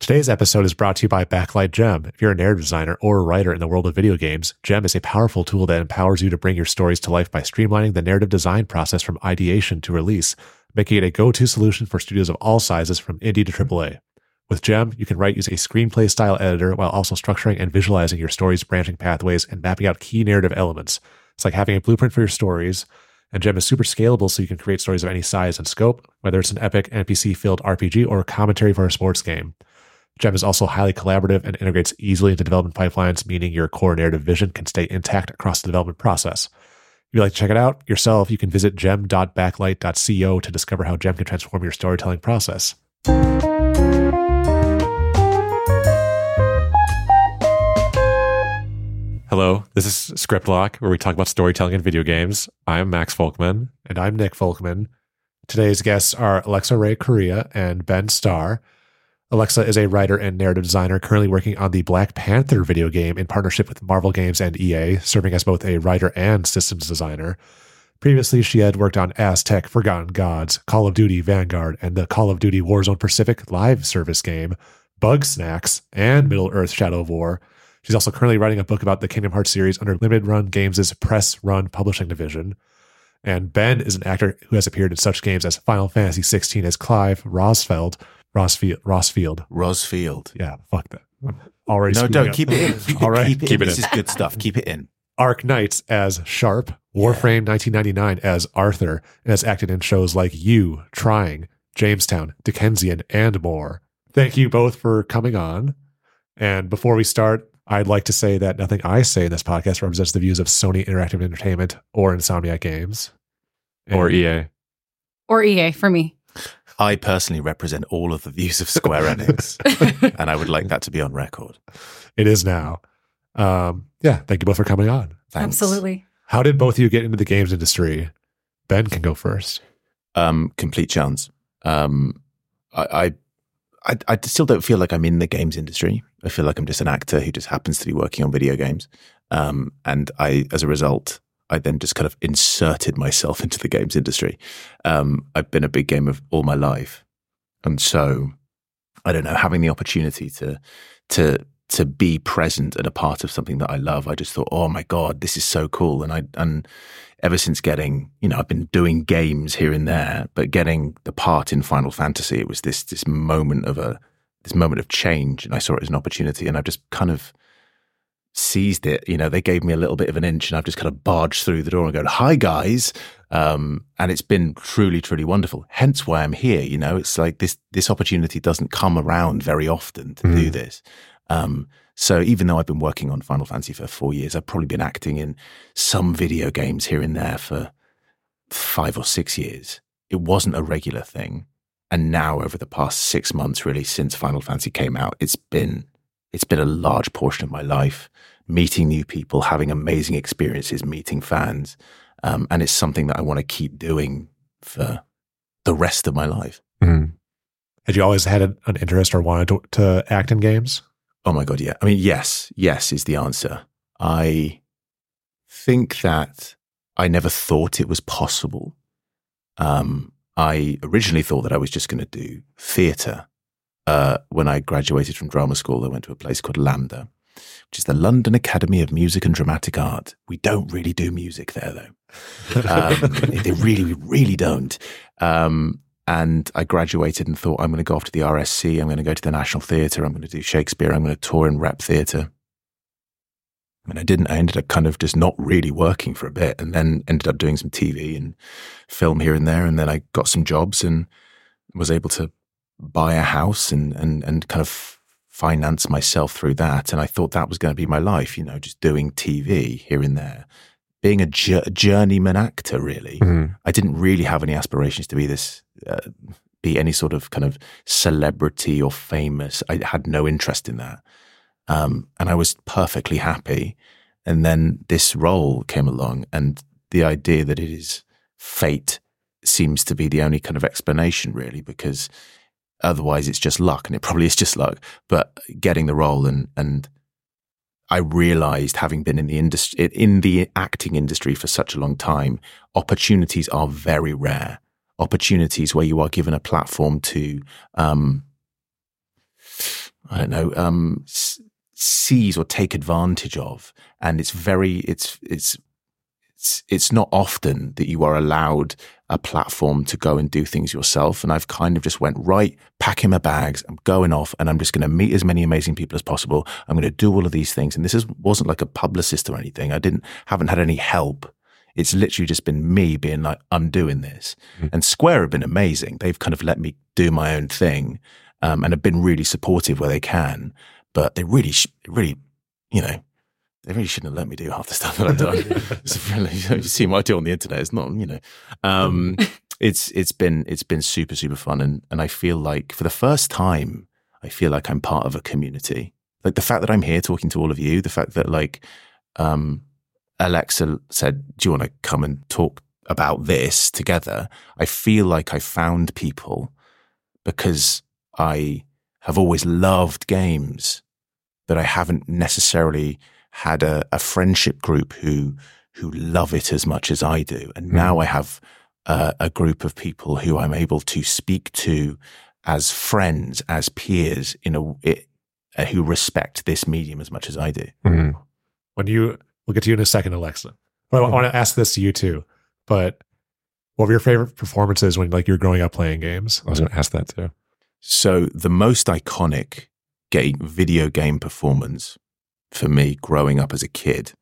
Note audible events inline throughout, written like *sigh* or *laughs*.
Today's episode is brought to you by Backlight Gem. If you're a narrative designer or a writer in the world of video games, Gem is a powerful tool that empowers you to bring your stories to life by streamlining the narrative design process from ideation to release, making it a go to solution for studios of all sizes from indie to AAA. With Gem, you can write using a screenplay style editor while also structuring and visualizing your story's branching pathways and mapping out key narrative elements. It's like having a blueprint for your stories, and Gem is super scalable so you can create stories of any size and scope, whether it's an epic NPC filled RPG or a commentary for a sports game. Gem is also highly collaborative and integrates easily into development pipelines, meaning your core narrative vision can stay intact across the development process. If you'd like to check it out yourself, you can visit gem.backlight.co to discover how Gem can transform your storytelling process. Hello, this is Script Lock, where we talk about storytelling in video games. I'm Max Folkman. And I'm Nick Folkman. Today's guests are Alexa Ray Corriea and Ben Starr. Alexa is a writer and narrative designer currently working on the Black Panther video game in partnership with Marvel Games and EA, serving as both a writer and systems designer. Previously, she had worked on Aztech, Forgotten Gods, Call of Duty Vanguard, and the Call of Duty Warzone Pacific live service game, Bugsnax, and Middle Earth Shadow of War. She's also currently writing a book about the Kingdom Hearts series under Limited Run Games' Press Run publishing division. And Ben is an actor who has appeared in such games as Final Fantasy XVI as Clive Rosfeld, Rossfield, Rossfield. Rosfield. Yeah, fuck that. I'm already No, don't up. keep it in. Keep *laughs* All it, keep it keep in. it This is good stuff. Keep it in. Arknights as Sharp, Warframe 1999 as Arthur, and has acted in shows like You, Trying, Jamestown, Dickensian, and more. Thank you both for coming on. And before we start, I'd like to say that nothing I say in this podcast represents the views of Sony Interactive Entertainment or Insomniac Games. or EA. or EA for me. I personally represent all of the views of Square *laughs* Enix, and I would like that to be on record. It is now. Um, yeah, thank you both for coming on. Thanks. Absolutely. How did both of you get into the games industry? Ben can go first. Um, complete chance. Um, I, I, I, I still don't feel like I'm in the games industry. I feel like I'm just an actor who just happens to be working on video games. Um, and I, as a result, I then just kind of inserted myself *laughs* into the games industry. Um, I've been a big gamer all my life, and so I don't know, having the opportunity to to to be present and a part of something that I love, I just thought, oh my god, this is so cool. And I and ever since getting, you know, I've been doing games here and there, but getting the part in Final Fantasy, it was this this moment of a this moment of change, and I saw it as an opportunity, and I've just kind of seized it. You know, they gave me a little bit of an inch, and I've just kind of barged through the door and go, "Hi guys," um, and it's been truly, truly wonderful. Hence why I'm here. You know, it's like this this opportunity doesn't come around very often to do Mm. this. Um, so even though I've been working on Final Fantasy for four years, I've probably been acting in some video games here and there for five or six years. It wasn't a regular thing. And now over the past six months, really, since Final Fantasy came out, it's been it's been a large portion of my life, meeting new people, having amazing experiences, meeting fans. Um, and it's something that I want to keep doing for the rest of my life. Had you always had an, an interest or wanted to, to act in games? Oh my God, yeah. I mean, yes, yes is the answer. I think that I never thought it was possible. Um, I originally thought that I was just going to do theatre. Uh, when I graduated from drama school, I went to a place called LAMDA, which is the London Academy of Music and Dramatic Art. We don't really do music there, though. Um, *laughs* they really, really don't. Um, and I graduated and thought, I'm going to go off to the RSC. I'm going to go to the National Theatre. I'm going to do Shakespeare. I'm going to tour in rep theatre. And I didn't. I ended up kind of just not really working for a bit and then ended up doing some TV and film here and there. And then I got some jobs and was able to buy a house and, and, and kind of finance myself through that. And I thought that was going to be my life, you know, just doing TV here and there, being a jour- journeyman actor, really. I didn't really have any aspirations to be this, uh, be any sort of kind of celebrity or famous. I had no interest in that. Um, and I was perfectly happy. And then this role came along, and the idea that it is fate seems to be the only kind of explanation, really, because otherwise it's just luck, and it probably is just luck. But getting the role and and I realized, having been in the industry, in the acting industry for such a long time, opportunities are very rare. Opportunities where you are given a platform to um, I don't know, um, seize or take advantage of. And it's very, it's, it's, it's, it's not often that you are allowed a platform to go and do things yourself. And I've kind of just went, right, packing my bags, I'm going off and I'm just going to meet as many amazing people as possible. I'm going to do all of these things. And this is, wasn't like a publicist or anything. I didn't, haven't had any help. It's literally just been me being like, I'm doing this. Mm. And Square have been amazing. They've kind of let me do my own thing um, and have been really supportive where they can. But they really, really, you know, they really shouldn't have let me do half the stuff that I've done. *laughs* it's really, you see what I do on the internet. It's not, you know, um, *laughs* it's it's been it's been super super fun, and and I feel like for the first time, I feel like I'm part of a community. Like the fact that I'm here talking to all of you, the fact that like um, Alexa said, "Do you want to come and talk about this together?" I feel like I found people because I have always loved games, but I haven't necessarily had a, a friendship group who who love it as much as I do, and Mm. now I have uh, a group of people who I'm able to speak to as friends, as peers, in a it, uh, who respect this medium as much as I do. Mhm. When you, we'll get to you in a second, Alexa. But I want to ask this to you too. But what were your favorite performances when like you were growing up playing games? I was going to ask that too. So the most iconic game, video game performance for me growing up as a kid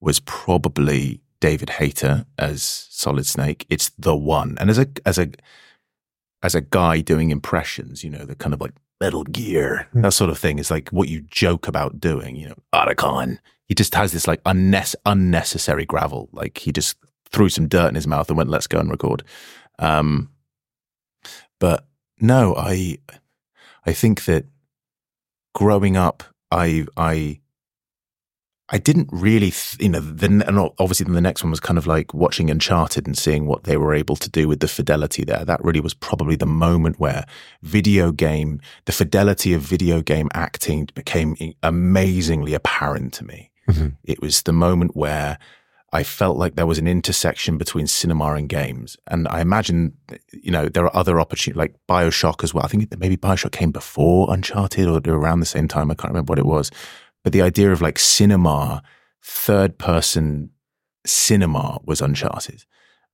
was probably David Hayter as Solid Snake. It's the one. And as a as a as a guy doing impressions, you know, the kind of like Metal Gear, Hmm. that sort of thing is like what you joke about doing, you know, Otacon. He just has this like unnes- unnecessary gravel. Like he just threw some dirt in his mouth and went, let's go and record. Um, but no, I, I think that growing up, I, I, I didn't really, th- you know, then and obviously then the next one was kind of like watching Uncharted and seeing what they were able to do with the fidelity there. That really was probably the moment where video game, the fidelity of video game acting became amazingly apparent to me. Mhm. It was the moment where I felt like there was an intersection between cinema and games. And I imagine, you know, there are other opportunities like Bioshock as well. I think maybe Bioshock came before Uncharted or around the same time. I can't remember what it was. But the idea of like cinema, third person cinema was Uncharted.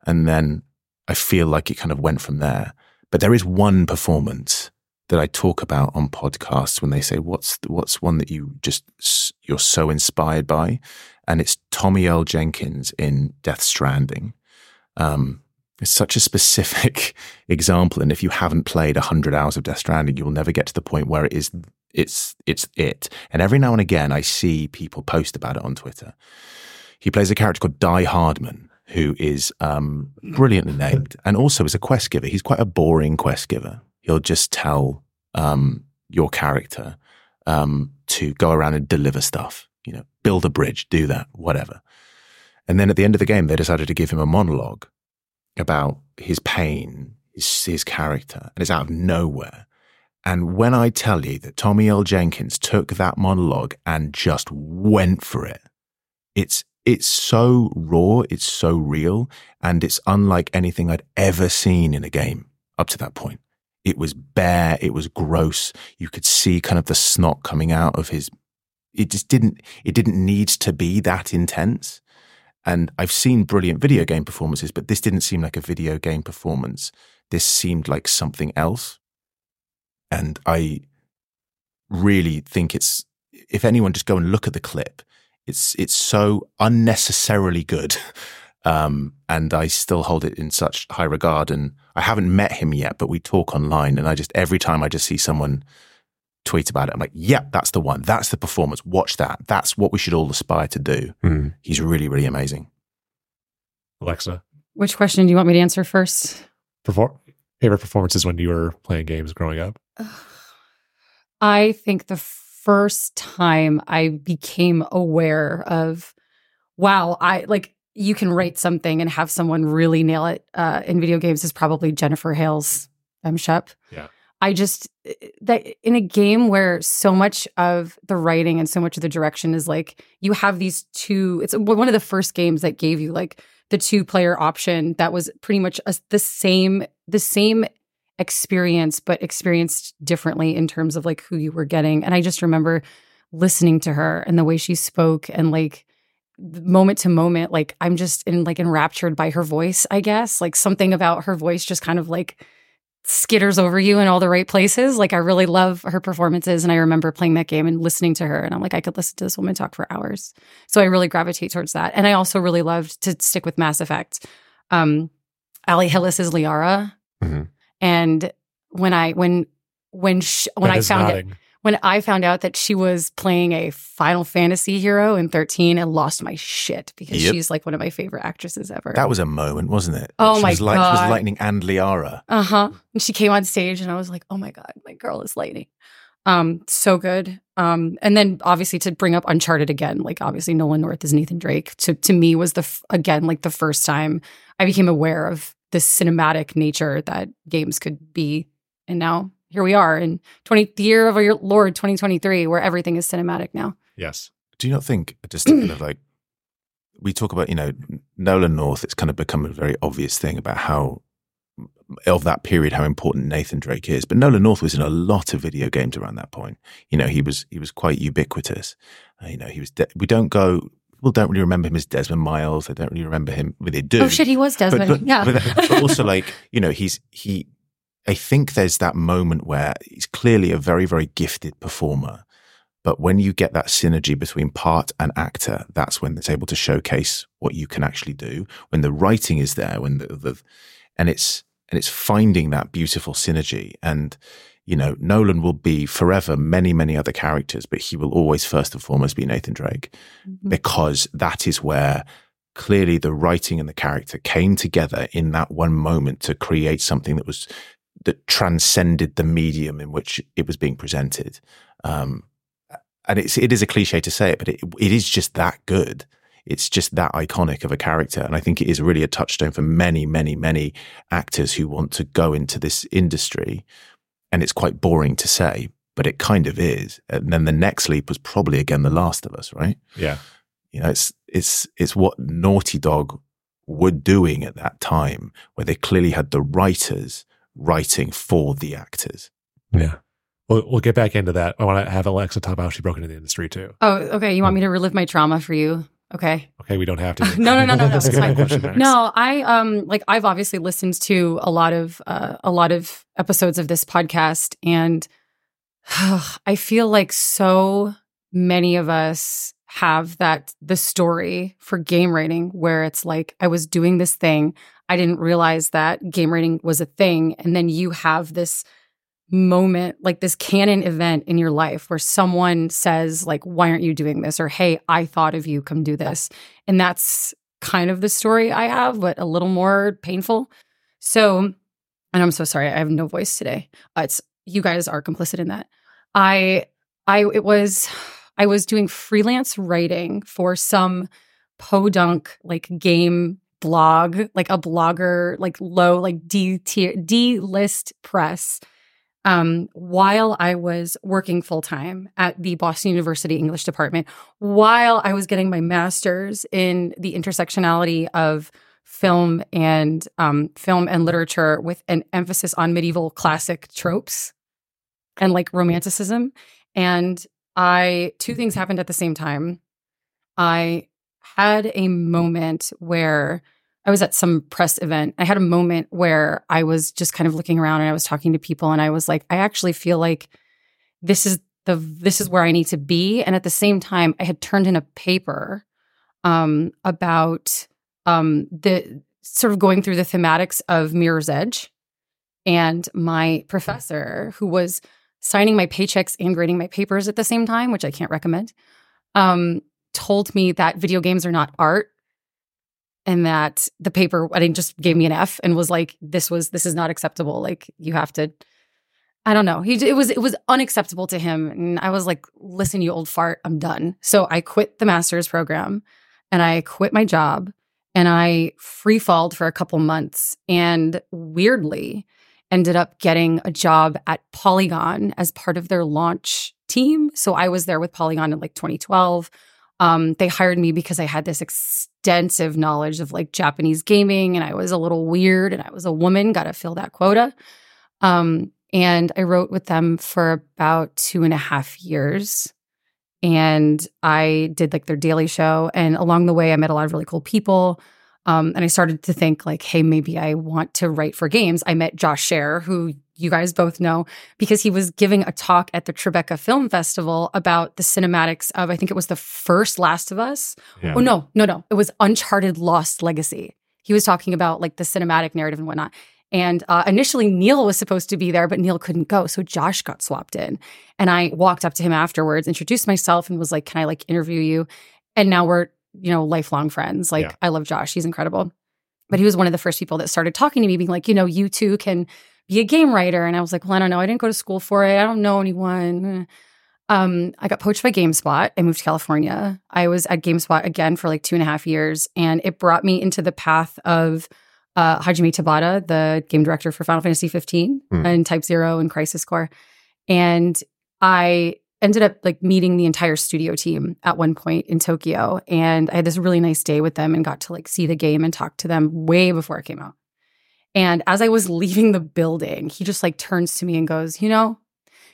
And then I feel like it kind of went from there. But there is one performance that I talk about on podcasts when they say, what's, what's one that you just you're so inspired by? And it's Tommie Earl Jenkins in Death Stranding. Um, it's such a specific *laughs* example. And if you haven't played 100 hours of Death Stranding, you'll never get to the point where it is, it's, it's it. And every now and again, I see people post about it on Twitter. He plays a character called Die Hardman, who is um, brilliantly named and also is a quest giver. He's quite a boring quest giver. He'll just tell um, your character um, to go around and deliver stuff, you know, build a bridge, do that, whatever. And then at the end of the game, they decided to give him a monologue about his pain, his, his character, and it's out of nowhere. And when I tell you that Tommie Earl Jenkins took that monologue and just went for it, it's it's so raw, it's so real, and it's unlike anything I'd ever seen in a game up to that point. It was bare, it was gross. You could see kind of the snot coming out of his it just didn't it didn't need to be that intense. And I've seen brilliant video game performances, but this didn't seem like a video game performance. This seemed like something else. And I really think it's if anyone just go and look at the clip, it's it's so unnecessarily good. *laughs* Um, and I still hold it in such high regard. And I haven't met him yet, but we talk online. And I just every time I just see someone tweet about it, I'm like, yep, that's the one. That's the performance. Watch that. That's what we should all aspire to do. Mhm. He's really, really amazing. Alexa, Which question do you want me to answer first? perform- favorite performances when you were playing games growing up? I think the first time I became aware of, wow, I like you can write something and have someone really nail it uh, in video games is probably Jennifer Hale's FemShep. Yeah. I just that in a game where so much of the writing and so much of the direction is like you have these two. It's one of the first games that gave you like the two player option that was pretty much a, the same the same experience, but experienced differently in terms of like who you were getting. And I just remember listening to her and the way she spoke and like moment to moment, like I'm just in like enraptured by her voice, I guess. Like something about her voice just kind of like skitters over you in all the right places. Like I really love her performances. And I remember playing that game and listening to her. And I'm like, I could listen to this woman talk for hours. So I really gravitate towards that. And I also really loved to stick with Mass Effect. Um, Ali Hillis is Liara. Mm-hmm. And when I when when sh- when That I found nodding. it when I found out that she was playing a Final Fantasy hero in 13, and lost my shit because Yep. she's like one of my favorite actresses ever. That was a moment, wasn't it? Oh she my was like, She was God. lightning and Liara. Uh huh. And she came on stage, and I was like, "Oh my god, my girl is lightning." Um, so good. Um, and then obviously to bring up Uncharted again, like obviously Nolan North is Nathan Drake. To to me was the f- again like the first time I became aware of the cinematic nature that games could be, and now here we are in twenty the year of our Lord twenty twenty three, where everything is cinematic now. Yes. Do you not think just kind of like we talk about, you know, Nolan North, it's kind of become a very obvious thing about how of that period how important Nathan Drake is. But Nolan North was in a lot of video games around that point. You know, he was he was quite ubiquitous. Uh, you know, he was de- we don't go people don't really remember him as Desmond Miles. They don't really remember him. Well, they do. Oh shit, he was Desmond. But, but, yeah. but, but also like you know he's he i think there's that moment where he's clearly a very very gifted performer but when you get that synergy between part and actor that's when it's able to showcase what you can actually do when the writing is there when the, the and it's and it's finding that beautiful synergy and you know nolan will be forever many many other characters but he will always first and foremost be nathan drake Mhm. because that is where clearly the writing and the character came together in that one moment to create something that was that transcended the medium in which it was being presented. Um, and it's it is a cliche to say it, but it, it is just that good. It's just that iconic of a character, and I think it is really a touchstone for many, many, many actors who want to go into this industry. And it's quite boring to say, but it kind of is. And then the next leap was probably again The Last of Us, right? Yeah. You know, it's it's it's what Naughty Dog were doing at that time, where they clearly had the writers writing for the actors. Yeah. We'll, we'll get back into that. I want to have Alexa talk about how she broke into the industry too. Oh, okay. You want me to relive my trauma for you? Okay. Okay, we don't have to. *laughs* No, no, no, no, no. Let's It's fine. question. No, I um like I've obviously listened to a lot of uh, a lot of episodes of this podcast and *sighs* I feel like so many of us have that the story for game rating where it's like I was doing this thing, I didn't realize that game rating was a thing and then you have this moment like this canon event in your life where someone says like why aren't you doing this or hey I thought of you come do this and that's kind of the story I have, but a little more painful. So, and I'm so sorry, I have no voice today. Uh, it's you guys are complicit in that. I, I, it was, I was doing freelance writing for some podunk like game blog, like a blogger, like low, like D tier, D list press. Um, while I was working full time at the Boston University English department, while I was getting my master's in the intersectionality of film and um, film and literature with an emphasis on medieval classic tropes and like romanticism. And I, two things happened at the same time. I had a moment where I was at some press event. I had a moment where I was just kind of looking around and I was talking to people and I was like, I actually feel like this is the this is where I need to be. And at the same time, I had turned in a paper um, about um, the sort of going through the thematics of Mirror's Edge. And my professor, who was signing my paychecks and grading my papers at the same time, which I can't recommend, um, told me that video games are not art and that the paper I think just gave me an F and was like, this was this is not acceptable. Like you have to I don't know. He it was it was unacceptable to him. And I was like, listen, you old fart, I'm done. So I quit the master's program and I quit my job and I free falled for a couple months and weirdly ended up getting a job at Polygon as part of their launch team. So I was there with Polygon in like 2012. Um, they hired me because I had this extensive knowledge of like Japanese gaming and I was a little weird and I was a woman, got to fill that quota. Um, and I wrote with them for about two and a half years. And I did like their daily show. And along the way, I met a lot of really cool people. Um, and I started to think like, hey, maybe I want to write for games. I met Josh Scherr, who you guys both know, because he was giving a talk at the Tribeca Film Festival about the cinematics of, I think it was the first Last of Us. Yeah. Oh, no, no, no. It was Uncharted Lost Legacy. He was talking about like the cinematic narrative and whatnot. And uh, initially, Neil was supposed to be there, but Neil couldn't go. So Josh got swapped in. And I walked up to him afterwards, introduced myself, and was like, Can I like interview you? And now we're, you know, lifelong friends. Like, Yeah. I love Josh. He's incredible. But he was one of the first people that started talking to me, being like, You know, you too can be a game writer. And I was like, Well, I don't know. I didn't go to school for it. I don't know anyone. Um, I got poached by GameSpot. I moved to California. I was at GameSpot again for like two and a half years, and it brought me into the path of uh, Hajime Tabata, the game director for Final Fantasy 15 Hmm. and Type Zero and Crisis Core. And I ended up like meeting the entire studio team at one point in Tokyo. And I had this really nice day with them and got to like see the game and talk to them way before it came out. And as I was *laughs* leaving the building, he just like turns to me and goes, You know,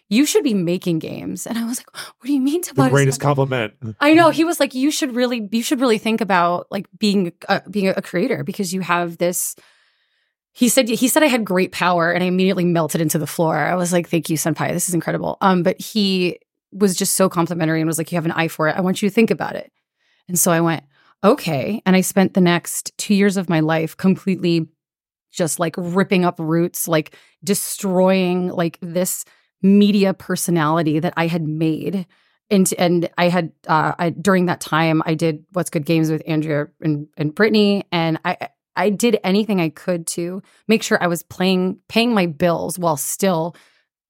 you should be making games. And I was like, What do you mean, The Tabata? greatest compliment. I know he was like, you should really, you should really think about like being uh, being a creator because you have this. He said he said I had great power, and I immediately melted into the floor. I was like, "Thank you, senpai. This is incredible." Um, but he was just so complimentary and was like, "You have an eye for it. I want you to think about it." And so I went, "Okay." And I spent the next two years of my life completely just like ripping up roots, like destroying like this media personality that I had made and and I had uh, I, during that time I did What's Good Games with Andrea and and Brittany, and I I did anything I could to make sure I was playing paying my bills while still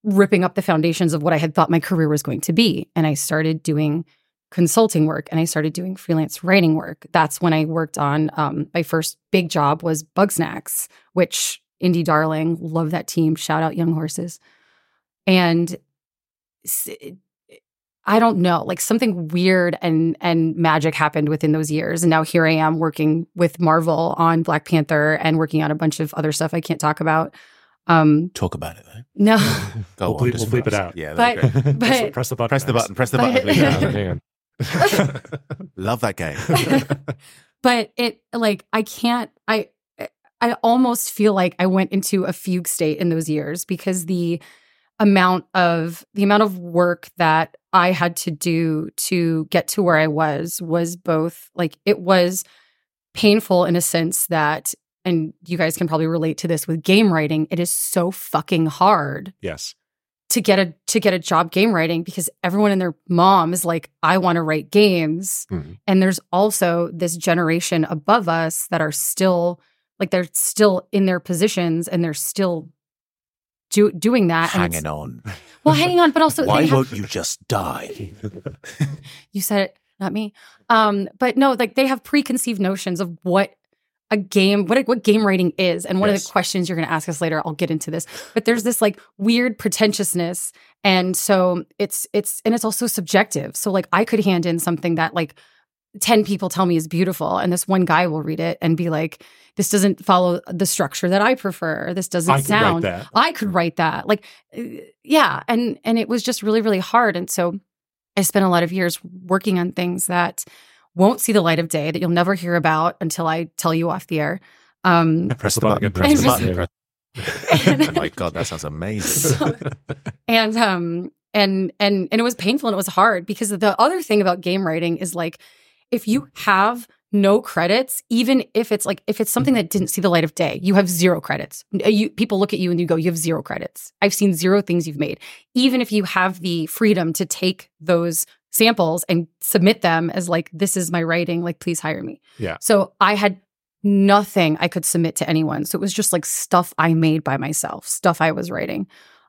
ripping up the foundations of what I had thought my career was going to be, and I started doing consulting work and I started doing freelance writing work. That's when I worked on um, my first big job was Bugsnax, which Indie Darling, love that team. Shout out Young Horses, and I don't know, like something weird and and magic happened within those years. And now here I am working with Marvel on Black Panther and working on a bunch of other stuff I can't talk about. Um Talk about it though. no, Go *laughs* *laughs* We'll on, bleep- just we'll bleep it out. Yeah, there But- you press, press the button. press the button. Press the But- button. bleep it out. man. Love that game. *laughs* but it like I can't I I almost feel like I went into a fugue state in those years because the amount of the amount of work that I had to do to get to where I was was both like it was painful in a sense that and you guys can probably relate to this with game writing it is so fucking hard Yes. to get a to get a job game writing because everyone and their mom is like I want to write games Mhm. and there's also this generation above us that are still like they're still in their positions and they're still do, doing that and Hanging on. *laughs* well hanging on but also *laughs* Why have- won't you just die? *laughs* you said it not me um but no like they have preconceived notions of what a game what what game writing is and one of the questions you're going to ask us later I'll get into this but there's this like weird pretentiousness and so it's it's and it's also subjective so like I could hand in something that like 10 people tell me is beautiful and this one guy will read it and be like this doesn't follow the structure that I prefer this doesn't I sound. I could write that. Like, uh, yeah, and and it was just really really hard. And so I spent a lot of years working on things that won't see the light of day that you'll never hear about until I tell you off the air. Um, Press the the button. button, Press the button. the Press- Oh my god, that sounds amazing. So- and um and and and it was painful and it was hard because the other thing about game writing is like if you have no credits even if it's like if it's something that didn't see the light of day you have zero credits you people look at you and you go you have zero credits i've seen zero things you've made even if you have the freedom to take those samples and submit them as like this is my writing like please hire me Yeah. so i had nothing i could submit to anyone so it was just like stuff i made by myself stuff i was writing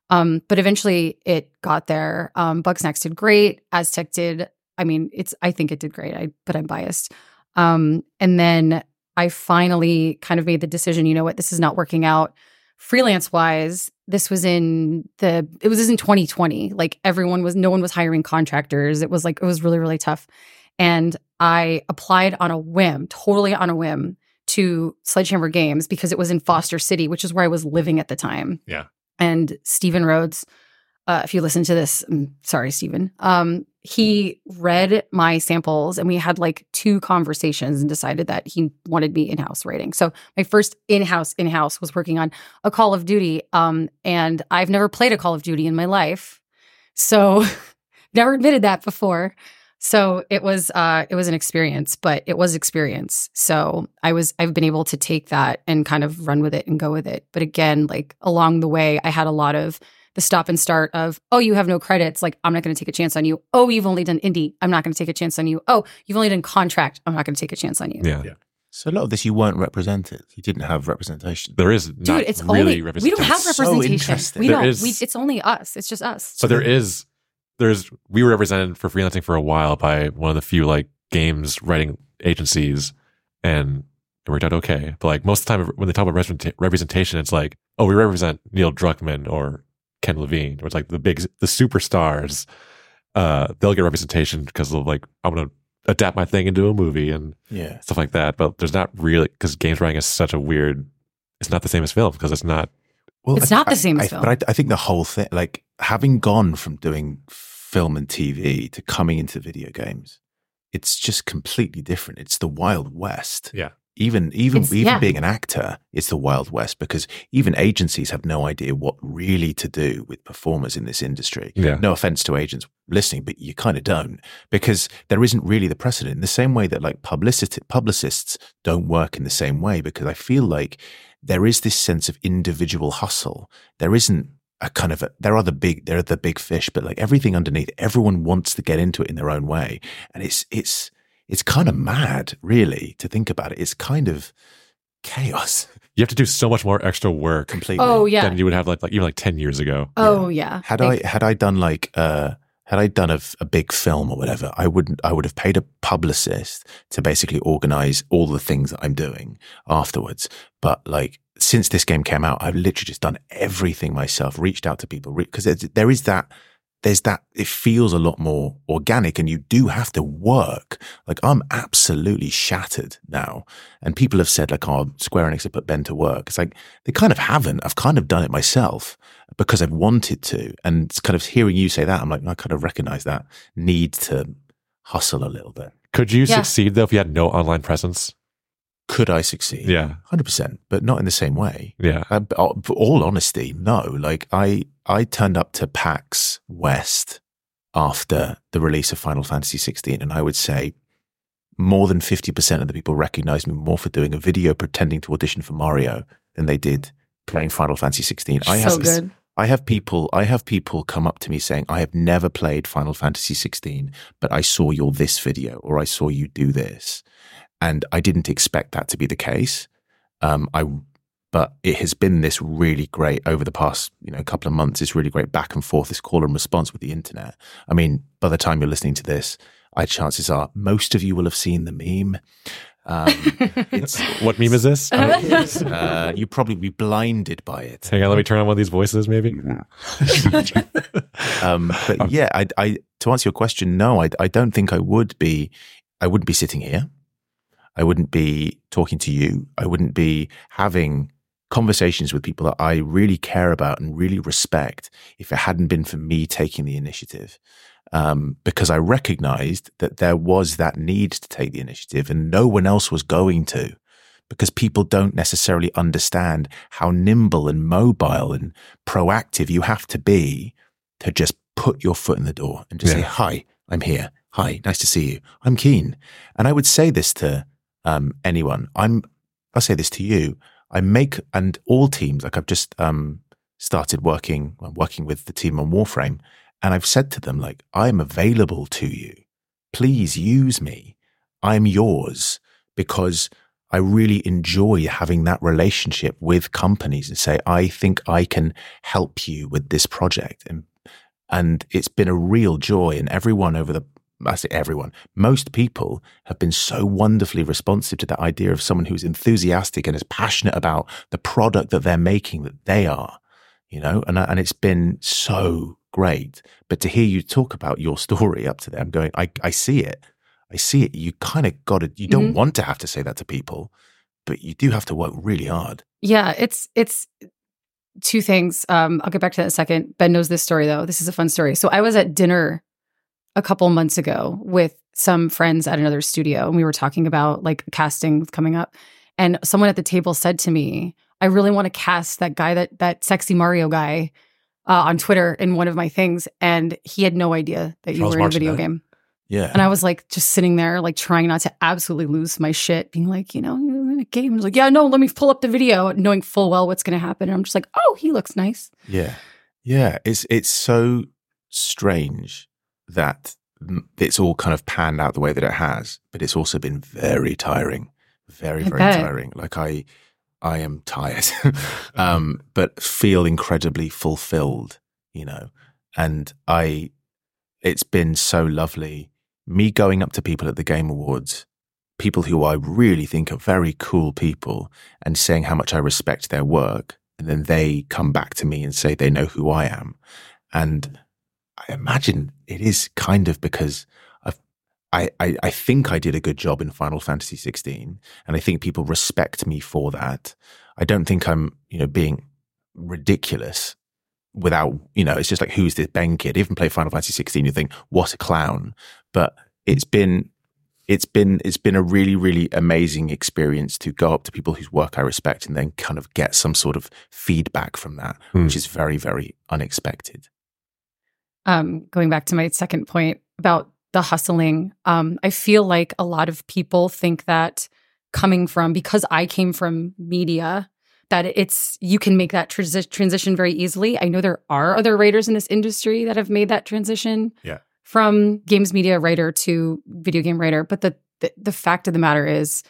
um, but eventually it got there. Um, Bugsnax did great. Aztech did. I mean, it's. I think it did great. I, but I'm biased. Um, and then I finally kind of made the decision. You know what? This is not working out. Freelance wise, this was in the. It was in 2020. Like everyone was. No one was hiring contractors. It was like it was really really tough. And I applied on a whim, totally on a whim, to Sledgehammer Games because it was in Foster City, which is where I was living at the time. Yeah. and Stephen Rhodes, uh, if you listen to this, I'm sorry, Stephen. Um, he read my samples and we had like two conversations and decided that he wanted me in-house writing. So my first in-house in-house was working on a Call of Duty. Um, and I've never played a Call of Duty in my life. So *laughs* never admitted that before. So it was uh it was an experience, but it was experience. So I was I've been able to take that and kind of run with it and go with it. But again, like along the way, I had a lot of the stop and start of, oh, you have no credits. Like, I'm not going to take a chance on you. Oh, you've only done indie. I'm not going to take a chance on you. Oh, you've only done contract. I'm not going to take a chance on you. Yeah. Yeah. So a lot of this you weren't represented. You didn't have representation. There is Dude, not it's really only we don't have So representation. interesting. we There don't. is- we, it's only us. It's just us. But there is, there's, we were represented for freelancing for a while by one of the few like games writing agencies and it worked out okay. But like most of the time when they talk about representation, it's like, oh, we represent Neil Druckmann or Ken Levine or it's like the big, the superstars. Uh, they'll get representation because of like, I'm going to adapt my thing into a movie and Yeah. stuff like that. But there's not really, because games writing is such a weird, it's not the same as film because it's not, Well, It's I- not the I- same as I- film. But I, I think the whole thing, like having gone from doing film and TV to coming into video games, it's just completely different. It's the Wild West. Yeah. Even even It's- even yeah. being an actor, it's the Wild West because even agencies have no idea what really to do with performers in this industry. yeah. No offense to agents listening, but you kind of don't because there isn't really the precedent. In the same way that like publicity, publicists don't work in the same way because I feel like there is this sense of individual hustle. There isn't a kind of a, there are the big there are the big fish, but like everything underneath, everyone wants to get into it in their own way, and it's it's it's kind of mad, really, to think about it. It's kind of chaos *laughs* You have to do so much more extra work completely. Oh yeah. than you would have like, like even like 10 years ago. oh yeah. Had Like, I had I done like uh had I done a, a big film or whatever, I wouldn't. I would have paid a publicist to basically organize all the things that I'm doing afterwards. But like since this game came out, I've literally just done everything myself. Reached out to people because there is that. There's that. It feels a lot more organic, and you do have to work. Like I'm absolutely shattered now, and people have said like, "Oh, Square Enix have put Ben to work." It's like they kind of haven't. I've kind of done it myself because I've wanted to. And it's kind of hearing you say that, I'm like, I kind of recognize that need to hustle a little bit. Could you Yeah. succeed though if you had no online presence? Could I succeed? Yeah. 100%, but not in the same way. Yeah. Uh, uh, for all honesty, no. Like I, I turned up to PAX West after the release of Final Fantasy 16, and I would say more than 50% of the people recognized me more for doing a video pretending to audition for Mario than they did playing Final Fantasy 16. I so have good. I have people I have people come up to me saying, I have never played Final Fantasy 16, but I saw your this video or I saw you do this. And I didn't expect that to be the case. Um, I but it has been this really great over the past, you know, couple of months, this really great back and forth, this call and response with the internet. I mean, by the time you're listening to this, I chances are most of you will have seen the meme. Um, *laughs* it's What meme is this? uh, *laughs* you probably be blinded by it. Hang on, let me turn on one of these voices, maybe. *laughs* Um, but yeah, I, I, to answer your question, no, I, I don't think I would be, I wouldn't be sitting here. I wouldn't be talking to you. I wouldn't be having conversations with people that I really care about and really respect if it hadn't been for me taking the initiative. Um, because I recognized that there was that need to take the initiative and no one else was going to because people don't necessarily understand how nimble and mobile and proactive you have to be to just put your foot in the door and just say, Hi, I'm here. Hi, nice to see you. I'm keen. And I would say this to um, anyone. I'm, I'll say this to you. I make, and all teams, like I've just um, started working, I'm working with the team on Warframe, and I've said to them, like, I'm available to you. Please use me. I'm yours because I really enjoy having that relationship with companies and say, I think I can help you with this project. And, and it's been a real joy. And everyone over the, I say everyone, most people have been so wonderfully responsive to that idea of someone who's enthusiastic and is passionate about the product that they're making that they are, you know, and, and it's been so great. But to hear you talk about your story up to there, I'm going, I, I see it. I see it. You kind of got to, you don't Mhm. want to have to say that to people, but you do have to work really hard. Yeah, it's it's two things. Um, I'll get back to that in a second. Ben knows this story though. This is a fun story. So I was at dinner a couple months ago with some friends at another studio, and we were talking about like casting coming up. And someone at the table said to me, "I really want to cast that guy that that sexy Mario guy." Uh, on Twitter in one of my things, and he had no idea that you Charles were in a video game. Yeah. And I was like, just sitting there, like trying not to absolutely lose my shit, being like, you know, you're in a game. I was like, yeah, no, let me pull up the video, knowing full well what's going to happen. And I'm just like, oh, he looks nice. Yeah. Yeah. It's it's so strange that it's all kind of panned out the way that it has, but it's also been very tiring. Very, very bet. tiring. Like I I am tired. *laughs* um, but feel incredibly fulfilled, you know. And I it's been so lovely. Me going up to people at the Game Awards, people who I really think are very cool people, and saying how much I respect their work. And then they come back to me and say they know who I am. And I imagine it is kind of because I've, I, I, I think I did a good job in Final Fantasy 16. And I think people respect me for that. I don't think I'm, you know, being ridiculous without, you know, it's just like, who's this Ben kid? Even play Final Fantasy 16, you think, what a clown. But it's been, it's been, it's been a really, really amazing experience to go up to people whose work I respect and then kind of get some sort of feedback from that, Hmm. which is very, very unexpected. Um, going back to my second point about the hustling, um, I feel like a lot of people think that coming from, because I came from media, that it's you can make that transi- transition very easily. I know there are other writers in this industry that have made that transition. Yeah. from games media writer to video game writer. But the, the the fact of the matter is,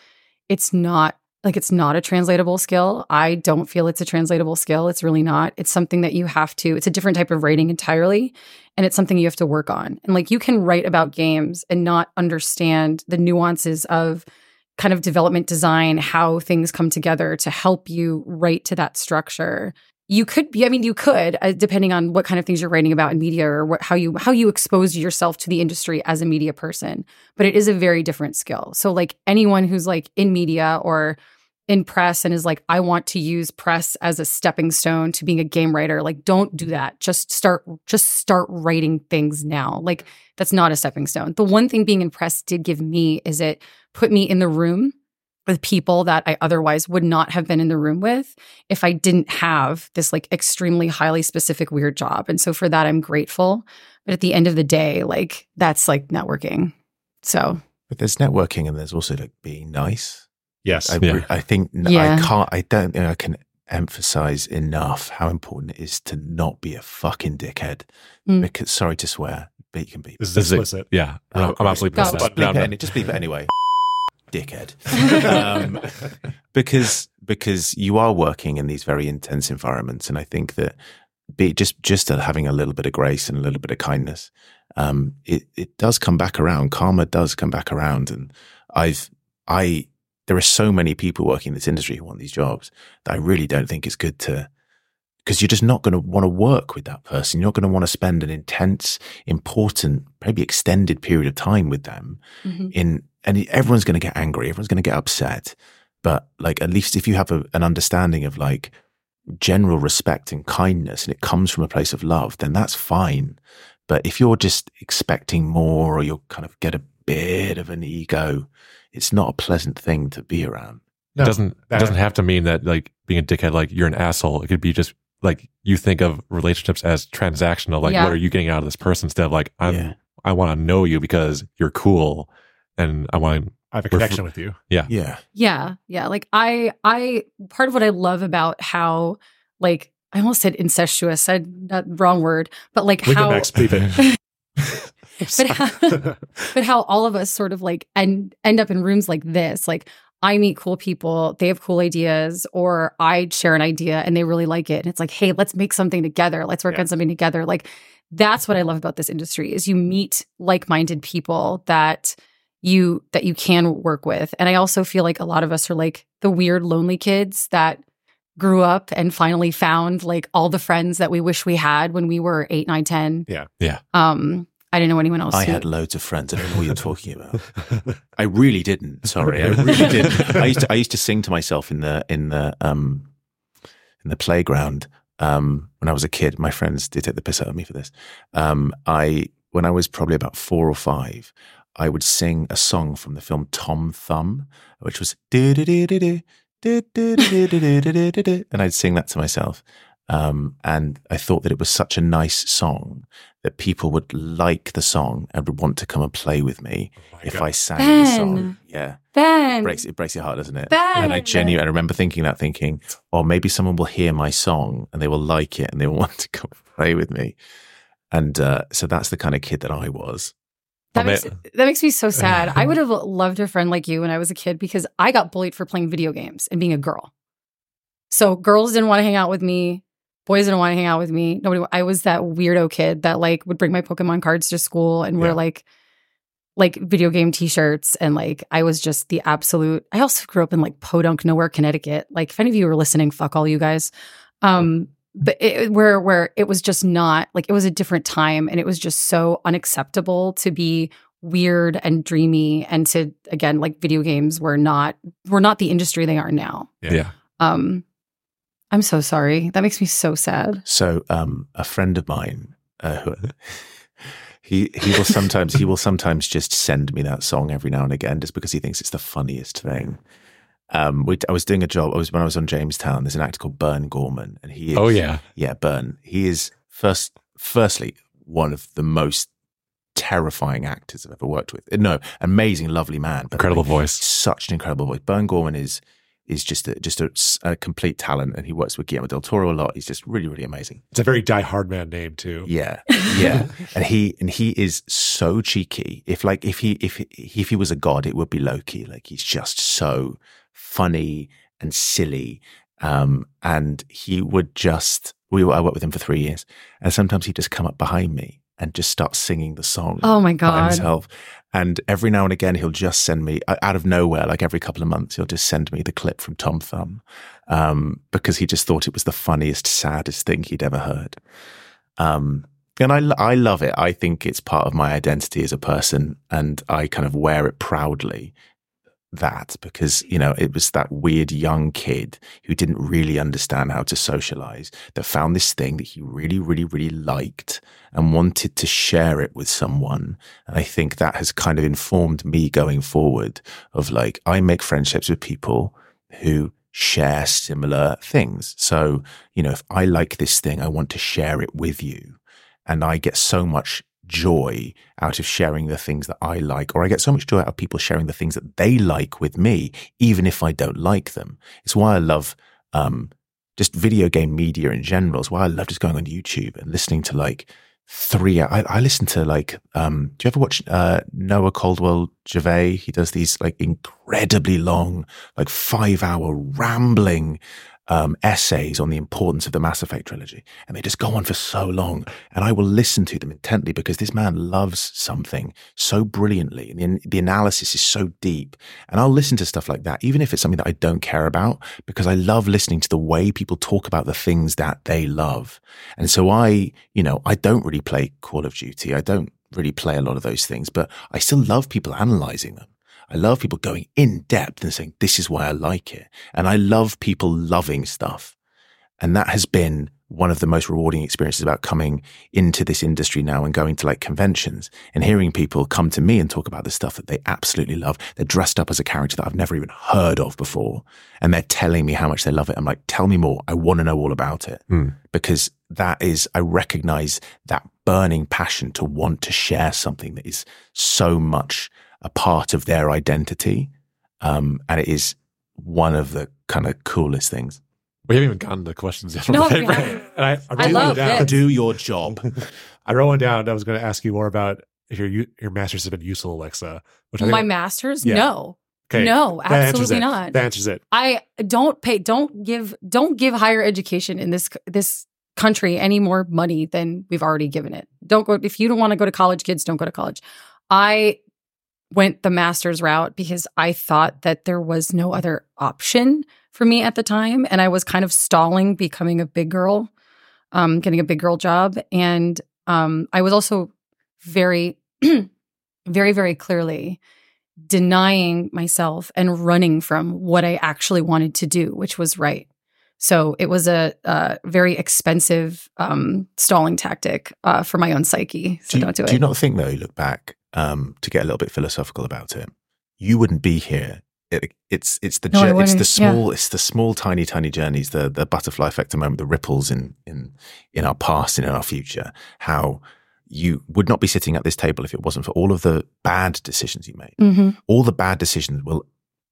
it's not like it's not a translatable skill. I don't feel it's a translatable skill. It's really not. It's something that you have to. It's a different type of writing entirely, and it's something you have to work on. And like you can write about games and not understand the nuances of kind of development design, how things come together to help you write to that structure you could be i mean you could uh, depending on what kind of things you're writing about in media or what, how you how you expose yourself to the industry as a media person but it is a very different skill so like anyone who's like in media or in press and is like i want to use press as a stepping stone to being a game writer like don't do that just start just start writing things now like that's not a stepping stone the one thing being in press did give me is it put me in the room with people that I otherwise would not have been in the room with if I didn't have this like extremely highly specific weird job. And so for that, I'm grateful. But at the end of the day, like that's like networking. So But there's networking and there's also like being nice. Yes. I, yeah. I think Yeah. I can't, I don't think I can emphasize enough how important it is to not be a fucking dickhead. Mm. Because, sorry to swear, but you can be. This is This is- explicit. Yeah. Oh, I'm, I'm great. absolutely Go. pissed. Just off. No, bleep, it, not. just bleep it anyway. *laughs* Dickhead. um, *laughs* because because you are working in these very intense environments, and I think that be just just having a little bit of grace and a little bit of kindness, um, it it does come back around. Karma does come back around, and I've I there are so many people working in this industry who want these jobs that I really don't think it's good to because you're just not going to want to work with that person. You're not going to want to spend an intense, important, maybe extended period of time with them mhm. in and everyone's going to get angry everyone's going to get upset but like at least if you have a, an understanding of like general respect and kindness and it comes from a place of love then that's fine but if you're just expecting more or you'll kind of get a bit of an ego it's not a pleasant thing to be around it doesn't it uh, doesn't have to mean that like being a dickhead like you're an asshole it could be just like you think of relationships as transactional like Yeah. what are you getting out of this person instead of like i'm Yeah. i want to know you because you're cool and i want I have a We're fr- connection with you. yeah Yeah. Yeah. Yeah. Like I I part of what I love about how like I almost said incestuous, said that wrong word, but like We how can Max bleep it. *laughs* but how, *laughs* but how all of us sort of like end end up in rooms like this like i meet cool people they have cool ideas or i share an idea and they really like it and it's like hey let's make something together let's work Yeah. on something together like that's what i love about this industry is you meet like-minded people that you that you can work with and i also feel like a lot of us are like the weird lonely kids that grew up and finally found like all the friends that we wish we had when we were 8 9 10 Yeah. Yeah. um I didn't know anyone else. I who... had loads of friends. I don't know what you're talking about. I really didn't. Sorry, I really didn't. I used to, I used to sing to myself in the in the um, in the playground um, when I was a kid. My friends did take the piss out of me for this. Um, I when I was probably about four or five, I would sing a song from the film Tom Thumb, which was and I'd sing that to myself. Um, and I thought that it was such a nice song that people would like the song and would want to come and play with me Oh if God. I sang the song. Yeah, Ben. it breaks it breaks your heart, doesn't it? Ben. And I genuinely, I remember thinking that, thinking, oh, maybe someone will hear my song and they will like it and they will *laughs* want to come play with me. And uh, so that's the kind of kid that I was. That makes, that makes me so sad. I would *laughs* have loved a friend like you when I was a kid because I got bullied for playing video games and being a girl. So girls didn't want to hang out with me. Boys didn't want to hang out with me. Nobody. I was that weirdo kid that like would bring my Pokemon cards to school and wear Yeah. like like video game T-shirts and like I was just the absolute. I also grew up in like Podunk, nowhere, Connecticut. Like if any of you were listening, fuck all you guys. Um, but it, where where it was just not like it was a different time and it was just so unacceptable to be weird and dreamy and to again like video games were not were not the industry they are now Yeah. um i'm so sorry that makes me so sad So um, a friend of mine, uh, he he will sometimes he will sometimes just send me that song every now and again, just because he thinks it's the funniest thing. Um, we, I was doing a job. I was when I was on Jamestown. There's an actor called Burn Gorman, and he is, Oh yeah. yeah, Burn. He is first, firstly, one of the most terrifying actors I've ever worked with. No, amazing, lovely man. but Incredible like, voice. Such an incredible voice. Burn Gorman is is just a, just a, a complete talent, and he works with Guillermo del Toro a lot. He's just really, really amazing. It's a very die hard man name too. Yeah, yeah. *laughs* and he and he is so cheeky. If like if he if if he was a god, it would be Loki. Like he's just so funny and silly. Um, and he would just we were, I worked with him for three years, and sometimes he'd just come up behind me and just start singing the song oh my by god himself. And every now and again, he'll just send me uh, out of nowhere, like every couple of months, he'll just send me the clip from Tom Thumb um, because he just thought it was the funniest, saddest thing he'd ever heard. Um, and I, I love it. I think it's part of my identity as a person, and I kind of wear it proudly. That because you know it was that weird young kid who didn't really understand how to socialize that found this thing that he really, really, really liked and wanted to share it with someone. And I think that has kind of informed me going forward of like, I make friendships with people who share similar things. So, you know, if I like this thing, I want to share it with you. And I get so much joy out of sharing the things that I like, or I get so much joy out of people sharing the things that they like with me, even if I don't like them. It's why I love, um, just video game media in general. It's why I love just going on YouTube and listening to like three. I, I listen to like. Um, do you ever watch uh, Noah Caldwell Gervais? He does these like incredibly long, like five hour rambling um, essays on the importance of the Mass Effect trilogy, and they just go on for so long. And I will listen to them intently because this man loves something so brilliantly, and the, the analysis is so deep. And I'll listen to stuff like that, even if it's something that I don't care about, because I love listening to the way people talk about the things that they love. And so I, you know, I don't really play Call of Duty. I don't really play a lot of those things, but I still love people analyzing them. I love people going in depth and saying, this is why I like it. And I love people loving stuff. And that has been one of the most rewarding experiences about coming into this industry now and going to like conventions and hearing people come to me and talk about the stuff that they absolutely love. They're dressed up as a character that I've never even heard of before. And they're telling me how much they love it. I'm like, tell me more. I want to know all about it Hmm. because that is, I recognize that burning passion to want to share something that is so much a part of their identity. Um, and it is one of the kind of coolest things. We haven't even gotten the questions yet. No, Right, we *laughs* And I, I, I wrote one love down. this. Do your job. *laughs* I wrote one down. I was going to ask you more about if your your masters have been useful, Alexa. Which I think my masters Yeah. no okay, no absolutely it. not That answers it. I don't pay don't give don't give higher education in this this country any more money than we've already given it. Don't go if you don't want to go to college kids don't go to college. I went the master's route because I thought that there was no other option for me at the time and I was kind of stalling becoming a big girl um getting a big girl job and um I was also very *clears throat* very very clearly denying myself and running from what I actually wanted to do, which was write. So it was a, a very expensive um, stalling tactic uh, for my own psyche. So do you, not do, do it. Do you not think, though, you look back um, to get a little bit philosophical about it, you wouldn't be here. It, it's it's the No, it's the wouldn't, yeah. small it's the small tiny tiny journeys the the butterfly effect the moment the ripples in in in our past and in our future how you would not be sitting at this table if it wasn't for all of the bad decisions you made hmm all the bad decisions will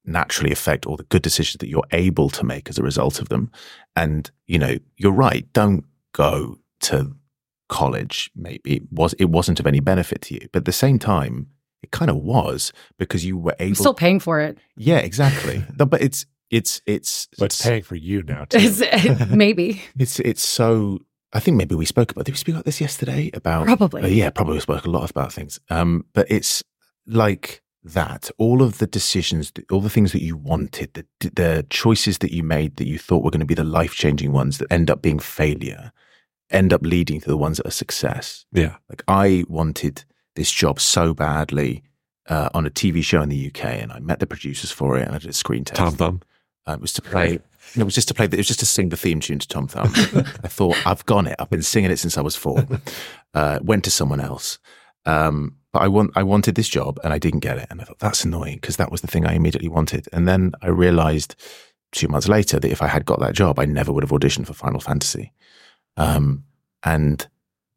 naturally affect all the good decisions that you're able to make as a result of them. And, you know, you're right. Don't go to college. Maybe it was, it wasn't of any benefit to you, but at the same time, it kind of was because you were I'm able. still paying for it. yeah, exactly. *laughs* No, but it's, it's, it's, But it's paying for you now too. It's- *laughs* maybe. it's, it's so, I think maybe we spoke about, did we speak about this yesterday about Probably. uh, yeah, probably we spoke a lot about things. Um, but it's like that. All of the decisions, all the things that you wanted, the the choices that you made that you thought were going to be the life changing ones that end up being failure, end up leading to the ones that are success. yeah. Like I wanted this job so badly uh, on a TV show in the UK, and I met the producers for it, and I did a screen test. Tom Thumb. Uh, it was to play. It was just to play. It was just to sing the theme tune to Tom Thumb. *laughs* I thought I've gone it. I've been singing it since I was four. *laughs* Uh, went to someone else, um, but I want. I wanted this job and I didn't get it, and I thought that's annoying because that was the thing I immediately wanted. And then I realized two months later that if I had got that job, I never would have auditioned for Final Fantasy. Um, and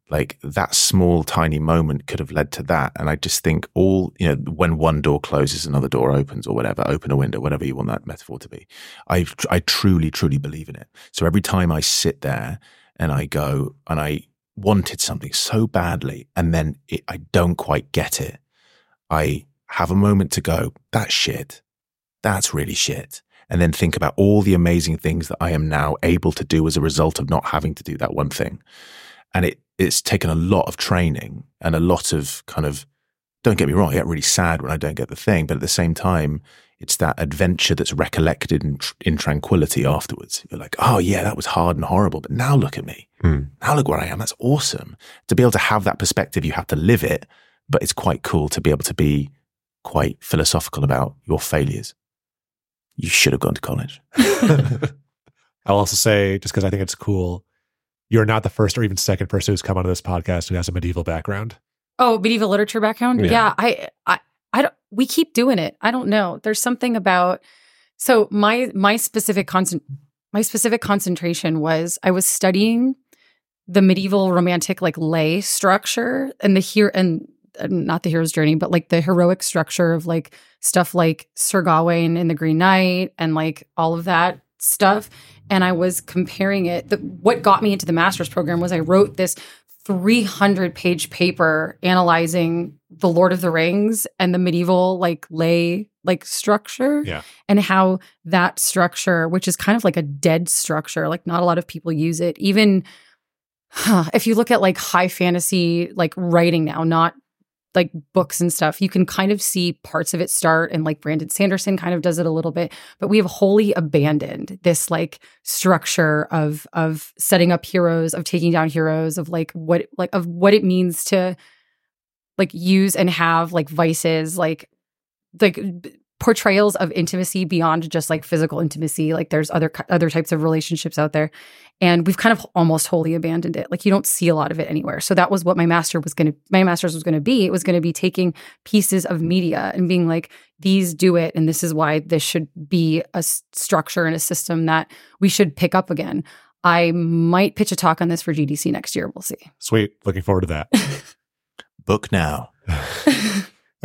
like that small tiny moment could have led to that. And i just think all you know when one door closes another door opens or whatever open a window whatever you want that metaphor to be. I i truly truly believe in it. So every time i sit there and i go and i wanted something so badly and then it, i don't quite get it i have a moment to go that's shit. That's really shit and then think about all the amazing things that i am now able to do as a result of not having to do that one thing. And it it's taken a lot of training and a lot of kind of don't get me wrong i get really sad when i don't get the thing but at the same time it's that adventure that's recollected in, tr- in tranquility afterwards. You're like oh yeah that was hard and horrible but now look at me. Hmm. now look where i am. That's awesome. To be able to have that perspective you have to live it but it's quite cool to be able to be quite philosophical about your failures you should have gone to college *laughs* I'll also say, just because I think it's cool, you're not the first or even second person who's come onto this podcast who has a medieval background. Oh, medieval literature background. Yeah. Yeah, I, I, I don't. We keep doing it. I don't know. There's something about. So my my specific concent my specific concentration was I was studying the medieval romantic like lay structure and the here and Uh, not the hero's journey, but like the heroic structure of like stuff like Sir Gawain in the Green Knight and like all of that stuff. And I was comparing it. The, what got me into the master's program was I wrote this 300 page paper analyzing the Lord of the Rings and the medieval like lay like structure Yeah. and how that structure which is kind of like a dead structure like not a lot of people use it even *sighs* if you look at like high fantasy like writing now not like books and stuff you can kind of see parts of it start and like Brandon Sanderson kind of does it a little bit but we have wholly abandoned this like structure of of setting up heroes of taking down heroes of like what like of what it means to like use and have like vices like like portrayals of intimacy beyond just like physical intimacy. Like there's other other types of relationships out there. And we've kind of almost wholly abandoned it. Like you don't see a lot of it anywhere. So that was what my master was going to my master's was going to be. It was going to be taking pieces of media and being like these do it and this is why this should be a s- structure and a system that we should pick up again. I might pitch a talk on this for gdc next year. We'll see. Sweet. Looking forward to that. *laughs* book now. *laughs*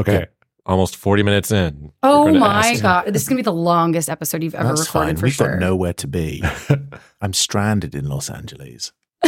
Okay. Almost 40 minutes in. Oh my god this is going to be the longest episode you've ever that's recorded fine for we've sure got nowhere to be *laughs* i'm stranded in los angeles *laughs*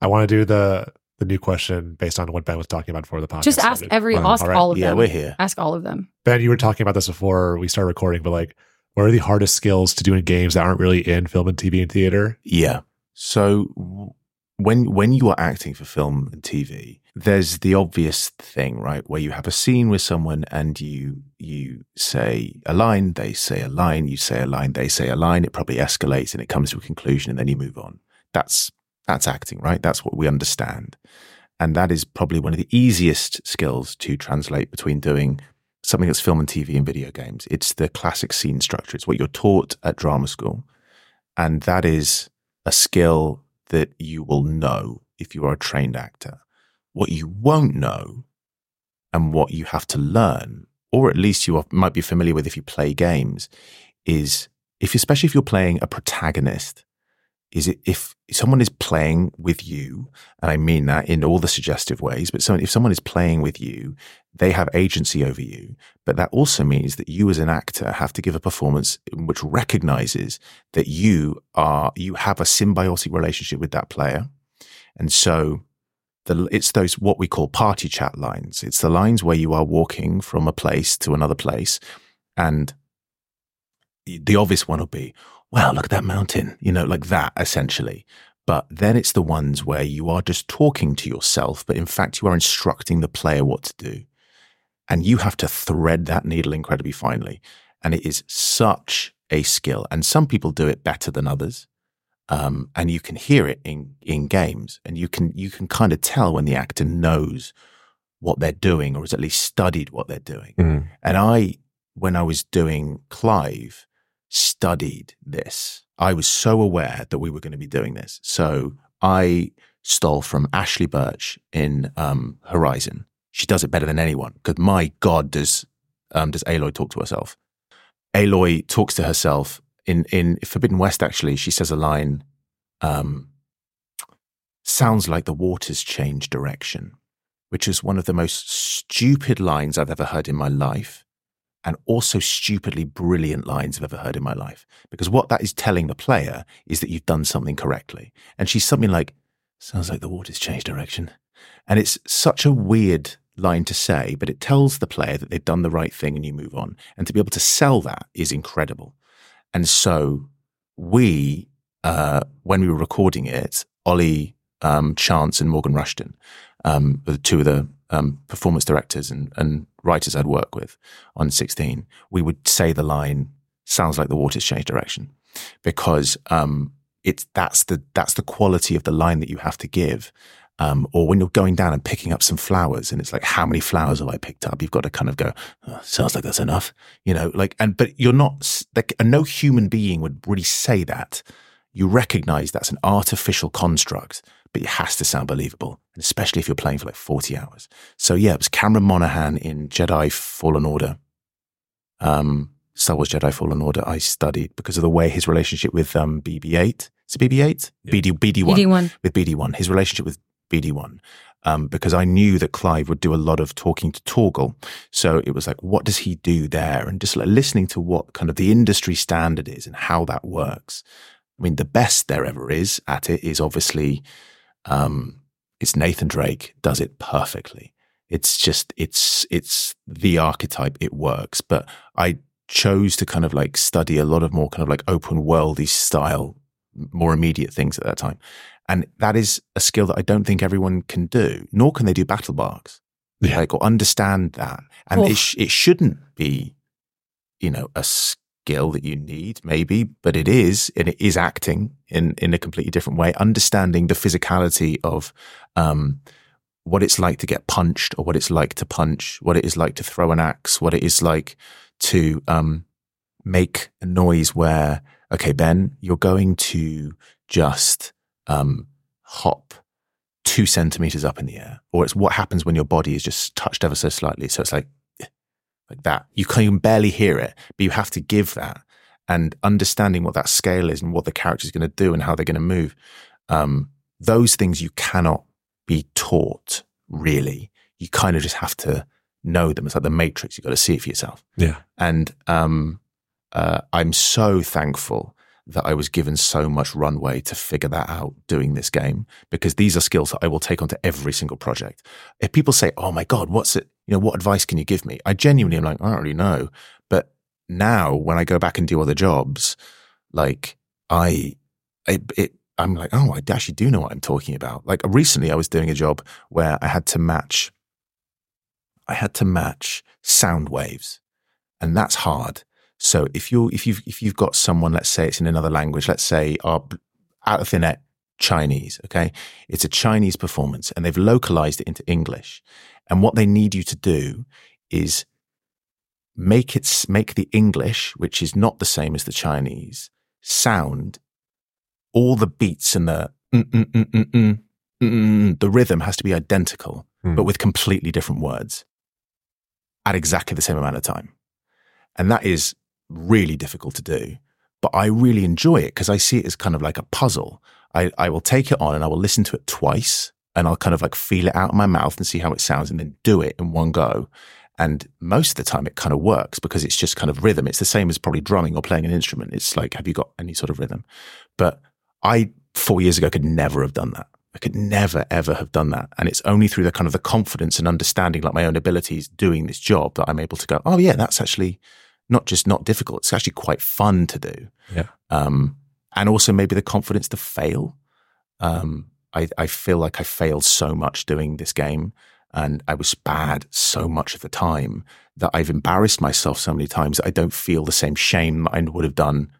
I want to do the the new question based on what Ben was talking about before the podcast. just ask started. every Wow. ask All right. all of yeah them we're here ask all of them Ben, you were talking about this before we started recording, but like, what are the hardest skills to do in games that aren't really in film and TV and theater? Yeah. So w- when when you are acting for film and TV, there's the obvious thing, right, where you have a scene with someone and you you say a line, they say a line, you say a line, they say a line. It probably escalates and it comes to a conclusion, and then you move on. That's that's acting, right? That's what we understand, and that is probably one of the easiest skills to translate between doing something that's film and TV and video games. It's the classic scene structure. It's what you're taught at drama school And that is a skill that you will know if you are a trained actor. What you won't know and what you have to learn, or at least you are, might be familiar with if you play games, is if, especially if you're playing a protagonist, is it if someone is playing with you, and I mean that in all the suggestive ways, but so if someone is playing with you, they have agency over you. But that also means that you as an actor have to give a performance which recognizes that you are, you have a symbiotic relationship with that player. And so the, it's those what we call party chat lines. It's the lines where you are walking from a place to another place. And the obvious one will be, wow, look at that mountain, you know, like that essentially. But then it's the ones where you are just talking to yourself, but in fact, you are instructing the player what to do. And you have to thread that needle incredibly finely. And it is such a skill. And some people do it better than others. Um, and you can hear it in, in games and you can, you can kind of tell when the actor knows what they're doing or has at least studied what they're doing. Mm. And I, when I was doing Clive, studied this. I was so aware that we were going to be doing this. So I stole from Ashly Burch in um, Horizon. She does it better than anyone because my God, does um, does Aloy talk to herself? Aloy talks to herself in in Forbidden West. Actually, she says a line. Um, sounds like the waters change direction, which is one of the most stupid lines I've ever heard in my life and also stupidly brilliant lines I've ever heard in my life. Because what that is telling the player is that you've done something correctly. And she's something like, sounds like the water's changed direction. And it's such a weird line to say, but it tells the player that they've done the right thing and you move on. And to be able to sell that is incredible. And so we, uh, when we were recording it, Ollie um, Chance and Morgan Rushton, um, the two of the um, performance directors and, and writers I'd work with on 16, we would say the line, sounds like the water's changed direction because, um, it's, that's the, that's the quality of the line that you have to give. Um, or when you're going down and picking up some flowers and it's like, how many flowers have I picked up? You've got to kind of go, oh, sounds like that's enough, you know, like, and, but you're not, like, no human being would really say that. You recognize that's an artificial construct but it has to sound believable, and especially if you're playing for like 40 hours. So yeah, it was Cameron Monaghan in Jedi Fallen Order. Um, Star Wars Jedi Fallen Order, I studied because of the way his relationship with um, BB-8, is it BB-8? Yeah. BD, BD-1. BD1. With BD-1, his relationship with BD-1. Um, because I knew that Clive would do a lot of talking to Torgal. So it was like, what does he do there? And just like listening to what kind of the industry standard is and how that works. I mean, the best there ever is at it is obviously um, it's Nathan Drake does it perfectly. It's just it's it's the archetype. It works, but I chose to kind of like study a lot of more kind of like open worldy style, more immediate things at that time, and that is a skill that I don't think everyone can do. Nor can they do battle barks, Yeah. like or understand that, and Oof. it sh- it shouldn't be, you know, a skill that you need, maybe, but it is, and it is acting in, in a completely different way, understanding the physicality of, um, what it's like to get punched or what it's like to punch, what it is like to throw an axe, what it is like to, um, make a noise where, okay, Ben, you're going to just, um, hop two centimeters up in the air, or it's what happens when your body is just touched ever so slightly. So it's like, like that. You can, you can barely hear it, but you have to give that and understanding what that scale is and what the character is going to do and how they're going to move. Um, those things you cannot be taught really. You kind of just have to know them. It's like the matrix. You've got to see it for yourself. Yeah. And, um, uh, I'm so thankful that I was given so much runway to figure that out doing this game because these are skills that I will take onto every single project. If people say, Oh my God, what's it? You know, what advice can you give me? I genuinely am like, I don't really know. But now when I go back and do other jobs, like I, it, it I'm like, oh, I actually do know what I'm talking about. Like recently I was doing a job where I had to match, I had to match sound waves and that's hard. So if you if you've if you've got someone, let's say it's in another language, let's say our out of thin air Chinese, okay, it's a Chinese performance, and they've localized it into English, and what they need you to do is make it make the English, which is not the same as the Chinese, sound all the beats and the mm, mm, mm, mm, mm, mm, mm, the rhythm has to be identical, Hmm. but with completely different words at exactly the same amount of time. And that is really difficult to do. But I really enjoy it because I see it as kind of like a puzzle. I, I will take it on and I will listen to it twice and I'll kind of like feel it out in my mouth and see how it sounds and then do it in one go. And most of the time it kind of works because it's just kind of rhythm. It's the same as probably drumming or playing an instrument. It's like, have you got any sort of rhythm? But I, four years ago, could never have done that. I could never, ever have done that. And it's only through the kind of the confidence and understanding like my own abilities doing this job that I'm able to go, oh yeah, that's actually not just not difficult. It's actually quite fun to do. Yeah. Um, and also maybe the confidence to fail. Um, I, I feel like I failed so much doing this game and I was bad so much of the time that I've embarrassed myself so many times that I don't feel the same shame that I would have done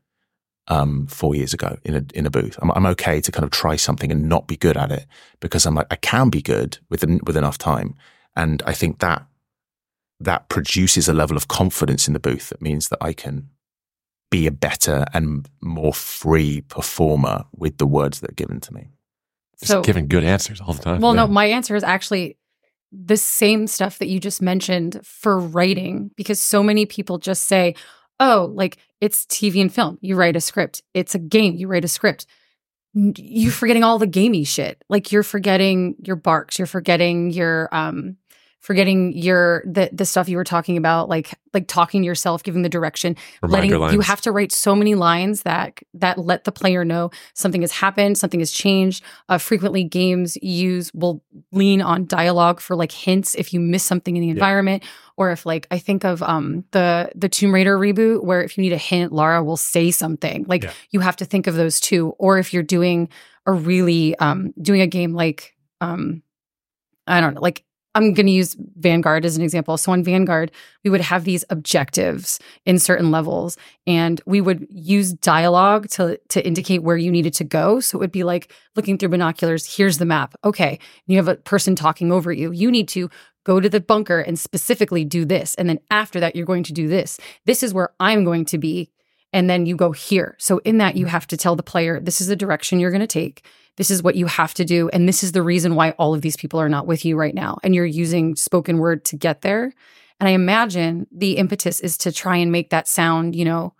um, four years ago in a in a booth. I'm, I'm okay to kind of try something and not be good at it because I'm like I can be good with with enough time, and I think that that produces a level of confidence in the booth that means that I can be a better and more free performer with the words that are given to me. Just So- giving good answers all the time. Well, no, my answer is actually the same stuff that you just mentioned for writing, because so many people just say, oh, like it's TV and film. You write a script. It's a game. You write a script. You're forgetting all the gamey shit. Like you're forgetting your barks. You're forgetting your, um, forgetting your the the stuff you were talking about like like talking to yourself giving the direction letting Reminder you have to write so many lines that that let the player know something has happened something has changed. Uh, frequently games use will lean on dialogue for like hints if you miss something in the environment. Or if like i think of um the the tomb raider reboot where if you need a hint lara will say something. Like Yeah. you have to think of those too. Or if you're doing a really um doing a game like um i don't know like I'm going to use Vanguard as an example. So on Vanguard, we would have these objectives in certain levels and we would use dialogue to to indicate where you needed to go. So it would be like looking through binoculars, here's the map. Okay. You have a person talking over you. You need to go to the bunker and specifically do this. And then after that you're going to do this. This is where I'm going to be and then you go here. So in that you mm-hmm. have to tell the player this is the direction you're going to take. This is what you have to do and this is the reason why all of these people are not with you right now and you're using spoken word to get there. And I imagine the impetus is to try and make that sound, you know,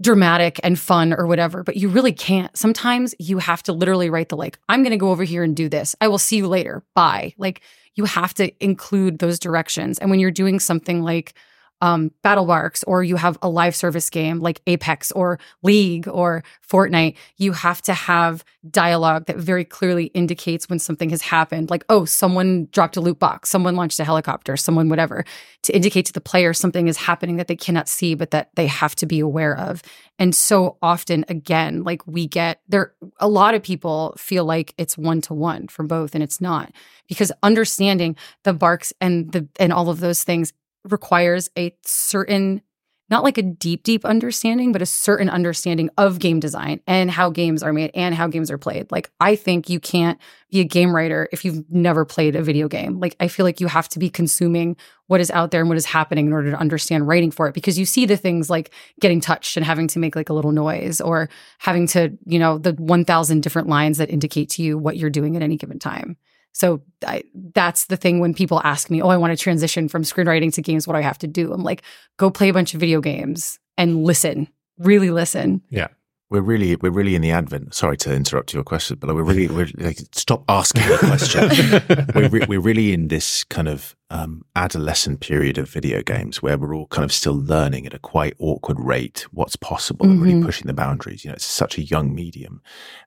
dramatic and fun or whatever, but you really can't. Sometimes you have to literally write the like, I'm going to go over here and do this. I will see you later. Bye. Like you have to include those directions. And when you're doing something like um, Battle Barks or you have a live service game like Apex or League or Fortnite, you have to have dialogue that very clearly indicates when something has happened. Like, oh, someone dropped a loot box, someone launched a helicopter, someone whatever, to indicate to the player something is happening that they cannot see, but that they have to be aware of. And so often, again, like we get there, a lot of people feel like it's one to one from both, and it's not because understanding the barks and the and all of those things requires a certain not like a deep deep understanding but a certain understanding of game design and how games are made and how games are played. Like i think you can't be a game writer if you've never played a video game. Like i feel like you have to be consuming what is out there and what is happening in order to understand writing for it because you see the things like getting touched and having to make like a little noise or having to you know the 1000 different lines that indicate to you what you're doing at any given time so I, that's the thing when people ask me, "Oh, I want to transition from screenwriting to games. What do I have to do?" I'm like, "Go play a bunch of video games and listen. Really listen." We're really, we're really in the advent. Sorry to interrupt your question, but we're really, we're like, stop asking the question. *laughs* we're, re- we're really in this kind of um, adolescent period of video games where we're all kind of still learning at a quite awkward rate what's possible and really Mhm. pushing the boundaries. You know, it's such a young medium.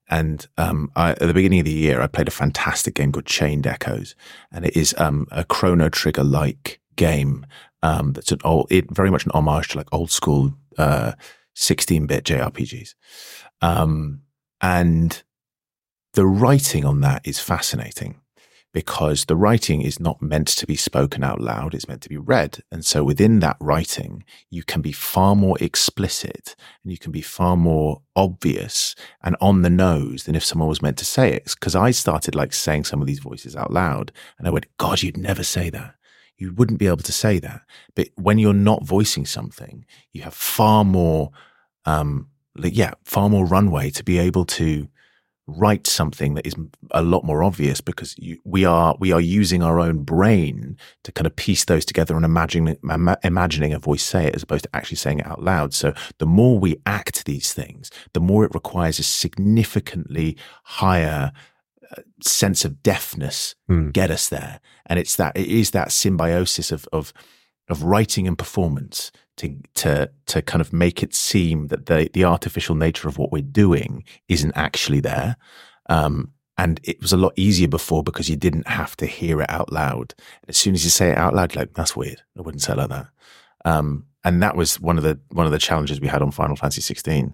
And um, I, at the beginning of the year, I played a fantastic game called Chained Echoes, and it is um, a Chrono Trigger like game um, that's an old, it very much an homage to like old school uh, 16-bit JRPGs. Um, and the writing on that is fascinating because the writing is not meant to be spoken out loud. It's meant to be read. And so within that writing, you can be far more explicit and you can be far more obvious and on the nose than if someone was meant to say it. Cause I started like saying some of these voices out loud and I went, God, you'd never say that. You wouldn't be able to say that. But when you're not voicing something, you have far more, um, yeah, far more runway to be able to write something that is a lot more obvious because you, we are we are using our own brain to kind of piece those together and imagining imagining a voice say it as opposed to actually saying it out loud. So the more we act these things, the more it requires a significantly higher sense of deafness Hmm. get us there. And it's that it is that symbiosis of of of writing and performance to to to kind of make it seem that the the artificial nature of what we're doing isn't actually there. Um, and it was a lot easier before because you didn't have to hear it out loud. As soon as you say it out loud, like that's weird. I wouldn't say it like that. Um, and that was one of the one of the challenges we had on Final Fantasy 16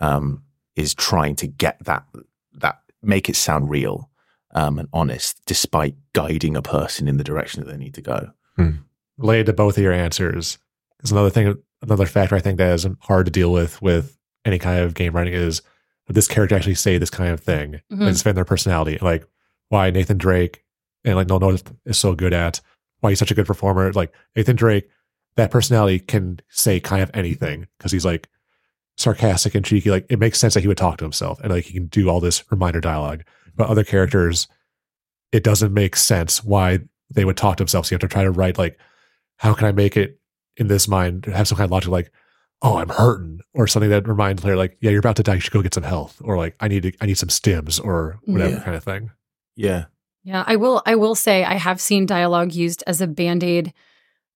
um, is trying to get that that make it sound real um, and honest, despite guiding a person in the direction that they need to go. related to both of your answers is another thing another factor i think that is hard to deal with with any kind of game writing is that this character actually say this kind of thing Mhm. and defend their personality like why nathan drake and like no no is so good at why he's such a good performer like nathan drake that personality can say kind of anything because he's like sarcastic and cheeky like it makes sense that he would talk to himself and like he can do all this reminder dialogue but other characters it doesn't make sense why they would talk to themselves. You have to try to write like, how can I make it in this mind have some kind of logic like, oh, I'm hurting, or something that reminds the player like, yeah, you're about to die, you should go get some health, or like, I need to, I need some stims, or whatever Yeah. kind of thing. Yeah. Yeah, I will I will say I have seen dialogue used as a band-aid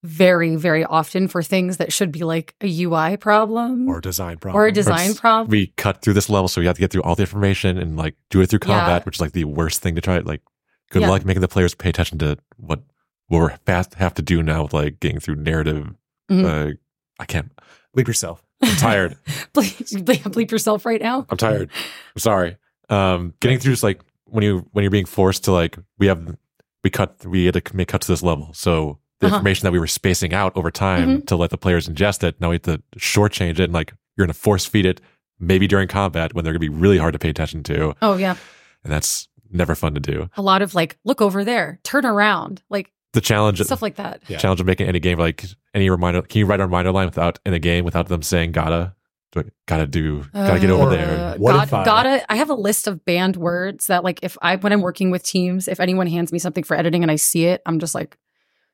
very, very often for things that should be like a UI problem Or design problem. or a design Or problem. we cut through this level, so we have to get through all the information and like do it through Yeah. combat, which is like the worst thing to try. Like, good Yeah. luck making the players pay attention to what what we're fast have to do now with like getting through narrative. Mhm. Uh, I can't. Bleep yourself. I'm tired. *laughs* bleep, bleep, bleep yourself right now. I'm tired. I'm sorry. Um, getting through just like when you when you're being forced to like we have we cut we had to make cuts to this level, so the Uh-huh. information that we were spacing out over time to let the players ingest it, now we have to shortchange it and like you're gonna force feed it maybe during combat when they're gonna be really hard to pay attention to, Oh yeah. and that's never fun to do. A lot of like, look over there, turn around, like The challenge stuff like that. Yeah. challenge of making any game like any reminder. Can you write a reminder line without in a game without them saying gotta? Do Gotta do. Gotta get over Uh, there. What got- if I- gotta I have a list of banned words that like if I when I'm working with teams, if anyone hands me something for editing and I see it, I'm just like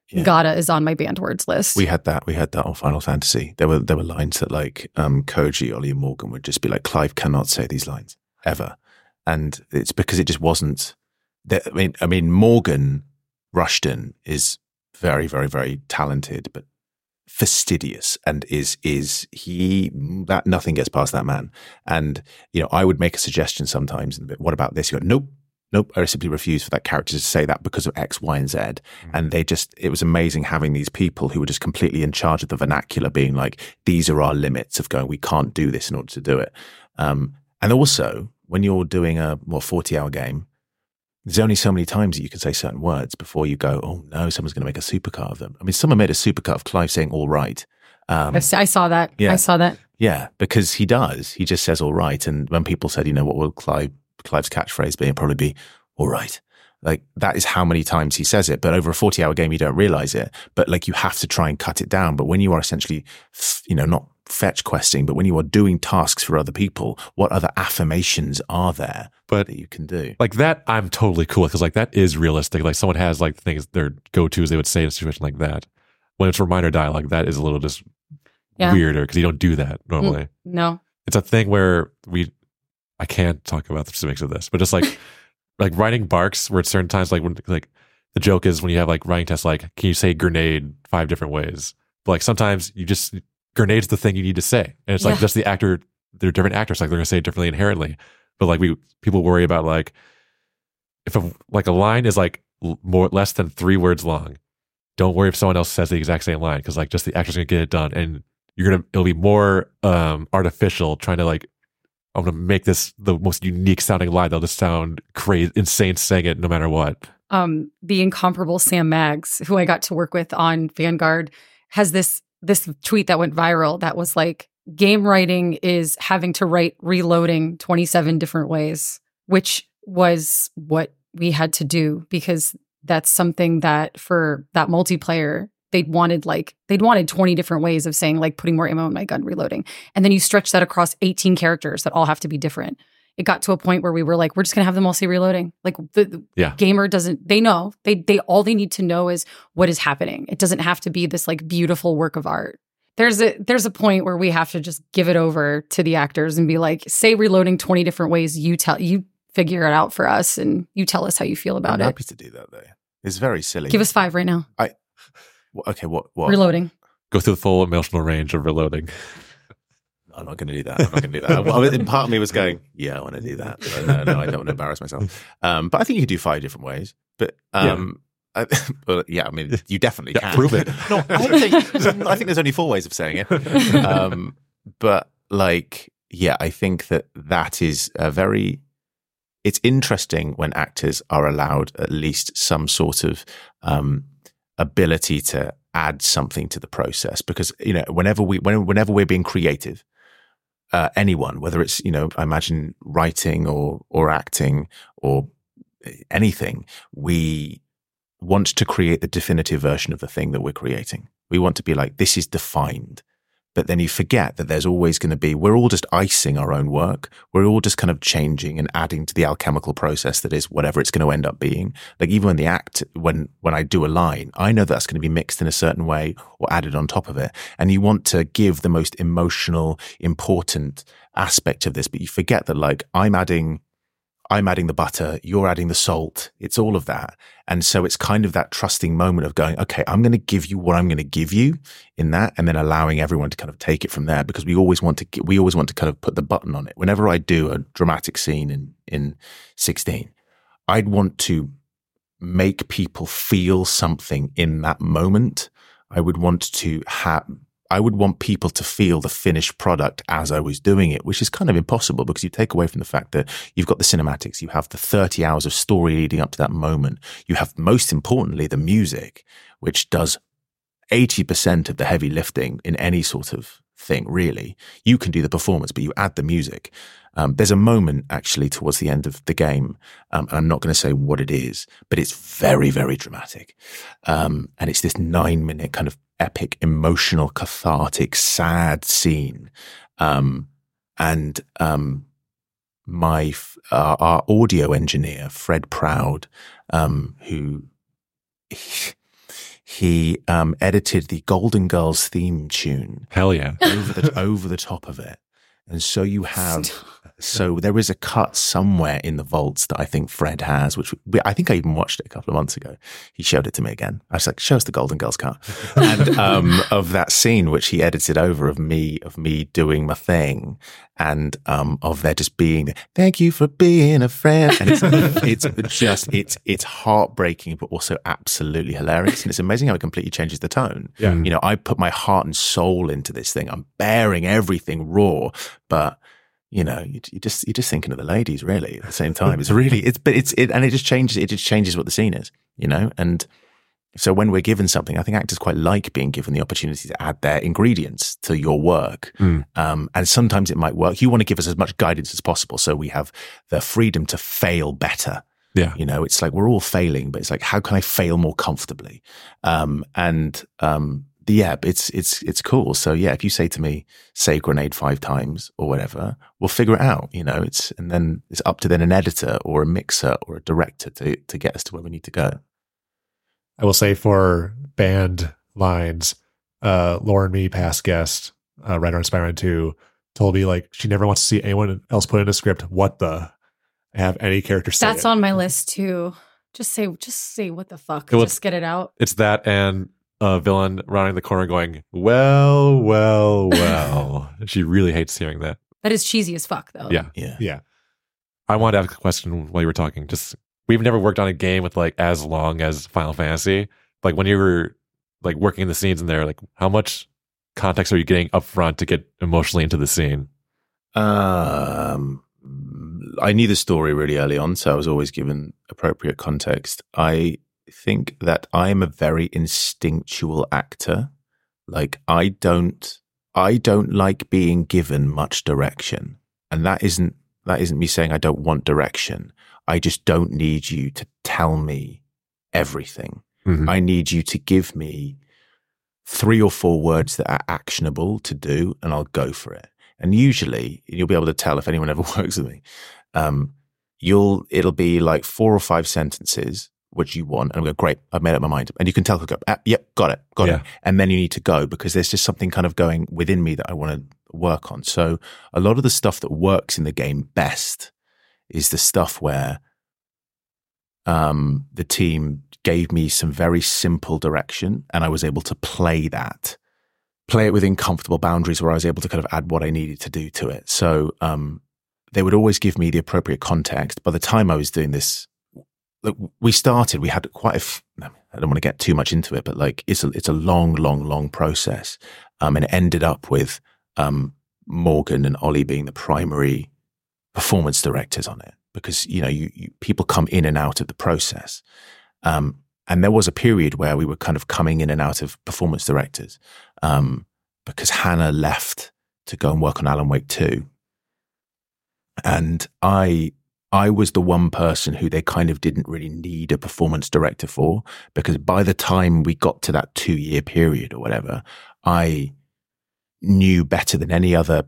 Yeah. gotta is on my banned words list. We had that. We had that on Final Fantasy. There were there were lines that like um, Koji, Ollie, and Morgan would just be like, Clive cannot say these lines ever, and it's because it just wasn't. That, I mean, I mean, Morgan Rushton is very, very, very talented, but fastidious and is is he that nothing gets past that man. And you know, I would make a suggestion sometimes. What about this? You go, nope. Nope, I simply refuse for that character to say that because of X, Y, and Z. And they just, it was amazing having these people who were just completely in charge of the vernacular, being like, these are our limits of going, we can't do this in order to do it. Um, and also, when you're doing a more 40 hour game, there's only so many times that you can say certain words before you go, oh no, someone's going to make a supercut of them. I mean, someone made a supercut of Clive saying all right. Um, I s- I saw that. Yeah. I saw that. yeah, because he does. He just says all right. And when people said, you know, what will Clive, Clive's catchphrase be? It'd probably be all right. Like that is how many times he says it. But over a 40 hour game, you don't realize it. But like you have to try and cut it down. But when you are essentially, you know, not fetch questing, but when you are doing tasks for other people, what other affirmations are there But that you can do? like that I'm totally cool because like that is realistic. Like someone has like things their go tos they would say in a situation like that. When it's a reminder dialogue, that is a little just Yeah. weirder because you don't do that mm, normally. No. It's a thing where we I can't talk about the specifics of this, but just like *laughs* like writing barks where at certain times like when like the joke is when you have like writing tests like can you say grenade five different ways? But like sometimes you just grenade's the thing you need to say. And it's like Yeah. just the actor they're different actors, like they're gonna say it differently inherently. But like we people worry about like if a like a line is like more less than three words long, don't worry if someone else says the exact same line because like just the actor's gonna get it done, and you're gonna it'll be more um artificial trying to like I'm gonna make this the most unique sounding line. They'll just sound crazy, insane saying it no matter what. um, the incomparable Sam Maggs, who I got to work with on Vanguard, has this this tweet that went viral that was like, "Game writing is having to write reloading twenty seven different ways," which was what we had to do because that's something that for that multiplayer they'd wanted like they'd wanted 20 different ways of saying like putting more ammo in my gun reloading. And then you stretch that across 18 characters that all have to be different. It got to a point where we were like we're just going to have them all say reloading. Like the, the Yeah. gamer doesn't they know. They they all they need to know is what is happening. It doesn't have to be this like beautiful work of art. There's a there's a point where we have to just give it over to the actors and be like say reloading 20 different ways. You tell you figure it out for us and you tell us how you feel about I'm it. happy to do that though. It's very silly. give us five right now. Well, okay, what? What? reloading Go through the full emotional range of reloading. I'm not going to do that. I'm not going to do that. Well, I part of me was going, yeah, I want to do that. But no, no, I don't want to embarrass myself. Um, but I think you could do five different ways. But um, I, *laughs* well, yeah, I mean, you definitely Yeah, can prove it. No, I think I think there's only four ways of saying it. *laughs* Um, but like, yeah, I think that that is a very. It's interesting when actors are allowed at least some sort of um, ability to add something to the process. Because you know whenever we when, whenever we're being creative uh, anyone whether it's you know i imagine writing or or acting or anything we want to create the definitive version of the thing that we're creating. We want to be like this is defined but then you forget that there's always going to be we're all just icing our own work. We're all just kind of changing and adding to the alchemical process that is whatever it's going to end up being. Like even when the act when when i do a line i know that's going to be mixed in a certain way or added on top of it. And you want to give the most emotional important aspect of this but you forget that like i'm adding I'm adding the butter, you're adding the salt. It's all of that. And so it's kind of that trusting moment of going, okay, I'm going to give you what I'm going to give you in that and then allowing everyone to kind of take it from there because we always want to, we always want to kind of put the button on it. Whenever I do a dramatic scene in, in 16, I'd want to make people feel something in that moment. I would want to have, I would want people to feel the finished product as I was doing it, which is kind of impossible because you take away from the fact that you've got the cinematics, you have the 30 hours of story leading up to that moment. You have most importantly the music, which does 80% of the heavy lifting in any sort of thing, really. You can do the performance, but you add the music. Um, there's a moment actually towards the end of the game, um, and I'm not going to say what it is, but it's very, very dramatic. Um, and it's this nine minute kind of epic, emotional, cathartic, sad scene. Um, and um, my f- our, our audio engineer, Fred Proud, um, who he um, edited the Golden Girls theme tune Hell yeah. over the over the top of it, and so you have *laughs* so there is a cut somewhere in the vaults that I think Fred has, which we, I think I even watched it a couple of months ago. He showed it to me again. I was like, "Show us the Golden Girls cut," *laughs* and um, of that scene which he edited over of me of me doing my thing, and um, of there just being, "Thank you for being a friend," and it's *laughs* it's just it's it's heartbreaking, but also absolutely hilarious, and it's amazing how it completely changes the tone. Yeah. You know, I put my heart and soul into this thing. I'm bearing everything raw, but you know, you, you just you're just thinking of the ladies really at the same *laughs* time. It's really it's but it's it and it just changes it just changes what the scene is, you know, and so when we're given something, I think actors quite like being given the opportunity to add their ingredients to your work. Mm. Um, and sometimes it might work. You want to give us as much guidance as possible, so we have the freedom to fail better. Yeah. You know, it's like we're all failing, but it's like, how can I fail more comfortably? Um, and, um, yeah, it's, it's, it's cool. So yeah, if you say to me, say grenade five times or whatever, we'll figure it out, you know, it's, and then it's up to then an editor or a mixer or a director to, to get us to where we need to go. I will say for band lines, uh, Lauren Mee, past guest, uh, writer on Spider-Man 2, told me like she never wants to see anyone else put in a script what the have any character say That's it. on my list too. Just say, just say what the fuck. Well, just get it out. It's that and a villain rounding the corner going, well, well, *laughs* well. she really hates hearing that. That is cheesy as fuck, though. Yeah. Yeah. Yeah. I wanted to ask a question while you were talking. Just we've never worked on a game with like as long as Final Fantasy. Like when you were like working in the scenes in there, like how much context are you getting up front to get emotionally into the scene? Um, I knew the story really early on, so I was always given appropriate context. I think that I am a very instinctual actor. Like I don't, I don't like being given much direction, and that isn't that isn't me saying I don't want direction. I just don't need you to tell me everything. Mhm. I need you to give me three or four words that are actionable to do, and I'll go for it. And usually, you'll be able to tell if anyone ever *laughs* works with me. Um, you'll it'll be like four or five sentences which you want, and I go, great, I've made up my mind, and you can tell, go, ah, yep, got it, got Yeah. it, and then you need to go because there's just something kind of going within me that I want to work on. So a lot of the stuff that works in the game best is the stuff where um, the team gave me some very simple direction and I was able to play that, play it within comfortable boundaries where I was able to kind of add what I needed to do to it. So um, they would always give me the appropriate context. By the time I was doing this, look, we started, we had quite a, f- I don't want to get too much into it, but like it's a, it's a long, long, long process. Um, and it ended up with um, Morgan and Ollie being the primary performance directors on it because you know you, you people come in and out of the process um, and there was a period where we were kind of coming in and out of performance directors um, because hannah left to go and work on alan wake 2 and i i was the one person who they kind of didn't really need a performance director for because by the time we got to that two year period or whatever i knew better than any other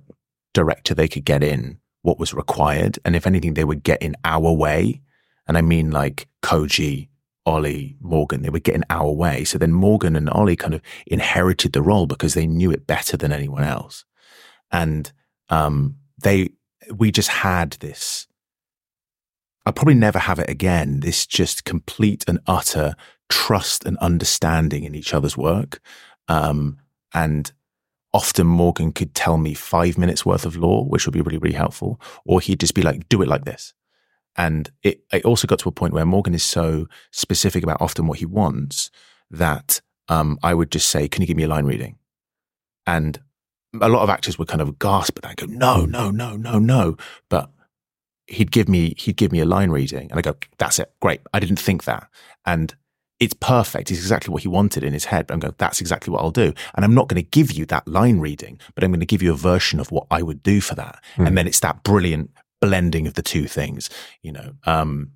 director they could get in what was required. And if anything, they would get in our way. And I mean like Koji, Ollie, Morgan, they would get in our way. So then Morgan and Ollie kind of inherited the role because they knew it better than anyone else. And um, they, we just had this. I'll probably never have it again. This just complete and utter trust and understanding in each other's work. Um, and often Morgan could tell me five minutes worth of lore, which would be really, really helpful. Or he'd just be like, do it like this. And it, it also got to a point where Morgan is so specific about often what he wants that um, I would just say, can you give me a line reading? And a lot of actors would kind of gasp at that and go, no, no, no, no, no. But he'd give me, he'd give me a line reading and I go, that's it. Great. I didn't think that. And it's perfect. It's exactly what he wanted in his head. But I'm going, that's exactly what I'll do. And I'm not going to give you that line reading, but I'm going to give you a version of what I would do for that. Hmm. And then it's that brilliant blending of the two things, you know. Um,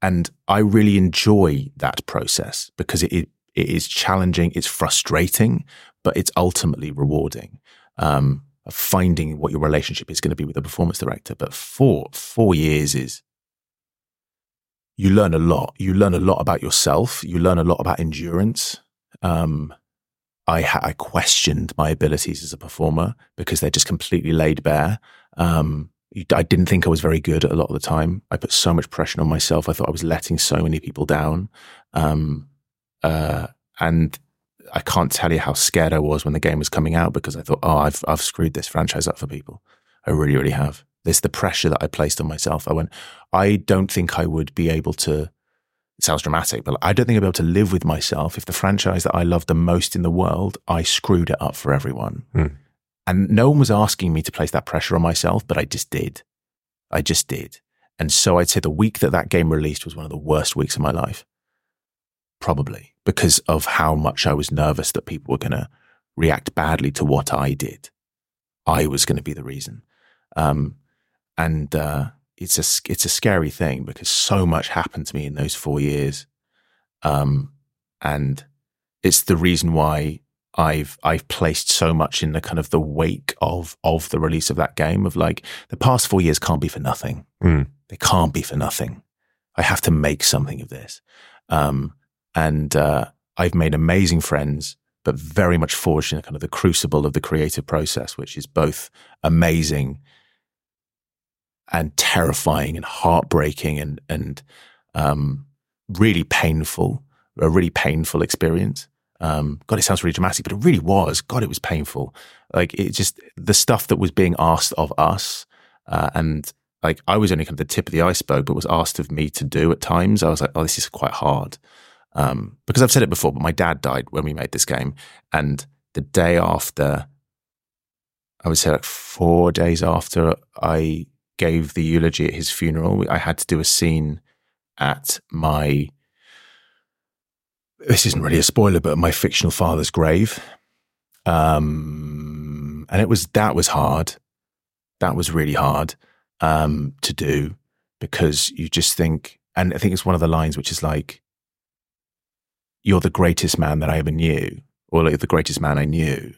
and I really enjoy that process because it, it, it is challenging, it's frustrating, but it's ultimately rewarding. Um, of finding what your relationship is going to be with the performance director. But four four years is you learn a lot. You learn a lot about yourself. You learn a lot about endurance. Um, I, ha- I questioned my abilities as a performer because they're just completely laid bare. Um, I didn't think I was very good at a lot of the time. I put so much pressure on myself. I thought I was letting so many people down. Um, uh, and I can't tell you how scared I was when the game was coming out because I thought, oh, I've, I've screwed this franchise up for people. I really, really have. There's the pressure that I placed on myself. I went, I don't think I would be able to. It sounds dramatic, but I don't think I'd be able to live with myself if the franchise that I love the most in the world, I screwed it up for everyone. Hmm. And no one was asking me to place that pressure on myself, but I just did. I just did. And so I'd say the week that that game released was one of the worst weeks of my life. Probably because of how much I was nervous that people were going to react badly to what I did. I was going to be the reason. Um, and uh, it's a it's a scary thing because so much happened to me in those four years, um, and it's the reason why I've I've placed so much in the kind of the wake of of the release of that game of like the past four years can't be for nothing. Mm. They can't be for nothing. I have to make something of this, um, and uh, I've made amazing friends. But very much forged in kind of the crucible of the creative process, which is both amazing and terrifying and heartbreaking and and um, really painful, a really painful experience. Um, God, it sounds really dramatic, but it really was. God, it was painful. Like it just the stuff that was being asked of us, uh, and like I was only kind of the tip of the iceberg, but was asked of me to do at times. I was like, oh, this is quite hard. Um, because I've said it before, but my dad died when we made this game, and the day after, I would say like four days after I gave the eulogy at his funeral, I had to do a scene at my. This isn't really a spoiler, but my fictional father's grave, um, and it was that was hard. That was really hard um, to do because you just think, and I think it's one of the lines which is like, "You're the greatest man that I ever knew," or like the greatest man I knew.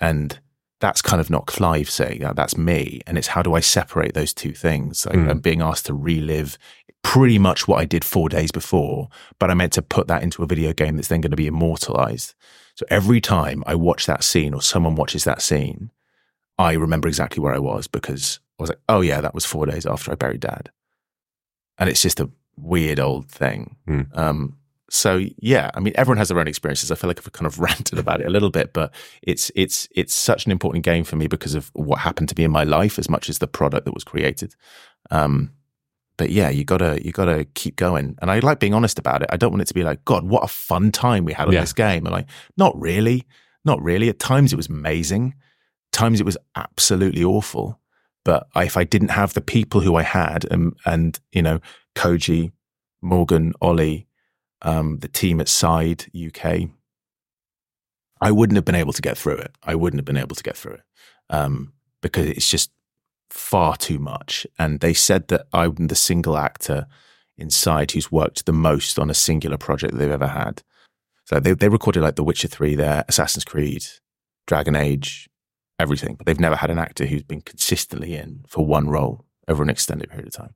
And that's kind of not Clive saying that, that's me. And it's how do I separate those two things? Like, Mm. I'm being asked to relive pretty much what I did four days before, but I meant to put that into a video game that's then going to be immortalized. So every time I watch that scene or someone watches that scene, I remember exactly where I was because I was like, oh yeah, that was four days after I buried dad. And it's just a weird old thing. Hmm. Um, so yeah, I mean, everyone has their own experiences. I feel like I've kind of *laughs* ranted about it a little bit, but it's it's it's such an important game for me because of what happened to me in my life as much as the product that was created. Um, but yeah, you gotta you gotta keep going. And I like being honest about it. I don't want it to be like, God, what a fun time we had on Yeah. this game. And like, not really, not really. At times it was amazing. Times it was absolutely awful. But I, if I didn't have the people who I had, and and you know, Koji, Morgan, Ollie, um, the team at Side UK, I wouldn't have been able to get through it. I wouldn't have been able to get through it um, because it's just far too much. And they said that I'm the single actor inside who's worked the most on a singular project they've ever had. So they, they recorded like The Witcher 3 there, Assassin's Creed, Dragon Age, everything, but they've never had an actor who's been consistently in for one role over an extended period of time.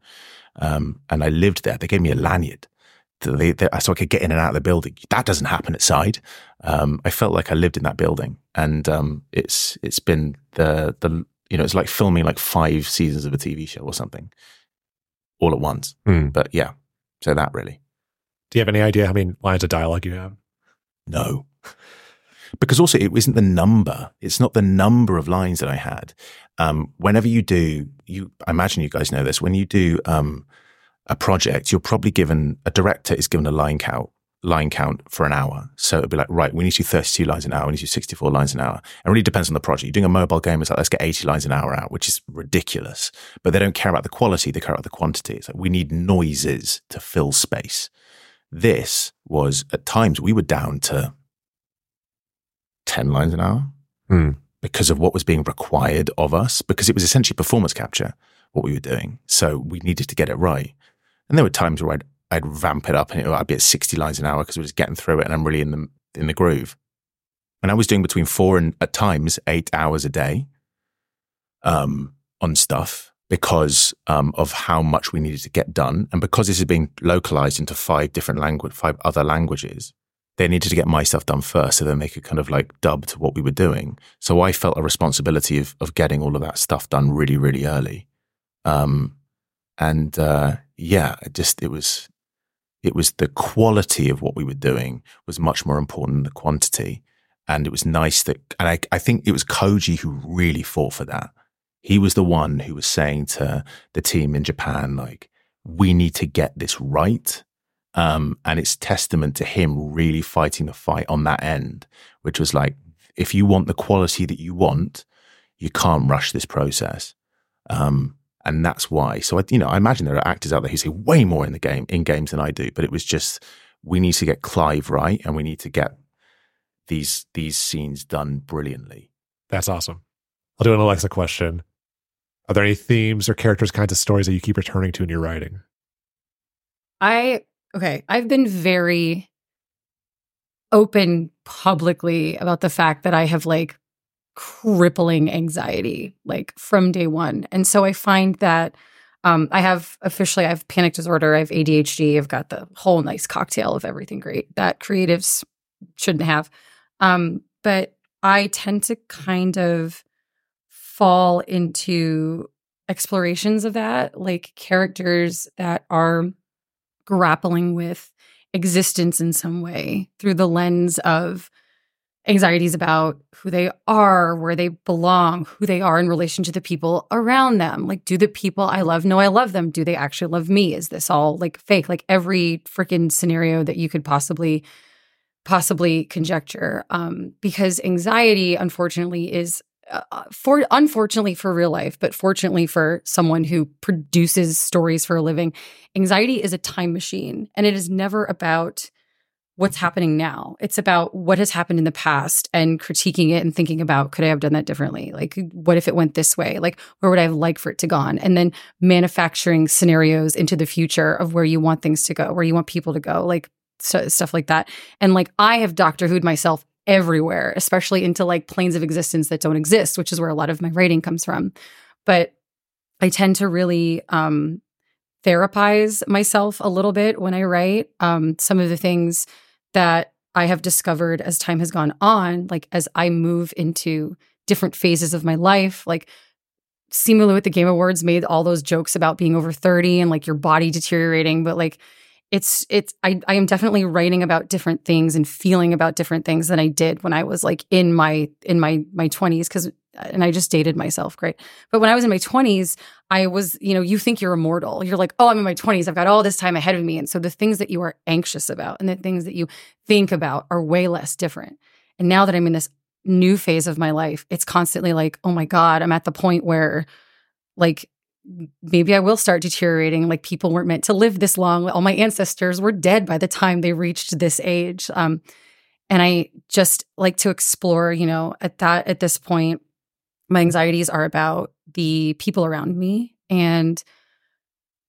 Um, and I lived there. They gave me a lanyard they, they, so I could get in and out of the building. That doesn't happen at Side. Um, I felt like I lived in that building, and um, it's it's been the the you know it's like filming like five seasons of a TV show or something, all at once. Hmm. But yeah, so that really Do you have any idea how many lines of dialogue you have? no, *laughs* because also it isn't the number. It's not the number of lines that I had. Um, whenever you do, you I imagine you guys know this. When you do um, a project, you're probably given a director is given a line count line count for an hour. So it'd be like, right, we need to do 32 lines an hour, we need to do 64 lines an hour. It really depends on the project. You're doing a mobile game, it's like, let's get 80 lines an hour out, which is ridiculous. But they don't care about the quality, they care about the quantity. It's like, we need noises to fill space. This was, at times, we were down to 10 lines an hour Hmm. because of what was being required of us, because it was essentially performance capture, what we were doing. So we needed to get it right. And there were times where I'd, I'd vamp it up and it, I'd be at 60 lines an hour because we're just getting through it and I'm really in the, in the groove. And I was doing between four and at times eight hours a day um, on stuff because um, of how much we needed to get done. And because this is being localized into five different language, five other languages, they needed to get my stuff done first so then they could kind of like dub to what we were doing. So I felt a responsibility of, of getting all of that stuff done really, really early. Um, and uh, yeah, it just, it was, it was the quality of what we were doing was much more important than the quantity. And it was nice that, and I, I think it was Koji who really fought for that. He was the one who was saying to the team in Japan, like, we need to get this right. Um, and it's testament to him really fighting the fight on that end, which was like, if you want the quality that you want, you can't rush this process. Um, and that's why. So I, you know, I imagine there are actors out there who say way more in the game, in games than I do, but it was just, we need to get Clive right and we need to get these, these scenes done brilliantly. That's awesome. I'll do an Alexa question. Are there any themes or characters, kinds of stories that you keep returning to in your writing? I okay, I've been very open publicly about the fact that I have like crippling anxiety like from day 1. And so I find that um, I have officially I have panic disorder, I have ADHD, I've got the whole nice cocktail of everything great that creatives shouldn't have. Um, but I tend to kind of fall into explorations of that, like characters that are grappling with existence in some way through the lens of anxieties about who they are, where they belong, who they are in relation to the people around them. Like, do the people I love know I love them? Do they actually love me? Is this all like fake? Like every freaking scenario that you could possibly possibly conjecture um because anxiety unfortunately is uh, for unfortunately for real life but fortunately for someone who produces stories for a living anxiety is a time machine and it is never about what's happening now. It's about what has happened in the past and critiquing it and thinking about could i have done that differently? Like what if it went this way? Like where would i have liked for it to gone and then manufacturing scenarios into the future of where you want things to go where you want people to go like st- stuff like that. And like i have doctor who'd myself everywhere, especially into like planes of existence that don't exist, which is where a lot of my writing comes from. But I tend to really um, therapize myself a little bit when I write. Um, some of the things that I have discovered as time has gone on, like as I move into different phases of my life, like seemingly with the Game Awards made all those jokes about being over 30 and like your body deteriorating, but like it's it's I I am definitely writing about different things and feeling about different things than I did when I was like in my in my my 20s cuz and I just dated myself, great. But when I was in my 20s, I was, you know, you think you're immortal. You're like, "Oh, I'm in my 20s. I've got all this time ahead of me." And so the things that you are anxious about and the things that you think about are way less different. And now that I'm in this new phase of my life, it's constantly like, "Oh my god, I'm at the point where like maybe I will start deteriorating. Like people weren't meant to live this long. All my ancestors were dead by the time they reached this age. Um, and I just like to explore, you know, at that, at this point, my anxieties are about the people around me and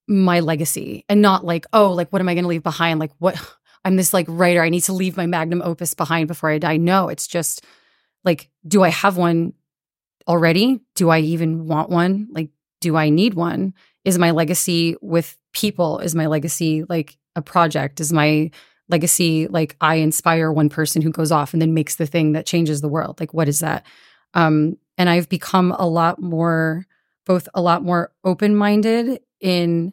my legacy and not like, oh, like, what am I going to leave behind? Like, what *sighs* I'm this like writer. I need to leave my magnum opus behind before I die. No, it's just like, do I have one already? Do I even want one? Like, do I need one? Is my legacy with people? Is my legacy like a project? Is my legacy like I inspire one person who goes off and then makes the thing that changes the world? Like, what is that? Um, and I've become a lot more, both a lot more open minded in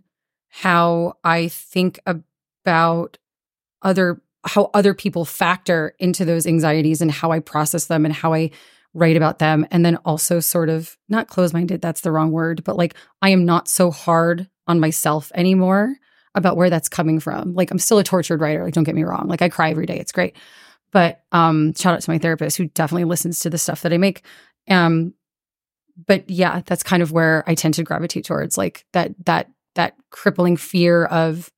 how I think about other how other people factor into those anxieties and how I process them and how I write about them and then also sort of not close minded that's the wrong word but like i am not so hard on myself anymore about where that's coming from. Like i'm still a tortured writer like don't get me wrong. Like i cry every day it's great. But um shout out to my therapist who definitely listens to the stuff that i make. Um but yeah that's kind of where i tend to gravitate towards like that that that crippling fear of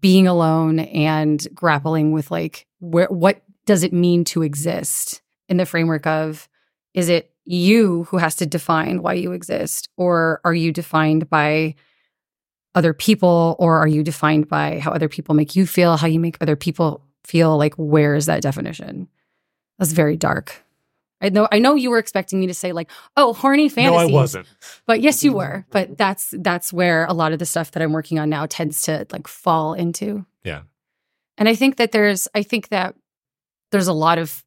being alone and grappling with like where what does it mean to exist in the framework of is it you who has to define why you exist? Or are you defined by other people? Or are you defined by how other people make you feel, how you make other people feel? Like, where is that definition? That's very dark. I know I know you were expecting me to say like, oh, horny fantasy. No, I wasn't. But yes, you were. *laughs* But that's that's where a lot of the stuff that I'm working on now tends to like fall into. Yeah. And I think that there's I think that there's a lot of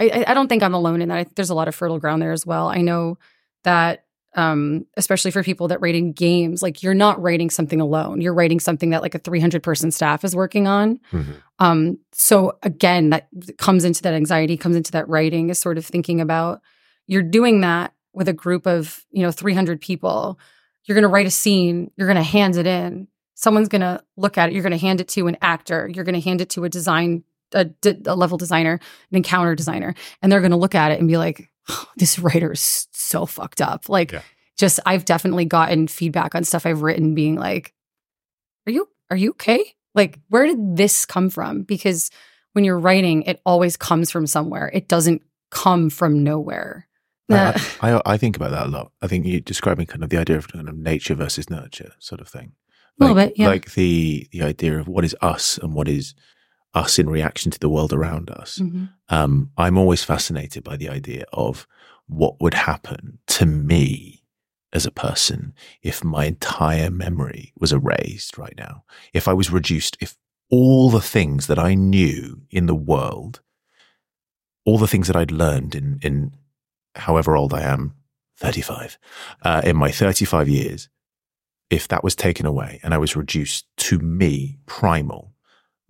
I, I don't think I'm alone in that. I, there's a lot of fertile ground there as well. I know that, um, especially for people that write in games, like you're not writing something alone. You're writing something that like a 300 person staff is working on. Mm-hmm. Um, so again, that comes into that anxiety, comes into that writing is sort of thinking about you're doing that with a group of you know 300 people. You're going to write a scene. You're going to hand it in. Someone's going to look at it. You're going to hand it to an actor. You're going to hand it to a design a, a level designer, an encounter designer, and they're going to look at it and be like, oh, "This writer is so fucked up." Like, yeah. just I've definitely gotten feedback on stuff I've written, being like, "Are you are you okay? Like, where did this come from?" Because when you're writing, it always comes from somewhere. It doesn't come from nowhere. I, I, I, think about that a lot. I think you're describing kind of the idea of kind of nature versus nurture sort of thing. Like, a little bit, yeah. Like the the idea of what is us and what is us in reaction to the world around us. Mm-hmm. Um, I'm always fascinated by the idea of what would happen to me as a person if my entire memory was erased right now. If I was reduced, if all the things that I knew in the world, all the things that I'd learned in, in however old I am, 35, uh, in my 35 years, if that was taken away and I was reduced to me, primal,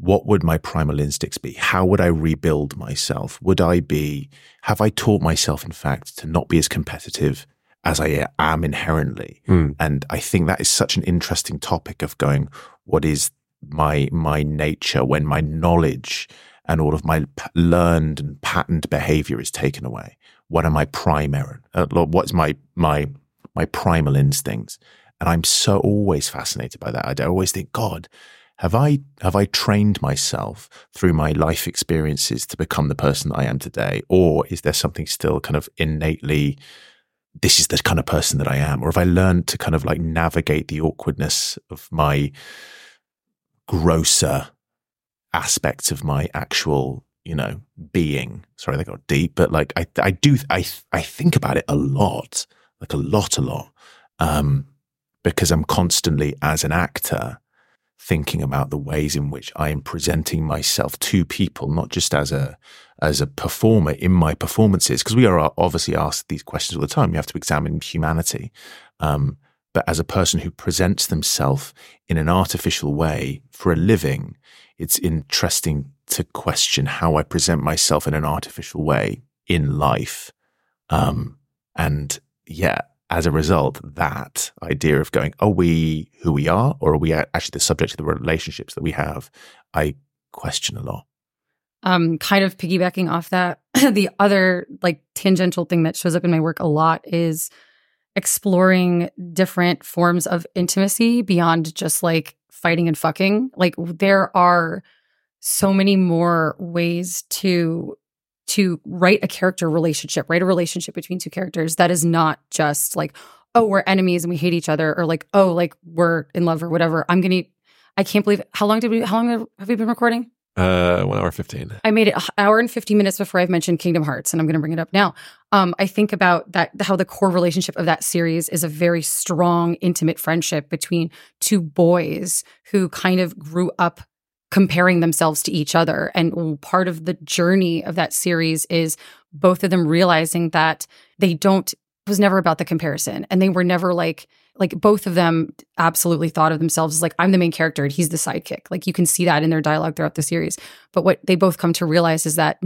what would my primal instincts be? How would I rebuild myself? Would I be, have I taught myself, in fact, to not be as competitive as I am inherently? Mm. And I think that is such an interesting topic of going, what is my, my nature when my knowledge and all of my learned and patterned behavior is taken away? What are my primary, uh, what's my, my, my primal instincts? And I'm so always fascinated by that. I always think, God, have I have I trained myself through my life experiences to become the person that I am today, or is there something still kind of innately? This is the kind of person that I am, or have I learned to kind of like navigate the awkwardness of my grosser aspects of my actual you know, being. Sorry, they got deep, but like I, I do, I, I think about it a lot, like a lot, a lot, um, because I'm constantly as an actor thinking about the ways in which I am presenting myself to people, not just as a as a performer in my performances, because we are obviously asked these questions all the time. You have to examine humanity, um, but as a person who presents themselves in an artificial way for a living, it's interesting to question how I present myself in an artificial way in life. Um, and yeah, as a result, that idea of going, are we who we are, or are we actually the subject of the relationships that we have? I question a lot. Um, kind of piggybacking off that, *clears throat* the other like tangential thing that shows up in my work a lot is exploring different forms of intimacy beyond just like fighting and fucking. Like there are so many more ways to to write a character relationship, write a relationship between two characters that is not just like, oh, we're enemies and we hate each other, or like, oh, like we're in love or whatever. I'm gonna I can't believe how long did we how long have we been recording? Uh, one hour fifteen. I made it an hour and fifty minutes before I've mentioned Kingdom Hearts, and I'm going to bring it up now. Um, I think about that how the core relationship of that series is a very strong, intimate friendship between two boys who kind of grew up comparing themselves to each other. And part of the journey of that series is both of them realizing that they don't, was never about the comparison. And they were never like, like both of them absolutely thought of themselves as like, I'm the main character and he's the sidekick. Like you can see that in their dialogue throughout the series. But what they both come to realize is that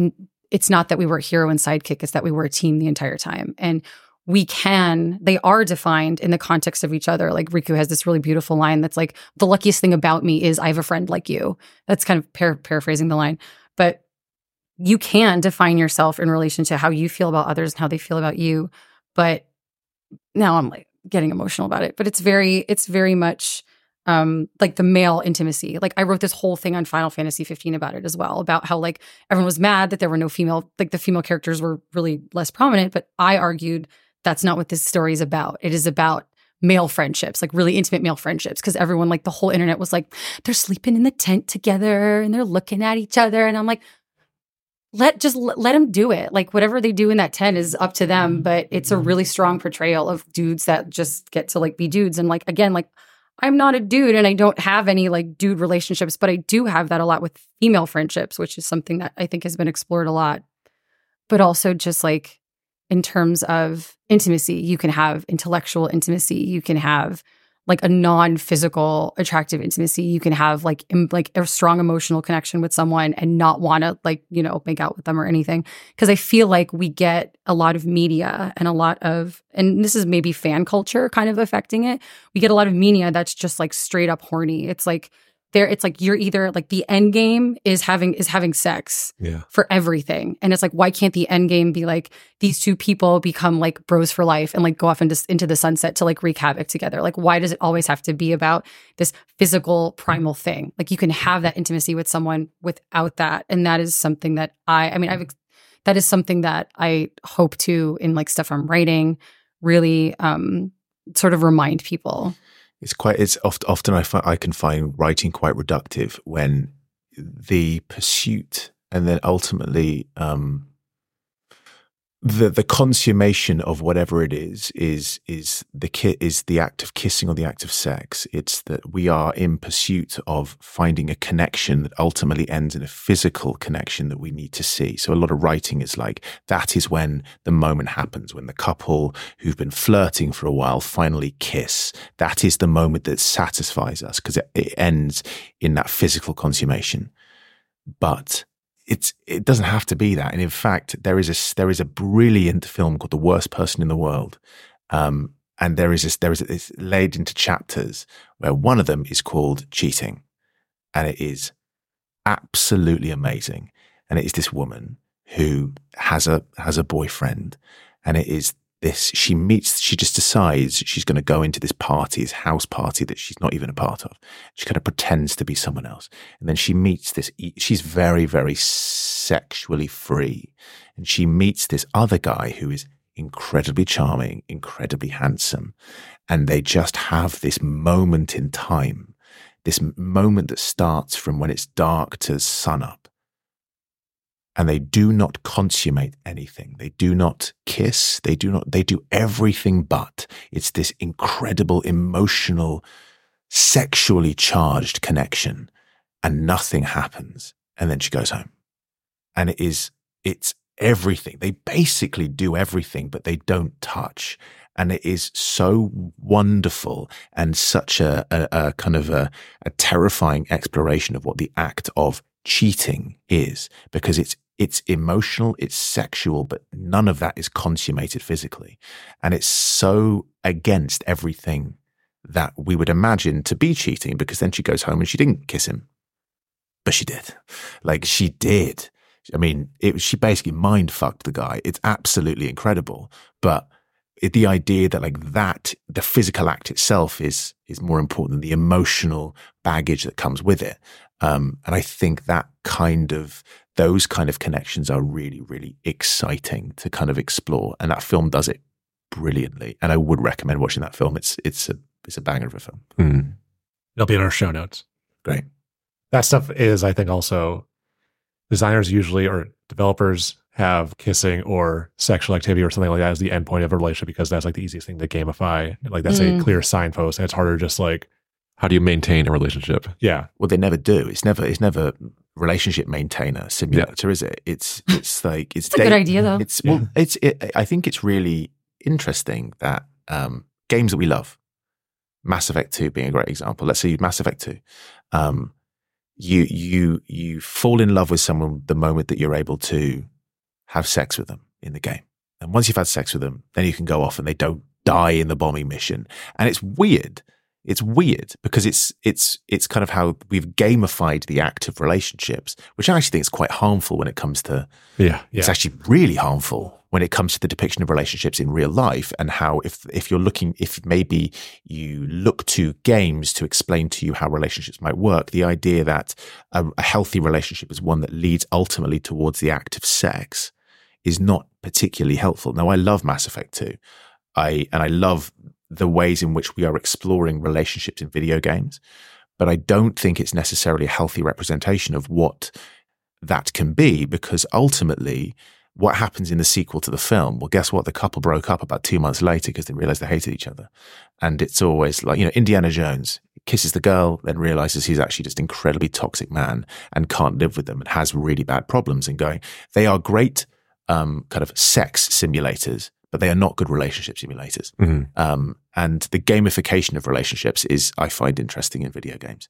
it's not that we were hero and sidekick, it's that we were a team the entire time. And we can, they are defined in the context of each other. Like Riku has this really beautiful line that's like, the luckiest thing about me is I have a friend like you. That's kind of par- paraphrasing the line. But you can define yourself in relation to how you feel about others and how they feel about you. But now I'm like getting emotional about it. But it's very, it's very much um like the male intimacy. Like I wrote this whole thing on Final Fantasy 15 about it as well, about how like everyone was mad that there were no female, like the female characters were really less prominent. But I argued that's not what this story is about. It is about male friendships, like really intimate male friendships. Cause everyone, like the whole internet was like, they're sleeping in the tent together and they're looking at each other. And I'm like, let just let them do it. Like whatever they do in that tent is up to them. But it's a really strong portrayal of dudes that just get to like be dudes. And like, again, like I'm not a dude and I don't have any like dude relationships, but I do have that a lot with female friendships, which is something that I think has been explored a lot. But also just like in terms of intimacy. You can have intellectual intimacy. You can have like a non-physical attractive intimacy. You can have like Im- like a strong emotional connection with someone and not want to like, you know, make out with them or anything. Cuz I feel like we get a lot of media and a lot of and this is maybe fan culture kind of affecting it. We get a lot of media that's just like straight up horny. It's like there it's like you're either like the end game is having is having sex yeah. for everything. And it's like why can't the end game be like these two people become like bros for life and like go off into, into the sunset to like wreak havoc together? Like why does it always have to be about this physical primal thing? Like you can have that intimacy with someone without that. And that is something that i i mean i've that is something that i hope to in like stuff i'm writing really um sort of remind people it's quite it's oft, often I, fi- I can find writing quite reductive when the pursuit and then ultimately um, the the consummation of whatever it is is is the ki- is the act of kissing or the act of sex. It's that we are in pursuit of finding a connection that ultimately ends in a physical connection that we need to see. So a lot of writing is like that is when the moment happens when the couple who've been flirting for a while finally kiss. That is the moment that satisfies us because it, it ends in that physical consummation. But it's it doesn't have to be that. And in fact, there is a there is a brilliant film called The Worst Person in the World, um, and there is this there is a, it's laid into chapters where one of them is called cheating, and it is absolutely amazing. And it is this woman who has a has a boyfriend, and it is this she meets she just decides she's going to go into this party this house party that she's not even a part of. She kind of pretends to be someone else. And then she meets this she's very very sexually free. And she meets this other guy who is incredibly charming incredibly handsome. And they just have this moment in time this moment that starts from when it's dark to sun up and they do not consummate anything. They do not kiss. They do not, they do everything but. It's this incredible emotional, sexually charged connection and nothing happens. And then she goes home and it is, it's everything. They basically do everything, but they don't touch. And it is so wonderful and such a, a, a kind of a, a terrifying exploration of what the act of cheating is because it's it's emotional, it's sexual, but none of that is consummated physically. And it's so against everything that we would imagine to be cheating because then she goes home and she didn't kiss him. But she did. Like she did. I mean, it, she basically mind fucked the guy. It's absolutely incredible. But it, the idea that like that, the physical act itself is, is more important than the emotional baggage that comes with it. Um, and I think that kind of, those kind of connections are really, really exciting to kind of explore. And that film does it brilliantly. And I would recommend watching that film. It's, it's a, it's a banger of a film. Hmm. It'll be in our show notes. Great. That stuff is, I think, also designers usually or developers have kissing or sexual activity or something like that as the endpoint of a relationship because that's like the easiest thing to gamify. Like that's Mm. a clear signpost, and it's harder just like, How do you maintain a relationship? yeah, Well, they never do. It's never, it's never relationship maintainer simulator, is it? It's, *laughs* it's like, it's, It's a good idea, though. It's, well, it's, it, I think it's really interesting that, um, games that we love, Mass Effect 2 being a great example. Let's say Mass Effect 2. Um, you, you, you fall in love with someone the moment that you're able to have sex with them in the game. And once you've had sex with them, then you can go off and they don't die in the bombing mission. And it's weird. It's weird because it's it's it's kind of how we've gamified the act of relationships, which I actually think is quite harmful when it comes to Yeah. it's actually really harmful when it comes to the depiction of relationships in real life and how if if you're looking if maybe you look to games to explain to you how relationships might work the idea that a, a healthy relationship is one that leads ultimately towards the act of sex is not particularly helpful now i love mass effect 2 i and i love the ways in which we are exploring relationships in video games but i don't think it's necessarily a healthy representation of what that can be because ultimately what happens in the sequel to the film well guess what? The couple broke up about two months later because they realized they hated each other. And it's always like you know indiana jones kisses the girl then realizes he's actually just an incredibly toxic man and can't live with them and has really bad problems and going they are great um, kind of sex simulators but they are not good relationship simulators Mhm. um, and the gamification of relationships is I find interesting in video games.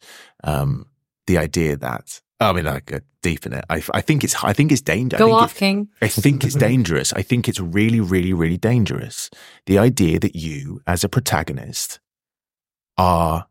Um, the idea that I mean, I go deep in it. I, I think it's I think it's dangerous. Go off, King. I think it's dangerous. I think it's really, really, really dangerous. The idea that you, as a protagonist, are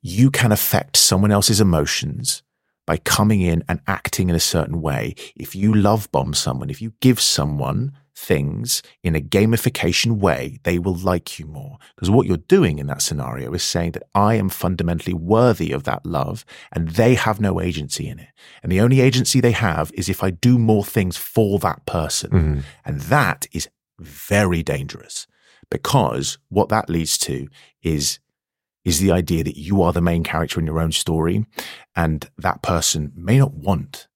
you can affect someone else's emotions by coming in and acting in a certain way. If you love bomb someone, if you give someone things in a gamification way, they will like you more. Because what you're doing in that scenario is saying that I am fundamentally worthy of that love and they have no agency in it. And the only agency they have is if I do more things for that person. Mhm. And that is very dangerous because what that leads to is is the idea that you are the main character in your own story and that person may not want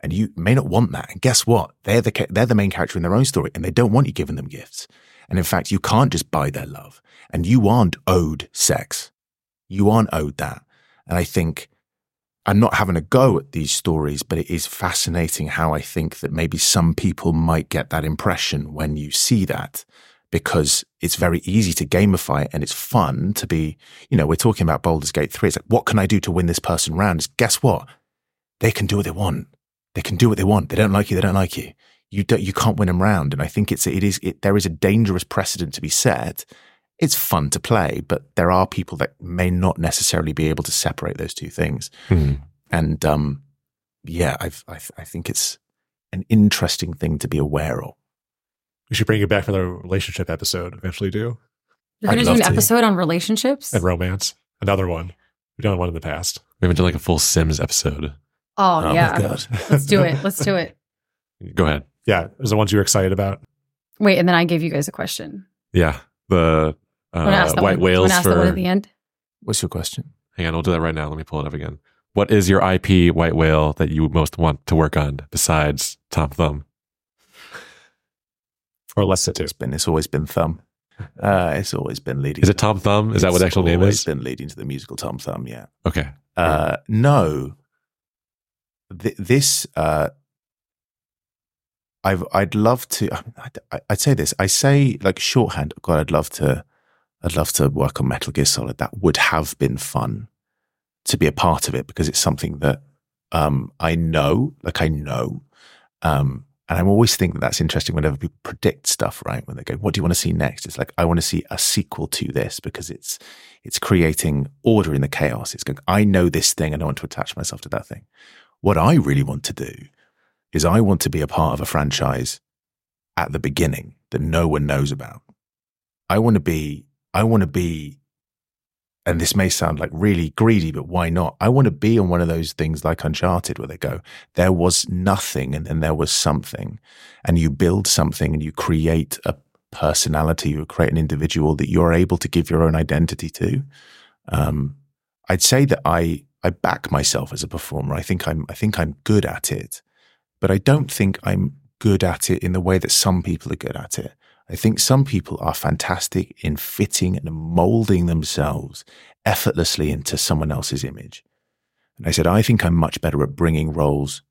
and you may not want that. And guess what? They're the, they're the main character in their own story and they don't want you giving them gifts. And in fact, you can't just buy their love and you aren't owed sex. You aren't owed that. And I think I'm not having a go at these stories, but it is fascinating how I think that maybe some people might get that impression when you see that because it's very easy to gamify it and it's fun to be, you know, we're talking about Baldur's Gate 3. It's like, what can I do to win this person round? Guess what? They can do what they want. They can do what they want. They don't like you. They don't like you. You don't, you can't win them round. And I think it's, it is, it, there is a dangerous precedent to be set. It's fun to play, but there are people that may not necessarily be able to separate those two things. Mhm. And, um, yeah, I've, I, I think it's an interesting thing to be aware of. we should bring you back for the relationship episode eventually. Do You're going to do an episode on relationships? and romance, another one. We've done one in the past. We haven't done like a full Sims episode. Oh, my yeah. God. Let's do it. Let's do it. *laughs* Go ahead. Yeah, is the ones you were excited about. Wait, and then I gave you guys a question. Yeah. The uh, ask that white one? whales Wanna that one for. at the end? What's your question? Hang on, we'll do that right now. Let me pull it up again. what is your IP white whale that you most want to work on besides Tom Thumb? Or less than. It's been. It's always been Thumb. Uh, it's always been leading. Is it Tom Thumb? Is that what the actual name is? always is? Been leading to the musical Tom Thumb. Yeah. Okay. Uh, no. Th- this. Uh, I've. I'd love to. I'd, I'd say this. I say like shorthand. God, I'd love to. I'd love to work on Metal Gear Solid. That would have been fun to be a part of it because it's something that um, I know. Like I know. Um, and I'm always think that that's interesting whenever people predict stuff, right? When they go, "What do you want to see next?" It's like I want to see a sequel to this because it's it's creating order in the chaos. It's going, I know this thing and I want to attach myself to that thing. What I really want to do is I want to be a part of a franchise at the beginning that no one knows about. I want to be, I want to be, and this may sound like really greedy, but why not? I want to be on one of those things like Uncharted where they go, there was nothing and then there was something. And you build something and you create a personality, you create an individual that you're able to give your own identity to. Um, I'd say that I I back myself as a performer. I think I'm I think I'm good at it, but I don't think I'm good at it in the way that some people are good at it. I think some people are fantastic in fitting and molding themselves effortlessly into someone else's image. And I said, I think I'm much better at bringing roles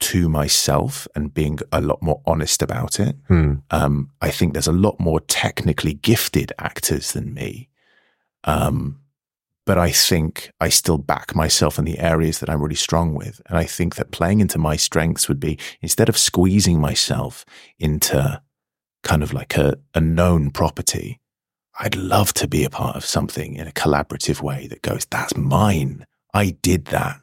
to myself and being a lot more honest about it. Hmm. Um, I think there's a lot more technically gifted actors than me. Um, but I think I still back myself in the areas that I'm really strong with. And I think that playing into my strengths would be instead of squeezing myself into kind of like a, a known property, I'd love to be a part of something in a collaborative way that goes, that's mine. I did that.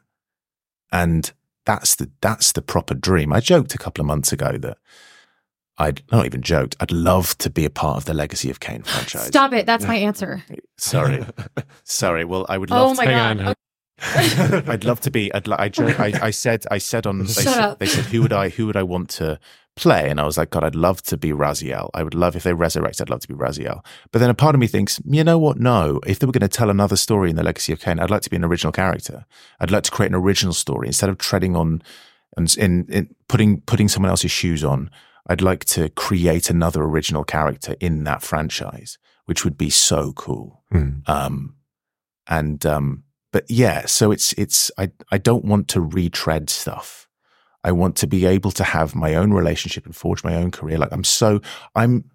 And that's the that's the proper dream. I joked a couple of months ago that I'd not even joked. I'd love to be a part of the Legacy of Kain franchise. Stop it. That's my answer. Sorry, *laughs* sorry. Well, I would love. Oh love. my hang god. on. *laughs* I'd love to be. I'd, li- I, joke, I, I said. I said on. They Shut said, up. they said who would I who would I want to play? And I was like, God, I'd love to be Raziel. I would love if they resurrect. I'd love to be Raziel. But then a part of me thinks, you know what? No. If they were going to tell another story in the Legacy of Kain, I'd like to be an original character. I'd like to create an original story instead of treading on and in, in putting putting someone else's shoes on. I'd like to create another original character in that franchise, which would be so cool. Hmm. Um, and um, but yeah, so it's it's I I don't want to retread stuff. I want to be able to have my own relationship and forge my own career. Like I'm so I'm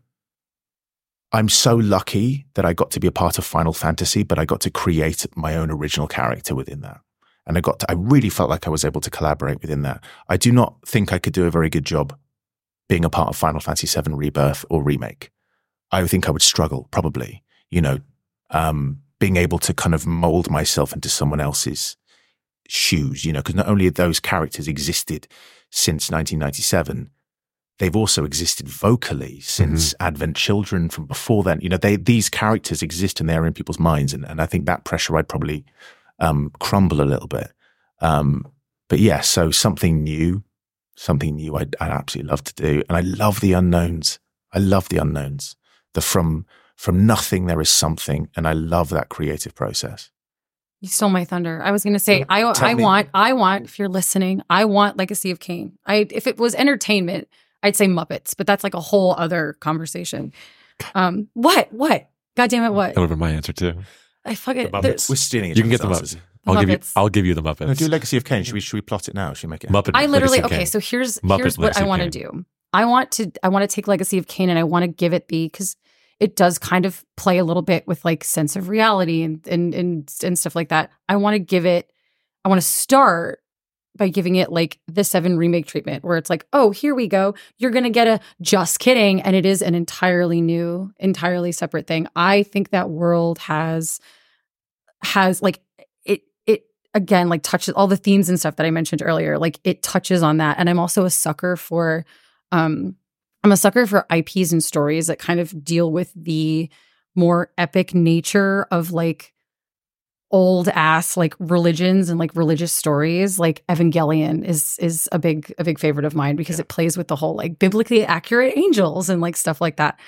I'm so lucky that I got to be a part of Final Fantasy, but I got to create my own original character within that. And I got to, I really felt like I was able to collaborate within that. I do not think I could do a very good job being a part of Final Fantasy VII Rebirth or Remake. I think I would struggle, probably, you know, um, being able to kind of mold myself into someone else's shoes, you know, because not only have those characters existed since 1997, they've also existed vocally since Advent Children from before then. You know, they these characters exist and they're in people's minds, and, and I think that pressure I'd probably um, crumble a little bit. Um, but yeah, so something new, something new I'd, I'd absolutely love to do, and I love the unknowns. I love the unknowns. The from from nothing there is something, and I love that creative process. You stole my thunder. I was going to say, I, Tell I me. want, I want. If you're listening, I want Legacy of Kain. I, if it was entertainment, I'd say Muppets, but that's like a whole other conversation. Um, what, what? God damn it, what? That would have been my answer too. I fucking. The Muppets. We're stealing It You can get the other's Muppets. Answers. I'll give you. Muppets. I'll give you the Muppets. No, do Legacy of Kain. Should we should we plot it now? Should we make it? Muppet. I literally Legacy okay. Kain. So here's Muppet here's what Legacy I want to do. I want to I want to take Legacy of Kane and I want to give it the because it does kind of play a little bit with like sense of reality and and and and stuff like that. I want to give it. I want to start by giving it like the seven remake treatment where it's like oh here we go you're gonna get a just kidding and it is an entirely new entirely separate thing i think that world has has like it it again like touches all the themes and stuff that i mentioned earlier like it touches on that. And i'm also a sucker for um i'm a sucker for ips and stories that kind of deal with the more epic nature of like old ass like religions and like religious stories. Like evangelion is is a big a big favorite of mine because it plays with the whole like biblically accurate angels and like stuff like that.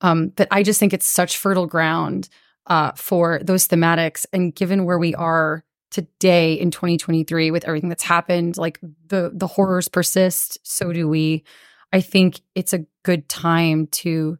Um but i just think it's such fertile ground uh for those thematics. And given where we are today in 2023 with everything that's happened, like the the horrors persist, so do we. I think it's a good time to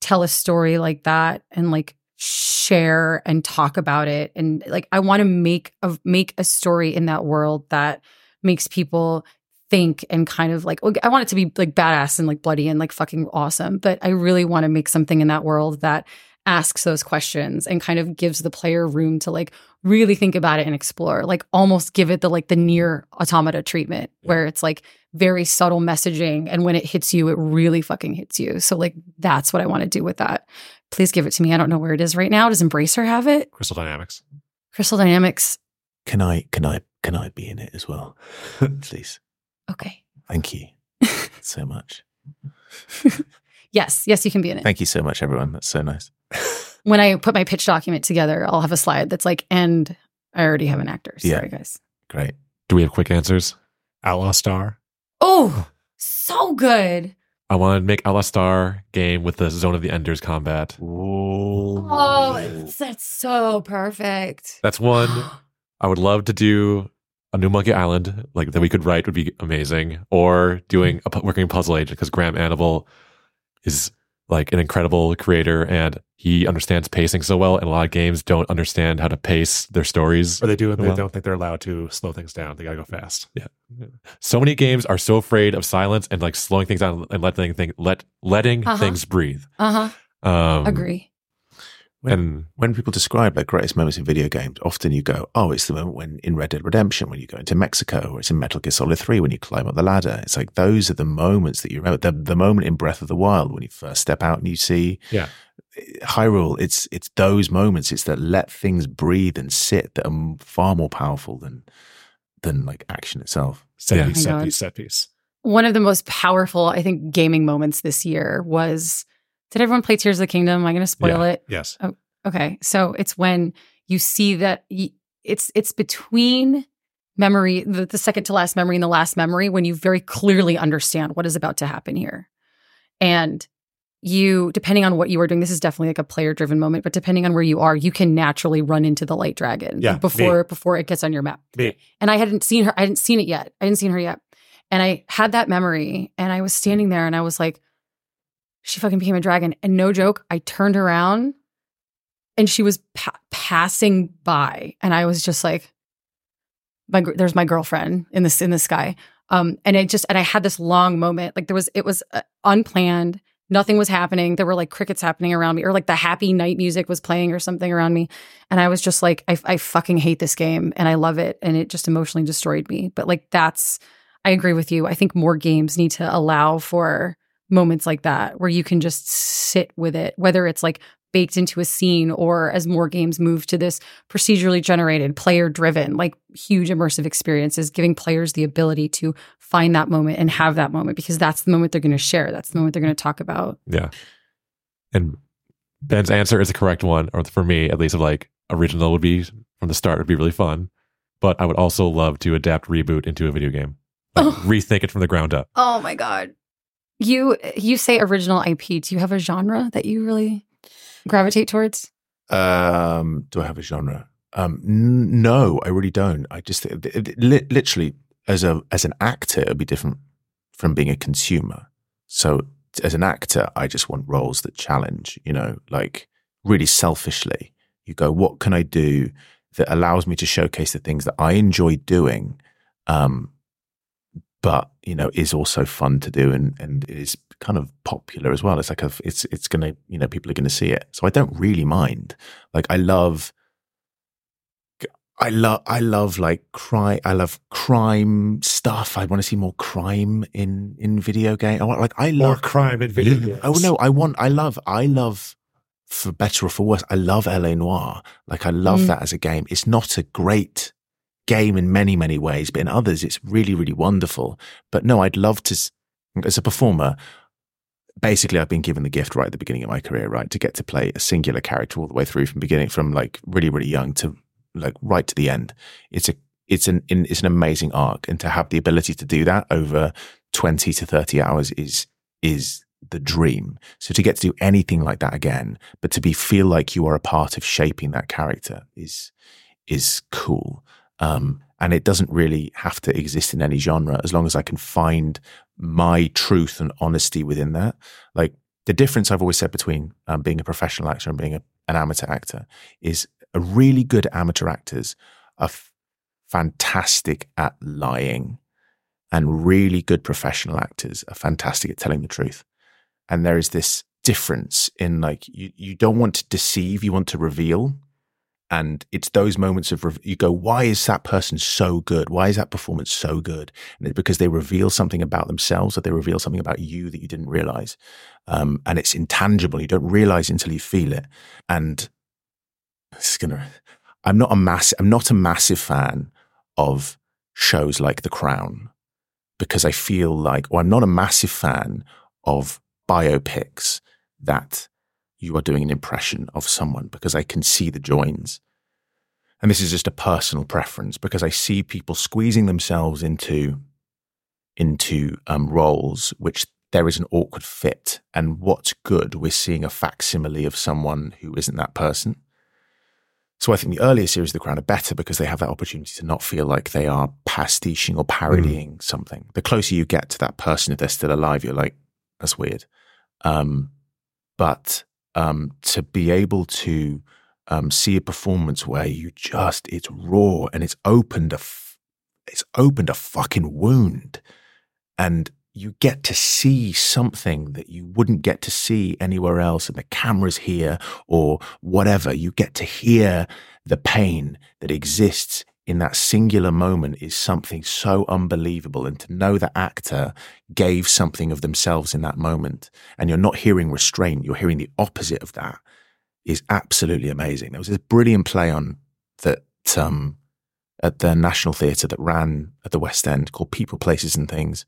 tell a story like that and like share and talk about it and like I want to make a make a story in that world that makes people think and kind of like I want it to be like badass and like bloody and like fucking awesome, but I really want to make something in that world that asks those questions and kind of gives the player room to like really think about it and explore like almost give it the like the NieR Automata treatment where it's like very subtle messaging and when it hits you it really fucking hits you so like that's what i want to do with that please give it to me i don't know where it is right now does embracer have it Crystal Dynamics. crystal dynamics Can I can I can I be in it as well? *laughs* Please. okay Thank you *laughs* so much. yes yes you can be in it Thank you so much, everyone. That's so nice. When i put my pitch document together i'll have a slide that's like and i already have an actor Yeah. sorry guys Great. Do we have quick answers? Outlaw Star. oh so good I want to make Outlaw Star game with the Zone of the Enders combat. oh that's so perfect That's one. *gasps* I would love to do a new Monkey Island, like that we could write would be amazing, or doing mm-hmm. a working puzzle agent because Graham Annable is like an incredible creator and he understands pacing so well. And a lot of games don't understand how to pace their stories. Or they do and they Well- don't think they're allowed to slow things down. They gotta go fast. Yeah. So many games are so afraid of silence and like slowing things down and letting things let letting Uh-huh. things breathe. uh-huh Um, agree And When people describe their greatest moments in video games, often you go, "Oh, it's the moment when in Red Dead Redemption when you go into Mexico, or it's in Metal Gear Solid Three when you climb up the ladder." It's like those are the moments that you remember. The, the moment in Breath of the Wild when you first step out and you see Yeah. Hyrule. It's it's those moments. It's that let things breathe and sit that are far more powerful than than like action itself. Oh set Yeah. piece, Oh set piece, set piece. one of the most powerful, I think, gaming moments this year was. Did everyone play Tears of the Kingdom? Am I going to spoil it? Yes. Oh, okay, so it's when you see that y it's it's between memory, the, the second to last memory, and the last memory when you very clearly understand what is about to happen here, and you depending on what you are doing, this is definitely like a player driven moment, but depending on where you are, you can naturally run into the light dragon Yeah, before before it gets on your map Me. and I hadn't seen her. I hadn't seen it yet. I hadn't seen her yet. And I had that memory and I was standing there and I was like, she fucking became a dragon. And no joke, I turned around and she was pa- passing by. And I was just like, my, there's my girlfriend in this, in the sky. Um, and it just, and I had this long moment. Like there was, it was uh, unplanned. Nothing was happening. There were like crickets happening around me, or like the happy night music was playing or something around me. And I was just like, I, I fucking hate this game and I love it. And it just emotionally destroyed me. But like, that's, I agree with you. I think more games need to allow for moments like that where you can just sit with it, whether it's like baked into a scene or as more games move to this procedurally generated, player driven, like huge immersive experiences, giving players the ability to find that moment and have that moment because that's the moment they're going to share. That's the moment they're going to talk about. Yeah. And Ben's answer is the correct one, or for me at least, of like original would be from the start would be really fun. But I would also love to adapt reboot into a video game. Like, Oh. rethink it from the ground up. Oh my God. You you say original IP. Do you have a genre that you really gravitate towards? Um, do I have a genre? Um, n- no, I really don't. I just li- literally as a as an actor, it'd be different from being a consumer. So as an actor, I just want roles that challenge. You know, like really selfishly, you go, what can I do that allows me to showcase the things that I enjoy doing, um, but you know is also fun to do and and is kind of popular as well. It's like a, it's it's gonna you know people are gonna see it. So I don't really mind. Like I love. I love, I love like crime. I love crime stuff. I want to see more crime in in video game. I want, like I More love crime in video games. Oh no, I want, I love, I love, for better or for worse, I love LA Noir. Like I love Mm. that as a game. It's not a great game in many, many ways, but in others, it's really, really wonderful. But no, I'd love to, as a performer, basically I've been given the gift right at the beginning of my career, right, to get to play a singular character all the way through from beginning, from like really, really young to like right to the end. It's a, it's an, it's an amazing arc. And to have the ability to do that over 20 to 30 hours is, is the dream. So to get to do anything like that again, but to be feel like you are a part of shaping that character is is cool. Um, and it doesn't really have to exist in any genre as long as I can find my truth and honesty within that. Like the difference I've always said between um, being a professional actor and being a, an amateur actor is a really good amateur actors are f- fantastic at lying and really good professional actors are fantastic at telling the truth. And there is this difference in like, you, you don't want to deceive, you want to reveal. And it's those moments of, you go, why is that person so good? Why is that performance so good? And it's because they reveal something about themselves or they reveal something about you that you didn't realize. Um, and it's intangible. You don't realize until you feel it. And this is going to, I'm not a mass, I'm not a massive fan of shows like The Crown because I feel like, or I'm not a massive fan of biopics that you are doing an impression of someone because I can see the joins. And this is just a personal preference because I see people squeezing themselves into into um, roles which there is an awkward fit. And what's good, we're seeing a facsimile of someone who isn't that person. So I think the earlier series of The Crown are better because they have that opportunity to not feel like they are pastiching or parodying mm. something. The closer you get to that person, if they're still alive, you're like, that's weird. Um, but um, to be able to um, see a performance where you just it's raw and it's opened a f- it's opened a fucking wound, and you get to see something that you wouldn't get to see anywhere else, and the camera's here or whatever. You get to hear the pain that exists in that singular moment is something so unbelievable. And to know that actor gave something of themselves in that moment, and you're not hearing restraint, you're hearing the opposite of that, is absolutely amazing. There was this brilliant play on that um, at the National Theatre that ran at the West End called People, Places, and Things.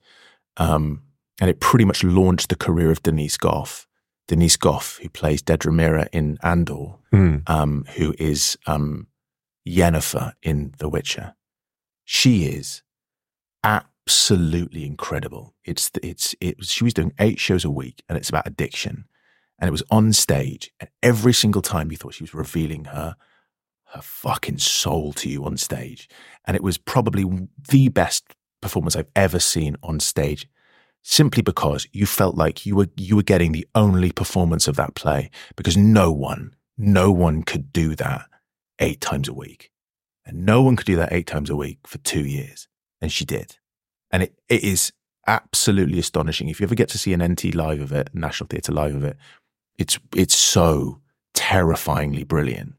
Um, and it pretty much launched the career of Denise Gough. Denise Gough, who plays Dedra Meero in Andor, mm. um, who is um, Yennefer in The Witcher. She is absolutely incredible. It's it's it. She was doing eight shows a week, and it's about addiction, and it was on stage, and every single time you thought she was revealing her her fucking soul to you on stage, and it was probably the best performance I've ever seen on stage. Simply because you felt like you were you were getting the only performance of that play because no one, no one could do that eight times a week. And no one could do that eight times a week for two years. And she did. And it, it is absolutely astonishing. If you ever get to see an NT live of it, National Theatre live of it, it's, it's so terrifyingly brilliant.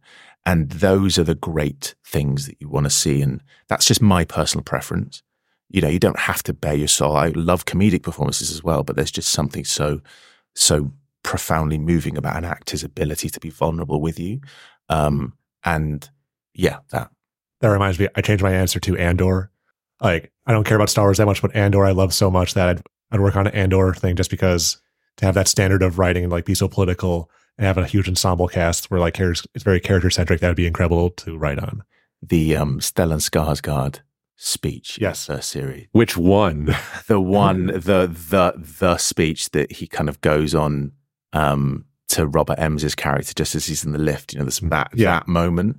And those are the great things that you want to see. And that's just my personal preference. You know, you don't have to bare your soul. I love comedic performances as well, but there's just something so, so profoundly moving about an actor's ability to be vulnerable with you. Um, and yeah, that. That reminds me, I changed my answer to Andor. Like, I don't care about Star Wars that much, but Andor I love so much that I'd, I'd work on an Andor thing just because to have that standard of writing and like be so political and have a huge ensemble cast where like here's it's very character centric, that would be incredible to write on. The um, Stellan Skarsgård speech, yes, the series. Which one? the one, *laughs* the the the speech that he kind of goes on um, to Robert Emms's character just as he's in the lift. You know, this that yeah. that moment.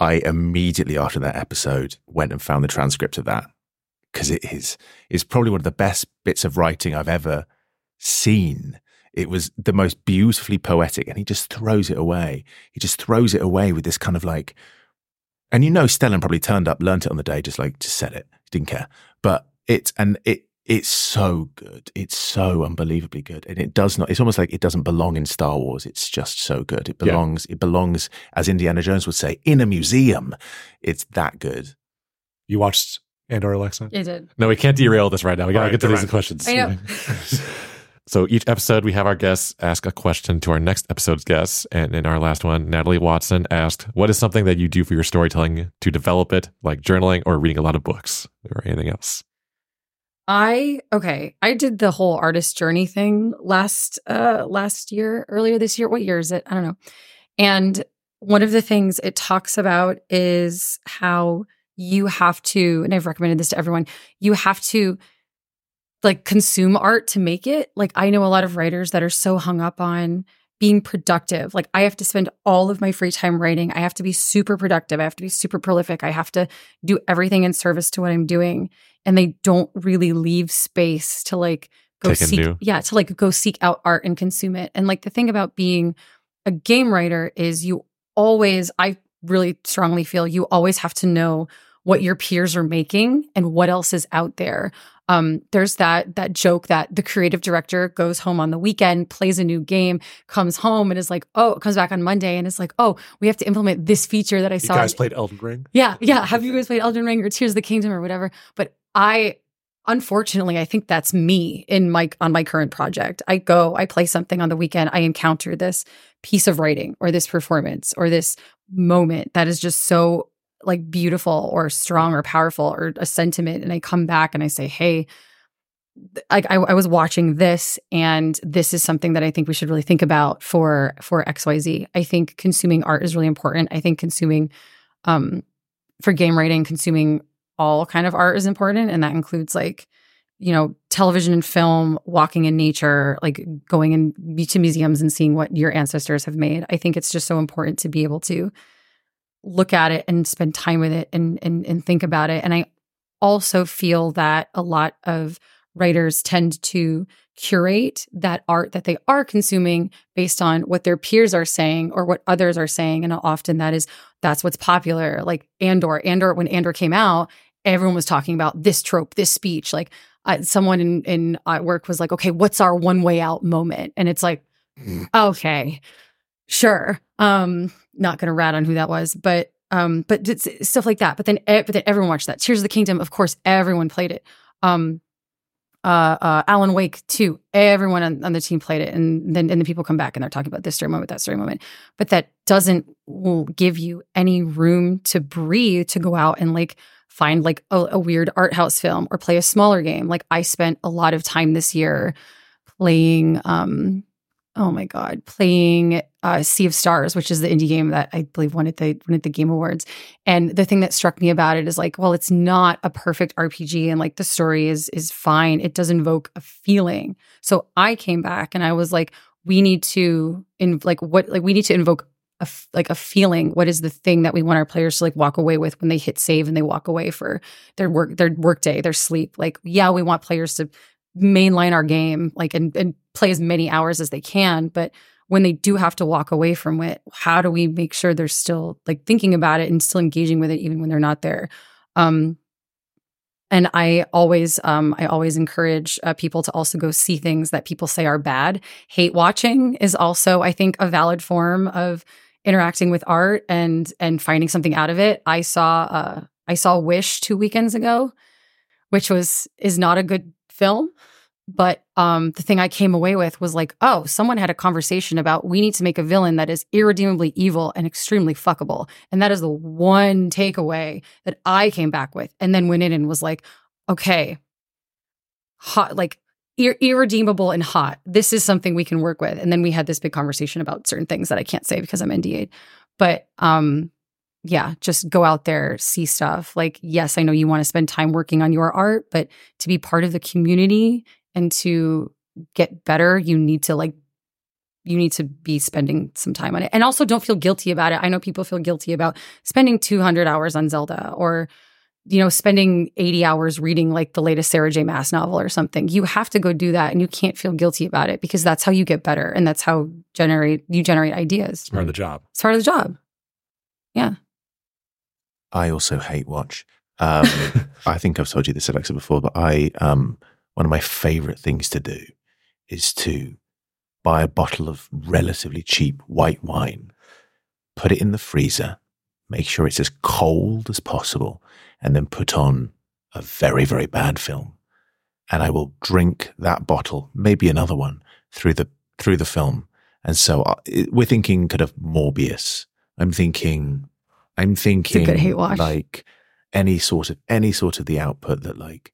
I immediately after that episode went and found the transcript of that because it is is probably one of the best bits of writing I've ever seen. It was the most beautifully poetic, and he just throws it away. He just throws it away with this kind of like, and you know, Stellan probably turned up, learnt it on the day, just like just said it, didn't care. But it's and it it's so good. It's so unbelievably good. And it does not, it's almost like it doesn't belong in Star Wars. It's just so good. It belongs, yeah. it belongs, as Indiana Jones would say, in a museum. It's that good. You watched Andor, Alexa? I did. No, we can't derail this right now. We got to right, get to these right. questions. I know. *laughs* so each episode, we have our guests ask a question to our next episode's guests. And in our last one, Natalie Watson asked, What is something that you do for your storytelling to develop it, like journaling or reading a lot of books or anything else? I okay, I did the whole artist journey thing last uh last year, earlier this year. What year is it? I don't know. And one of the things it talks about is how you have to, and I've recommended this to everyone, you have to like consume art to make it. Like I know a lot of writers that are so hung up on being productive. Like I have to spend all of my free time writing. I have to be super productive. I have to be super prolific. I have to do everything in service to what I'm doing. And they don't really leave space to like go Take seek yeah, to like go seek out art and consume it. And like the thing about being a game writer is you always I really strongly feel you always have to know what your peers are making and what else is out there um, there's that that joke that the creative director goes home on the weekend, plays a new game, comes home and is like, oh, comes back on Monday and is like, oh, we have to implement this feature that I You saw. You guys played Elden Ring? yeah, yeah. Have you guys played Elden Ring or Tears of the Kingdom or whatever? But I unfortunately i think that's me in my on my current project i go i play something on the weekend i encounter this piece of writing or this performance or this moment that is just so like beautiful or strong or powerful or a sentiment and i come back and i say hey like I, I was watching this and this is something that i think we should really think about for for xyz i think consuming art is really important. I think consuming um for game writing consuming all kind of art is important and that includes like you know television and film walking in nature like going in to museums and seeing what your ancestors have made. I think it's just so important to be able to look at it and spend time with it and and, and think about it. And i also feel that a lot of writers tend to curate that art that they are consuming based on what their peers are saying or what others are saying. And often that is that's what's popular. Like andor andor when andor came out everyone was talking about this trope this speech. Like uh, someone in in at work was like okay what's our one way out moment? And it's like okay sure. Um not gonna rat on who that was but um but stuff like that but then but then everyone watched that tears of the kingdom of course everyone played it um uh, uh, Alan Wake 2. Everyone on, on the team played it, and then and the people come back and they're talking about this story moment, that story moment. But that doesn't will give you any room to breathe to go out and like find like a, a weird art house film or play a smaller game. Like I spent a lot of time this year playing. um Oh my god, playing uh, Sea of Stars, which is the indie game that I believe won at the won at the Game Awards. And the thing that struck me about it is like, well, it's not a perfect RPG, and like the story is is fine. It does invoke a feeling. So I came back and I was like, we need to in like what like we need to invoke a f- like a feeling. What is the thing that we want our players to like walk away with when they hit save and they walk away for their work their work day, their sleep? Like, yeah, we want players to mainline our game like and, and play as many hours as they can, but when they do have to walk away from it, how do we make sure they're still like thinking about it and still engaging with it even when they're not there? Um, and I always, um, I always encourage uh, people to also go see things that people say are bad. Hate watching is also, I think, a valid form of interacting with art and and finding something out of it. I saw, uh, I saw Wish two weekends ago, which was is not a good film. But um, the thing I came away with was like, oh, someone had a conversation about we need to make a villain that is irredeemably evil and extremely fuckable. And that is the one takeaway that I came back with. And then went in and was like, okay, hot, like ir- irredeemable and hot. This is something we can work with. And then we had this big conversation about certain things that I can't say because I'm NDA'd. But um, yeah, just go out there, see stuff. Like, yes, I know you want to spend time working on your art, but to be part of the community and to get better, you need to like you need to be spending some time on it. And also don't feel guilty about it. I know people feel guilty about spending 200 hours on Zelda or you know, spending 80 hours reading like the latest Sarah J. Maas novel or something. You have to go do that and you can't feel guilty about it because that's how you get better and that's how generate you generate ideas. It's part of the job. It's part of the job. I also hate watch. Um, *laughs* I think I've told you this, Alexa, before, but I um, one of my favorite things to do is to buy a bottle of relatively cheap white wine, put it in the freezer, make sure it's as cold as possible, and then put on a very, very bad film. And I will drink that bottle, maybe another one, through the through the film. And so uh, it- we're thinking kind of Morbius. I'm thinking, I'm thinking good hate watch. like any sort of any sort of the output that like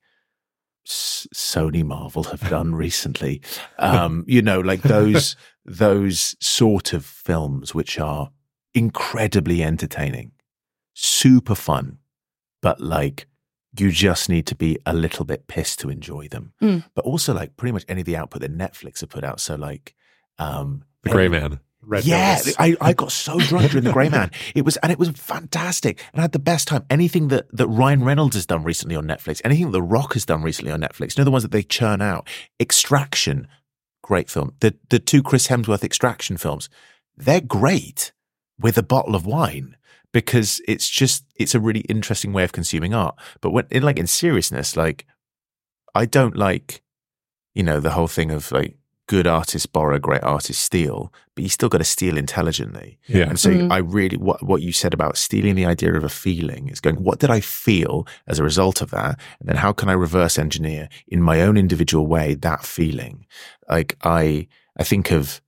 S- Sony Marvel have done *laughs* recently. Um, you know, like those *laughs* those sort of films which are incredibly entertaining, super fun, but like you just need to be a little bit pissed to enjoy them. Mm. But also like pretty much any of the output that Netflix have put out. So like um The Gray Man. Red yeah, Notice. I, I got so drunk during the Grey Man. It was and it was fantastic, and I had the best time. Anything that that Ryan Reynolds has done recently on Netflix, anything that The Rock has done recently on Netflix, you know the ones that they churn out. Extraction, great film. The the two Chris Hemsworth Extraction films, they're great with a bottle of wine because it's just it's a really interesting way of consuming art. But when in like in seriousness, like I don't like you know the whole thing of like good artists borrow, great artists steal, but you still got to steal intelligently. Yeah. And so Mhm. I really what what you said about stealing the idea of a feeling is going, what did I feel as a result of that? And then how can I reverse engineer in my own individual way that feeling? Like I I think of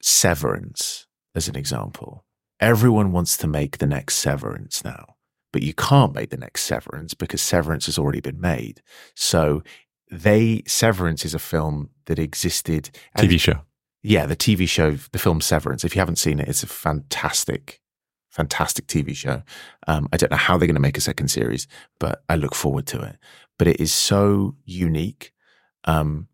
Severance as an example. Everyone wants to make the next Severance now, but you can't make the next Severance because Severance has already been made. So they Severance is a film that existed and- TV show. yeah, the TV show, the film Severance. If you haven't seen it, it's a fantastic, fantastic TV show. Um, I don't know how they're going to make a second series, but I look forward to it. But it is so unique. Um,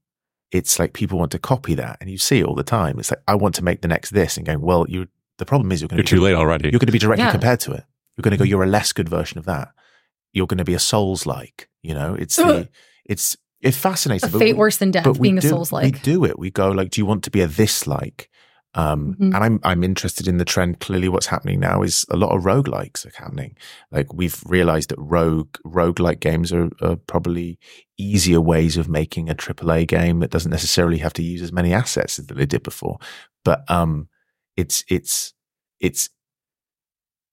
it's like people want to copy that, and you see it all the time. It's like I want to make the next this, and going, well, you. The problem is you're going You're to too late already. You're going to be directly Yeah. compared to it. You're going to go. You're a less good version of that. You're going to be a Souls like. You know, it's the, it's it fascinates. a but fate we- worse than death, being a do, souls we do it. We go like, do you want to be a this like? Um, Mhm. And I'm I'm interested in the trend. Clearly, what's happening now is a lot of roguelikes are happening. Like we've realized that rogue roguelike games are, are probably easier ways of making a AAA game that doesn't necessarily have to use as many assets as they did before. But um, it's it's it's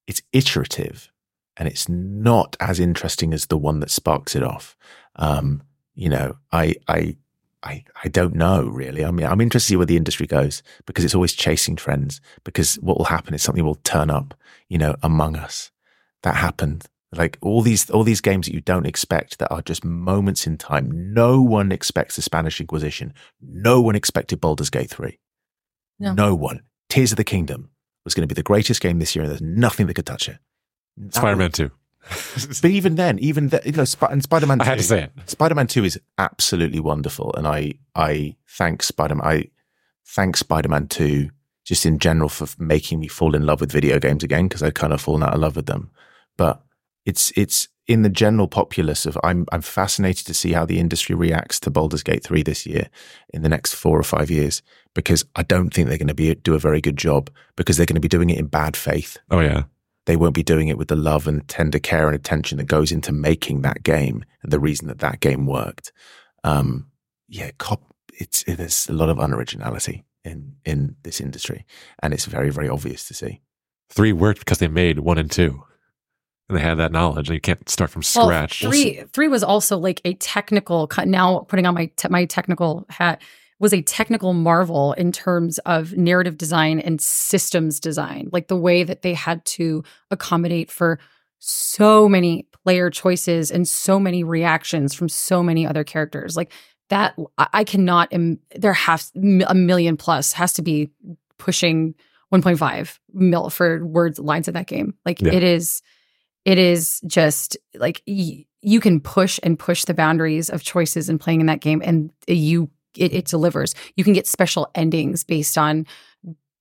it's iterative and it's not as interesting as the one that sparks it off. Um, you know, I, I, I, I don't know really. I mean, I'm interested to see where the industry goes because it's always chasing trends. Because what will happen is something will turn up, you know, among us. That happened. Like all these, all these games that you don't expect that are just moments in time. No one expects the Spanish Inquisition. No one expected Baldur's Gate 3. No. no one. Tears of the Kingdom was going to be the greatest game this year and there's nothing that could touch it. That Spider Man 2. *laughs* But even then, even then, you know, Sp- and Spider-Man I had 2 to say it. Spider-Man 2 is absolutely wonderful. And I, I thank Spider-Man, I thank Spider-Man 2 just in general for making me fall in love with video games again, because I kind of fallen out of love with them. But it's, it's in the general populace of, I'm, I'm fascinated to see how the industry reacts to Baldur's Gate 3 this year in the next four or five years, because I don't think they're going to be, do a very good job because they're going to be doing it in bad faith Oh, yeah. They won't be doing it with the love and tender care and attention that goes into making that game and the reason that that game worked. Um, yeah, cop, it's, it, there's a lot of unoriginality in, in this industry and it's very, very obvious to see. Three worked because they made one and two. And they had that knowledge, and you can't start from Well, scratch. three three was also like a technical. Now putting on my te- my technical hat was a technical marvel in terms of narrative design and systems design, like the way that they had to accommodate for so many player choices and so many reactions from so many other characters. Like that, I, cannot. Im- there has a million plus has to be pushing 1.5 mil for words lines in that game. Like Yeah. it is it is just like y- you can push and push the boundaries of choices and playing in that game and you it, it delivers. You can get special endings based on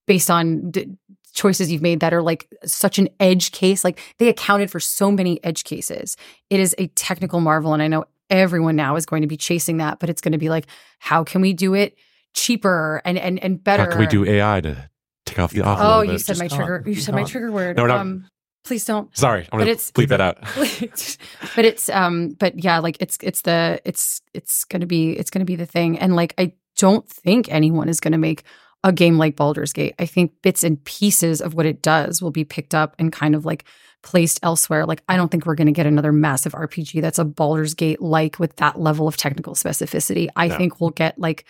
based on d- choices you've made that are like such an edge case. Like they accounted for so many edge cases. It is a technical marvel and i know everyone now is going to be chasing that but it's going to be like how can we do it cheaper and and and better How can we do AI to take off the off? oh you said my Just trigger can't. you You said my trigger word. No, not- um please don't Sorry, I'm But to it's- bleep that out. *laughs* but it's um but yeah like it's it's the it's it's gonna be it's gonna be the thing and like i don't think anyone is gonna make a game like Baldur's Gate. I think bits and pieces of what it does will be picked up and kind of like placed elsewhere. Like I don't think we're going to get another massive RPG that's a Baldur's Gate like with that level of technical specificity. I No. think we'll get like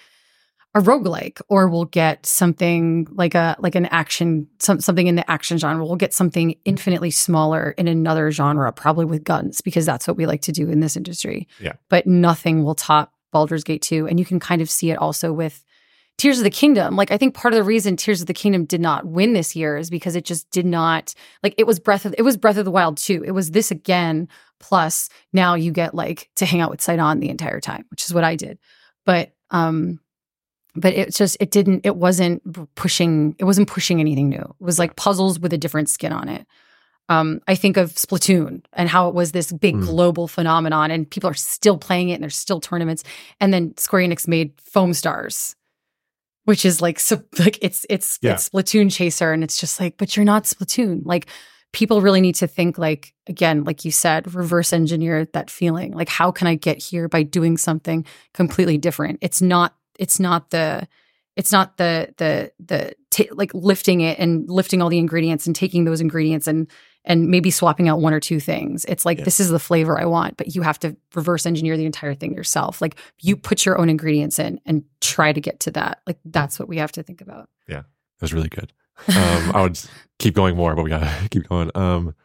a roguelike or we'll get something like a like an action some, something in the action genre. We'll get something infinitely smaller in another genre probably with guns because that's what we like to do in this industry. Yeah. but nothing will top Baldur's Gate 2 and you can kind of see it also with Tears of the Kingdom. Like I think part of the reason Tears of the Kingdom did not win this year is because it just did not like it was Breath of it was Breath of the Wild 2 it was this again plus now you get like to hang out with Sidon the entire time which is what I did. But um but it just it didn't it wasn't pushing it wasn't pushing anything new. It was like puzzles with a different skin on it. Um, I think of Splatoon and how it was this big Mm. global phenomenon, and people are still playing it, and there's still tournaments. And then Square Enix made Foamstars, which is like so *laughs* like it's it's Yeah. it's Splatoon chaser, and it's just like, but you're not Splatoon. Like people really need to think like again, like you said, reverse engineer that feeling. Like how can I get here by doing something completely different? It's not it's not the it's not the the the t- like lifting it and lifting all the ingredients and taking those ingredients and and maybe swapping out one or two things. It's like Yeah. this is the flavor I want, but you have to reverse engineer the entire thing yourself. Like you put your own ingredients in and try to get to that. Like that's what we have to think about. Yeah, that was really good. Um, I would keep going more, but we gotta *laughs* keep going. Um,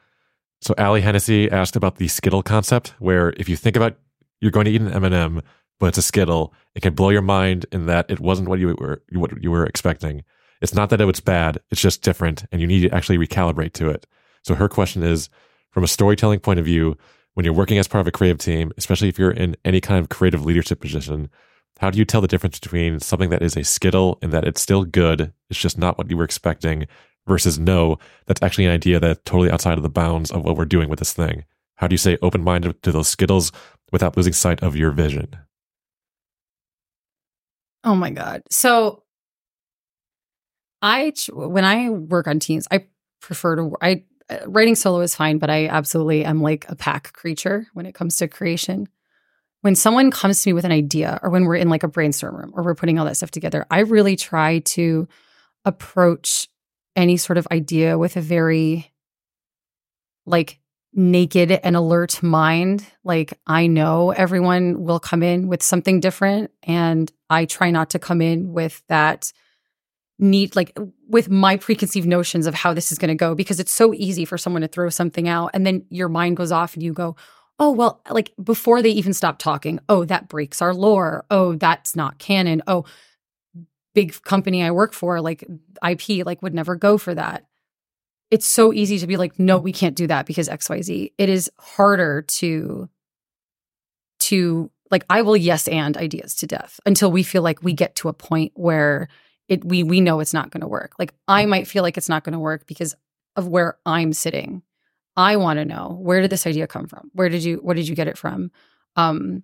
so Ali Hennessy asked about the Skittle concept, where if you think about you're going to eat an M&M, but it's a Skittle, it can blow your mind in that it wasn't what you were what you were expecting. It's not that it was bad; it's just different, and you need to actually recalibrate to it. So her question is, from a storytelling point of view, when you're working as part of a creative team, especially if you're in any kind of creative leadership position, how do you tell the difference between something that is a skittle and that it's still good, it's just not what you were expecting, versus no, that's actually an idea that's totally outside of the bounds of what we're doing with this thing? How do you say open minded to those skittles without losing sight of your vision? Oh my god. So I when I work on teams, I prefer to I uh, writing solo is fine, but I absolutely am like a pack creature when it comes to creation. When someone comes to me with an idea or when we're in like a brainstorm room or we're putting all that stuff together, I really try to approach any sort of idea with a very like naked and alert mind. Like I know everyone will come in with something different and I try not to come in with that need like with my preconceived notions of how this is going to go because it's so easy for someone to throw something out and then your mind goes off and you go oh well like before they even stop talking oh that breaks our lore. Oh that's not canon. Oh big company i work for like ip like would never go for that it's so easy to be like no we can't do that because xyz it is harder to to like i will yes and ideas to death until we feel like we get to a point where it we we know it's not going to work. Like i might feel like it's not going to work because of where i'm sitting. I want to know where did this idea come from? Where did you where did you get it from? Um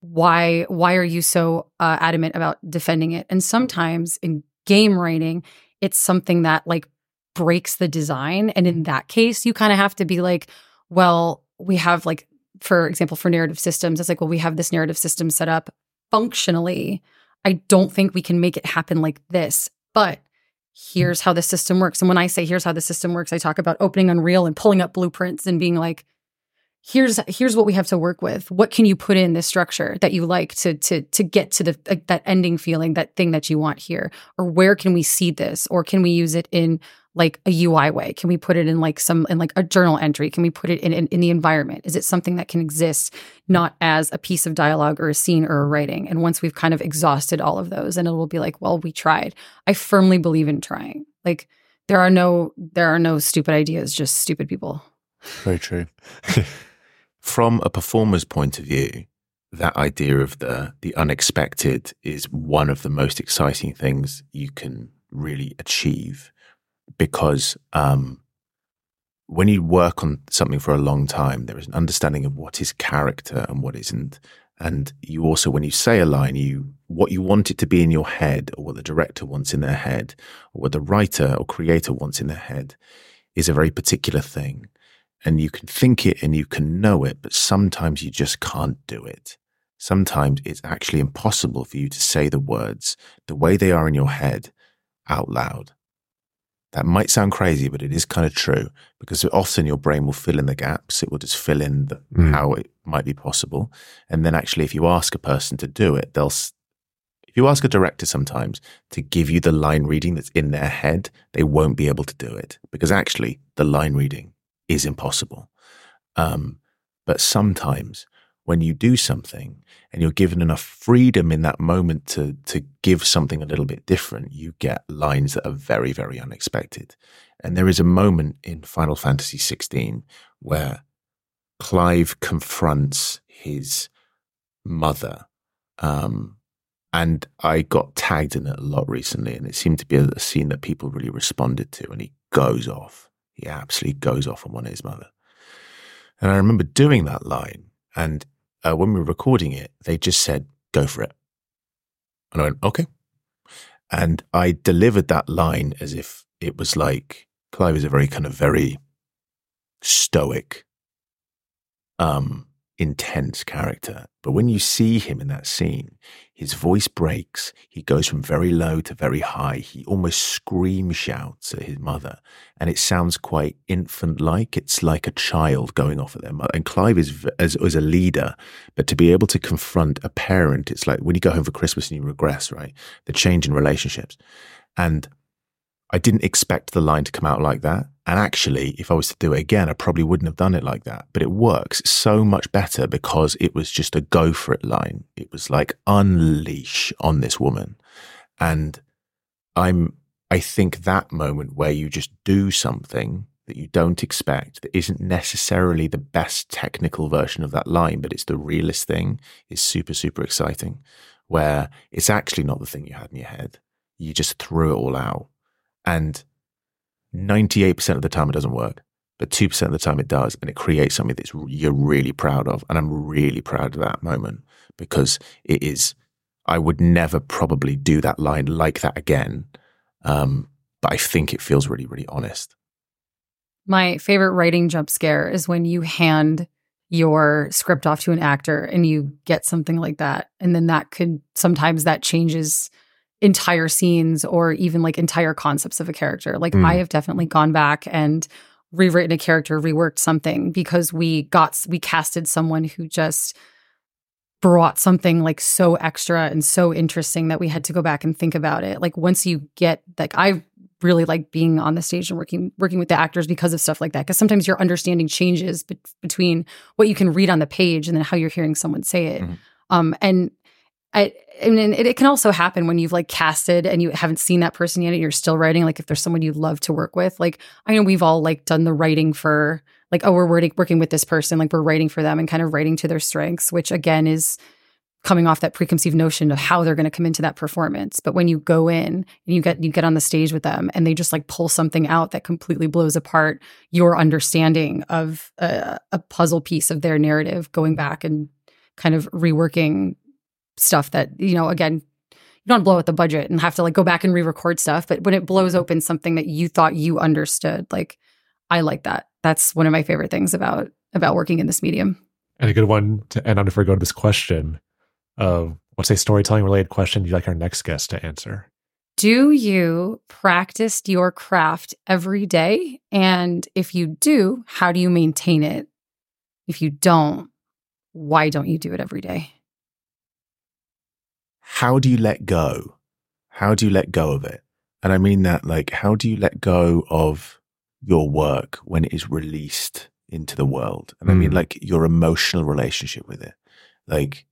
why why are you so uh, adamant about defending it? And sometimes in game writing it's something that like breaks the design. And in mm-hmm. that case you kind of have to be like well we have like for example for narrative systems it's like well we have this narrative system set up functionally. I don't think we can make it happen like this but mm-hmm. here's how the system works. And when i say here's how the system works i talk about opening unreal and pulling up blueprints and being like here's here's what we have to work with. What can you put in this structure that you like to to to get to the like, that ending feeling that thing that you want here? Or where can we see this? Or can we use it in like a ui way? Can we put it in like some in like a journal entry? Can we put it in in, in the environment? Is it something that can exist not as a piece of dialogue or a scene or a writing? And once we've kind of exhausted all of those and it will be like well we tried. I firmly believe in trying. Like there are no there are no stupid ideas just stupid people. Very true. *laughs* From a performer's point of view, that idea of the the unexpected is one of the most exciting things you can really achieve because um, when you work on something for a long time, there is an understanding of what is character and what isn't. And you also, when you say a line, you what you want it to be in your head, or what the director wants in their head, or what the writer or creator wants in their head, is a very particular thing and you can think it and you can know it, but sometimes you just can't do it. Sometimes it's actually impossible for you to say the words the way they are in your head out loud. That might sound crazy, but it is kind of true because often your brain will fill in the gaps. It will just fill in the, Mm. how it might be possible. And then actually, if you ask a person to do it, they'll, if you ask a director sometimes to give you the line reading that's in their head, they won't be able to do it because actually the line reading is impossible. Um, but sometimes when you do something and you're given enough freedom in that moment to to give something a little bit different, you get lines that are very, very unexpected. And there is a moment in Final Fantasy XVI where Clive confronts his mother um, and I got tagged in it a lot recently, and it seemed to be a, scene that people really responded to. And he goes off. He absolutely goes off on one of his mother. And I remember doing that line, and uh, when we were recording it, they just said, "Go for it." And I went, "Okay." And I delivered that line as if it was like Clive is a very kind of very stoic, um, intense character. But when you see him in that scene, his voice breaks. He goes from very low to very high. He almost scream shouts at his mother. And it sounds quite infant like. It's like a child going off at their mother. And Clive is as, as a leader, but to be able to confront a parent, it's like when you go home for Christmas and you regress, right? The change in relationships. And I didn't expect the line to come out like that. And actually, if I was to do it again, I probably wouldn't have done it like that. But it works so much better because it was just a go for it line. It was like unleash on this woman. And I'm, I think that moment where you just do something that you don't expect that isn't necessarily the best technical version of that line, but it's the realest thing is super, super exciting. Where it's actually not the thing you had in your head. You just threw it all out and 98% of the time it doesn't work, but 2% of the time it does. And it creates something that you're really proud of. And I'm really proud of that moment because it is, I would never probably do that line like that again. Um, but I think it feels really, really honest. My favorite writing jump scare is when you hand your script off to an actor and you get something like that. And then that could sometimes that changes entire scenes or even like entire concepts of a character. Like mm. I have definitely gone back and rewritten a character, reworked something because we got we casted someone who just brought something like so extra and so interesting that we had to go back and think about it. Like once you get like I really like being on the stage and working working with the actors because of stuff like that because sometimes your understanding changes be- between what you can read on the page and then how you're hearing someone say it. Mm. Um and I, I mean, it, it, can also happen when you've like casted and you haven't seen that person yet and you're still writing. Like if there's someone you love to work with, like I know we've all like done the writing for like, oh, we're working, with this person, like we're writing for them and kind of writing to their strengths, which again is coming off that preconceived notion of how they're going to come into that performance. But when you go in and you get you get on the stage with them and they just like pull something out that completely blows apart your understanding of a, a puzzle piece of their narrative, going back and kind of reworking stuff that, you know, again, you don't blow out the budget and have to like go back and re-record stuff. But when it blows mm-hmm. open something that you thought you understood, like I like that. That's one of my favorite things about about working in this medium. And a good one to end on before we go to this question of what's a storytelling related question you'd like our next guest to answer? Do you practice your craft every day? And if you do, how do you maintain it? If you don't, why don't you do it every day? How do you let go? How do you let go of it? And I mean that like, how do you let go of your work when it is released into the world? And mm. I mean hmm. like your emotional relationship with it. Like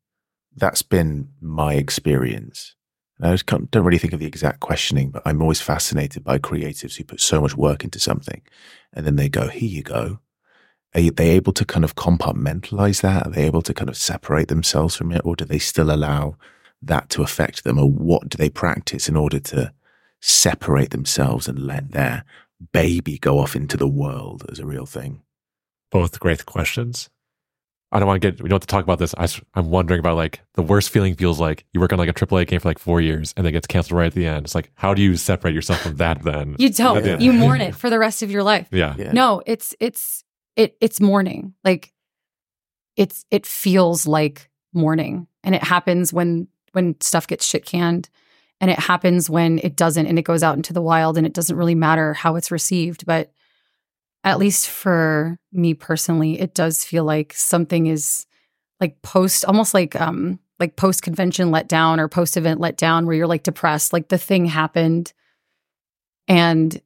that's been my experience. And I just don't really think of the exact questioning, but I'm always fascinated by creatives who put so much work into something and then they go, here you go. Are they able to kind of compartmentalize that? Are they able to kind of separate themselves from it? Or do they still allow that to affect them or what do they practice in order to separate themselves and let their baby go off into the world as a real thing? Both great questions. I don't want to get, we don't have to talk about this. I, am wondering about like the worst feeling feels like you work on like a AAA game for like four years and then gets canceled right at the end. It's like, how do you separate yourself from that then? You don't. Yeah. You mourn it for the rest of your life. Yeah. yeah. No, it's, it's, it, it's mourning. Like it's, it feels like mourning. And it happens when when stuff gets shit canned and it happens when it doesn't and it goes out into the wild and it doesn't really matter how it's received. But at least for me personally it does feel like something is like post almost like um like post convention let down or post event let down where you're like depressed like the thing happened and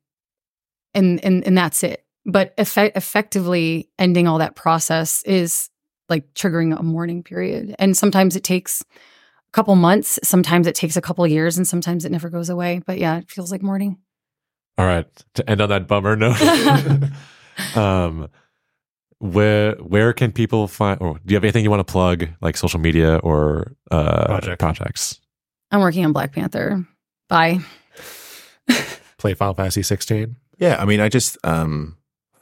and and and that's it. But effect- effectively ending all that process is like triggering a mourning period and sometimes it takes couple months. Sometimes it takes a couple years and sometimes it never goes away. But yeah, it feels like mourning. All right. To end on that bummer note, *laughs* um, where where can people find or do you have anything you want to plug like social media or uh, Project. projects? I'm working on Black Panther. Bye. Play Final Fantasy 16. Yeah, I mean, I just um,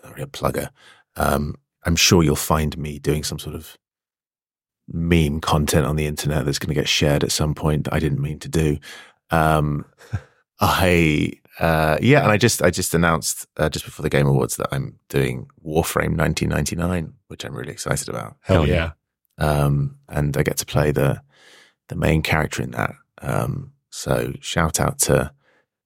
I'm a real plugger. Um, I'm sure you'll find me doing some sort of meme content on the internet that's going to get shared at some point that I didn't mean to do. Um, *laughs* I uh, yeah, and I just I just announced uh, just before the Game Awards that I'm doing Warframe 1999, which I'm really excited about. Hell, yeah. Um, and I get to play the the main character in that. Um, so shout out to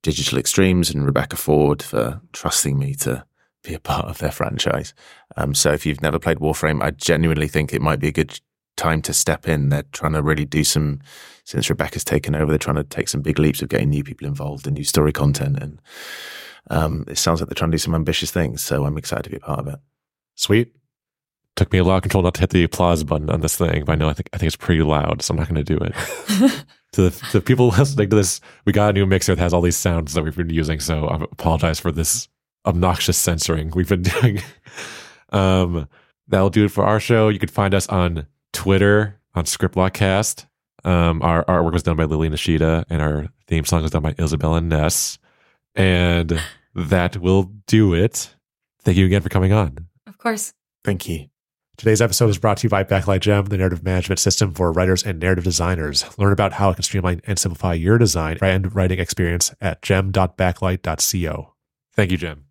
Digital Extremes and Rebecca Ford for trusting me to be a part of their franchise. Um, so if you've never played Warframe, I genuinely think it might be a good time to step in. They're trying to really do some since Rebecca's taken over. They're trying to take some big leaps of getting new people involved and new story content, and um, it sounds like they're trying to do some ambitious things. So I'm excited to be a part of it. Sweet. Took me a lot of control not to hit the applause button on this thing, but I know I think I think it's pretty loud, so I'm not going to do it. *laughs* to the, to the people *laughs* listening to this, we got a new mixer that has all these sounds that we've been using, so I apologize for this obnoxious censoring we've been *laughs* doing. um, that'll do it for our show. You can find us on Twitter on Scriptblockcast. Um, our artwork was done by Lily Nishida, and our theme song was done by Isabella Ness. And that will do it. Thank you again for coming on. Of course. Thank you. Today's episode is brought to you by Backlight Gem, the narrative management system for writers and narrative designers. Learn about how it can streamline and simplify your design and writing experience at gem.backlight.co. Thank you, Jim.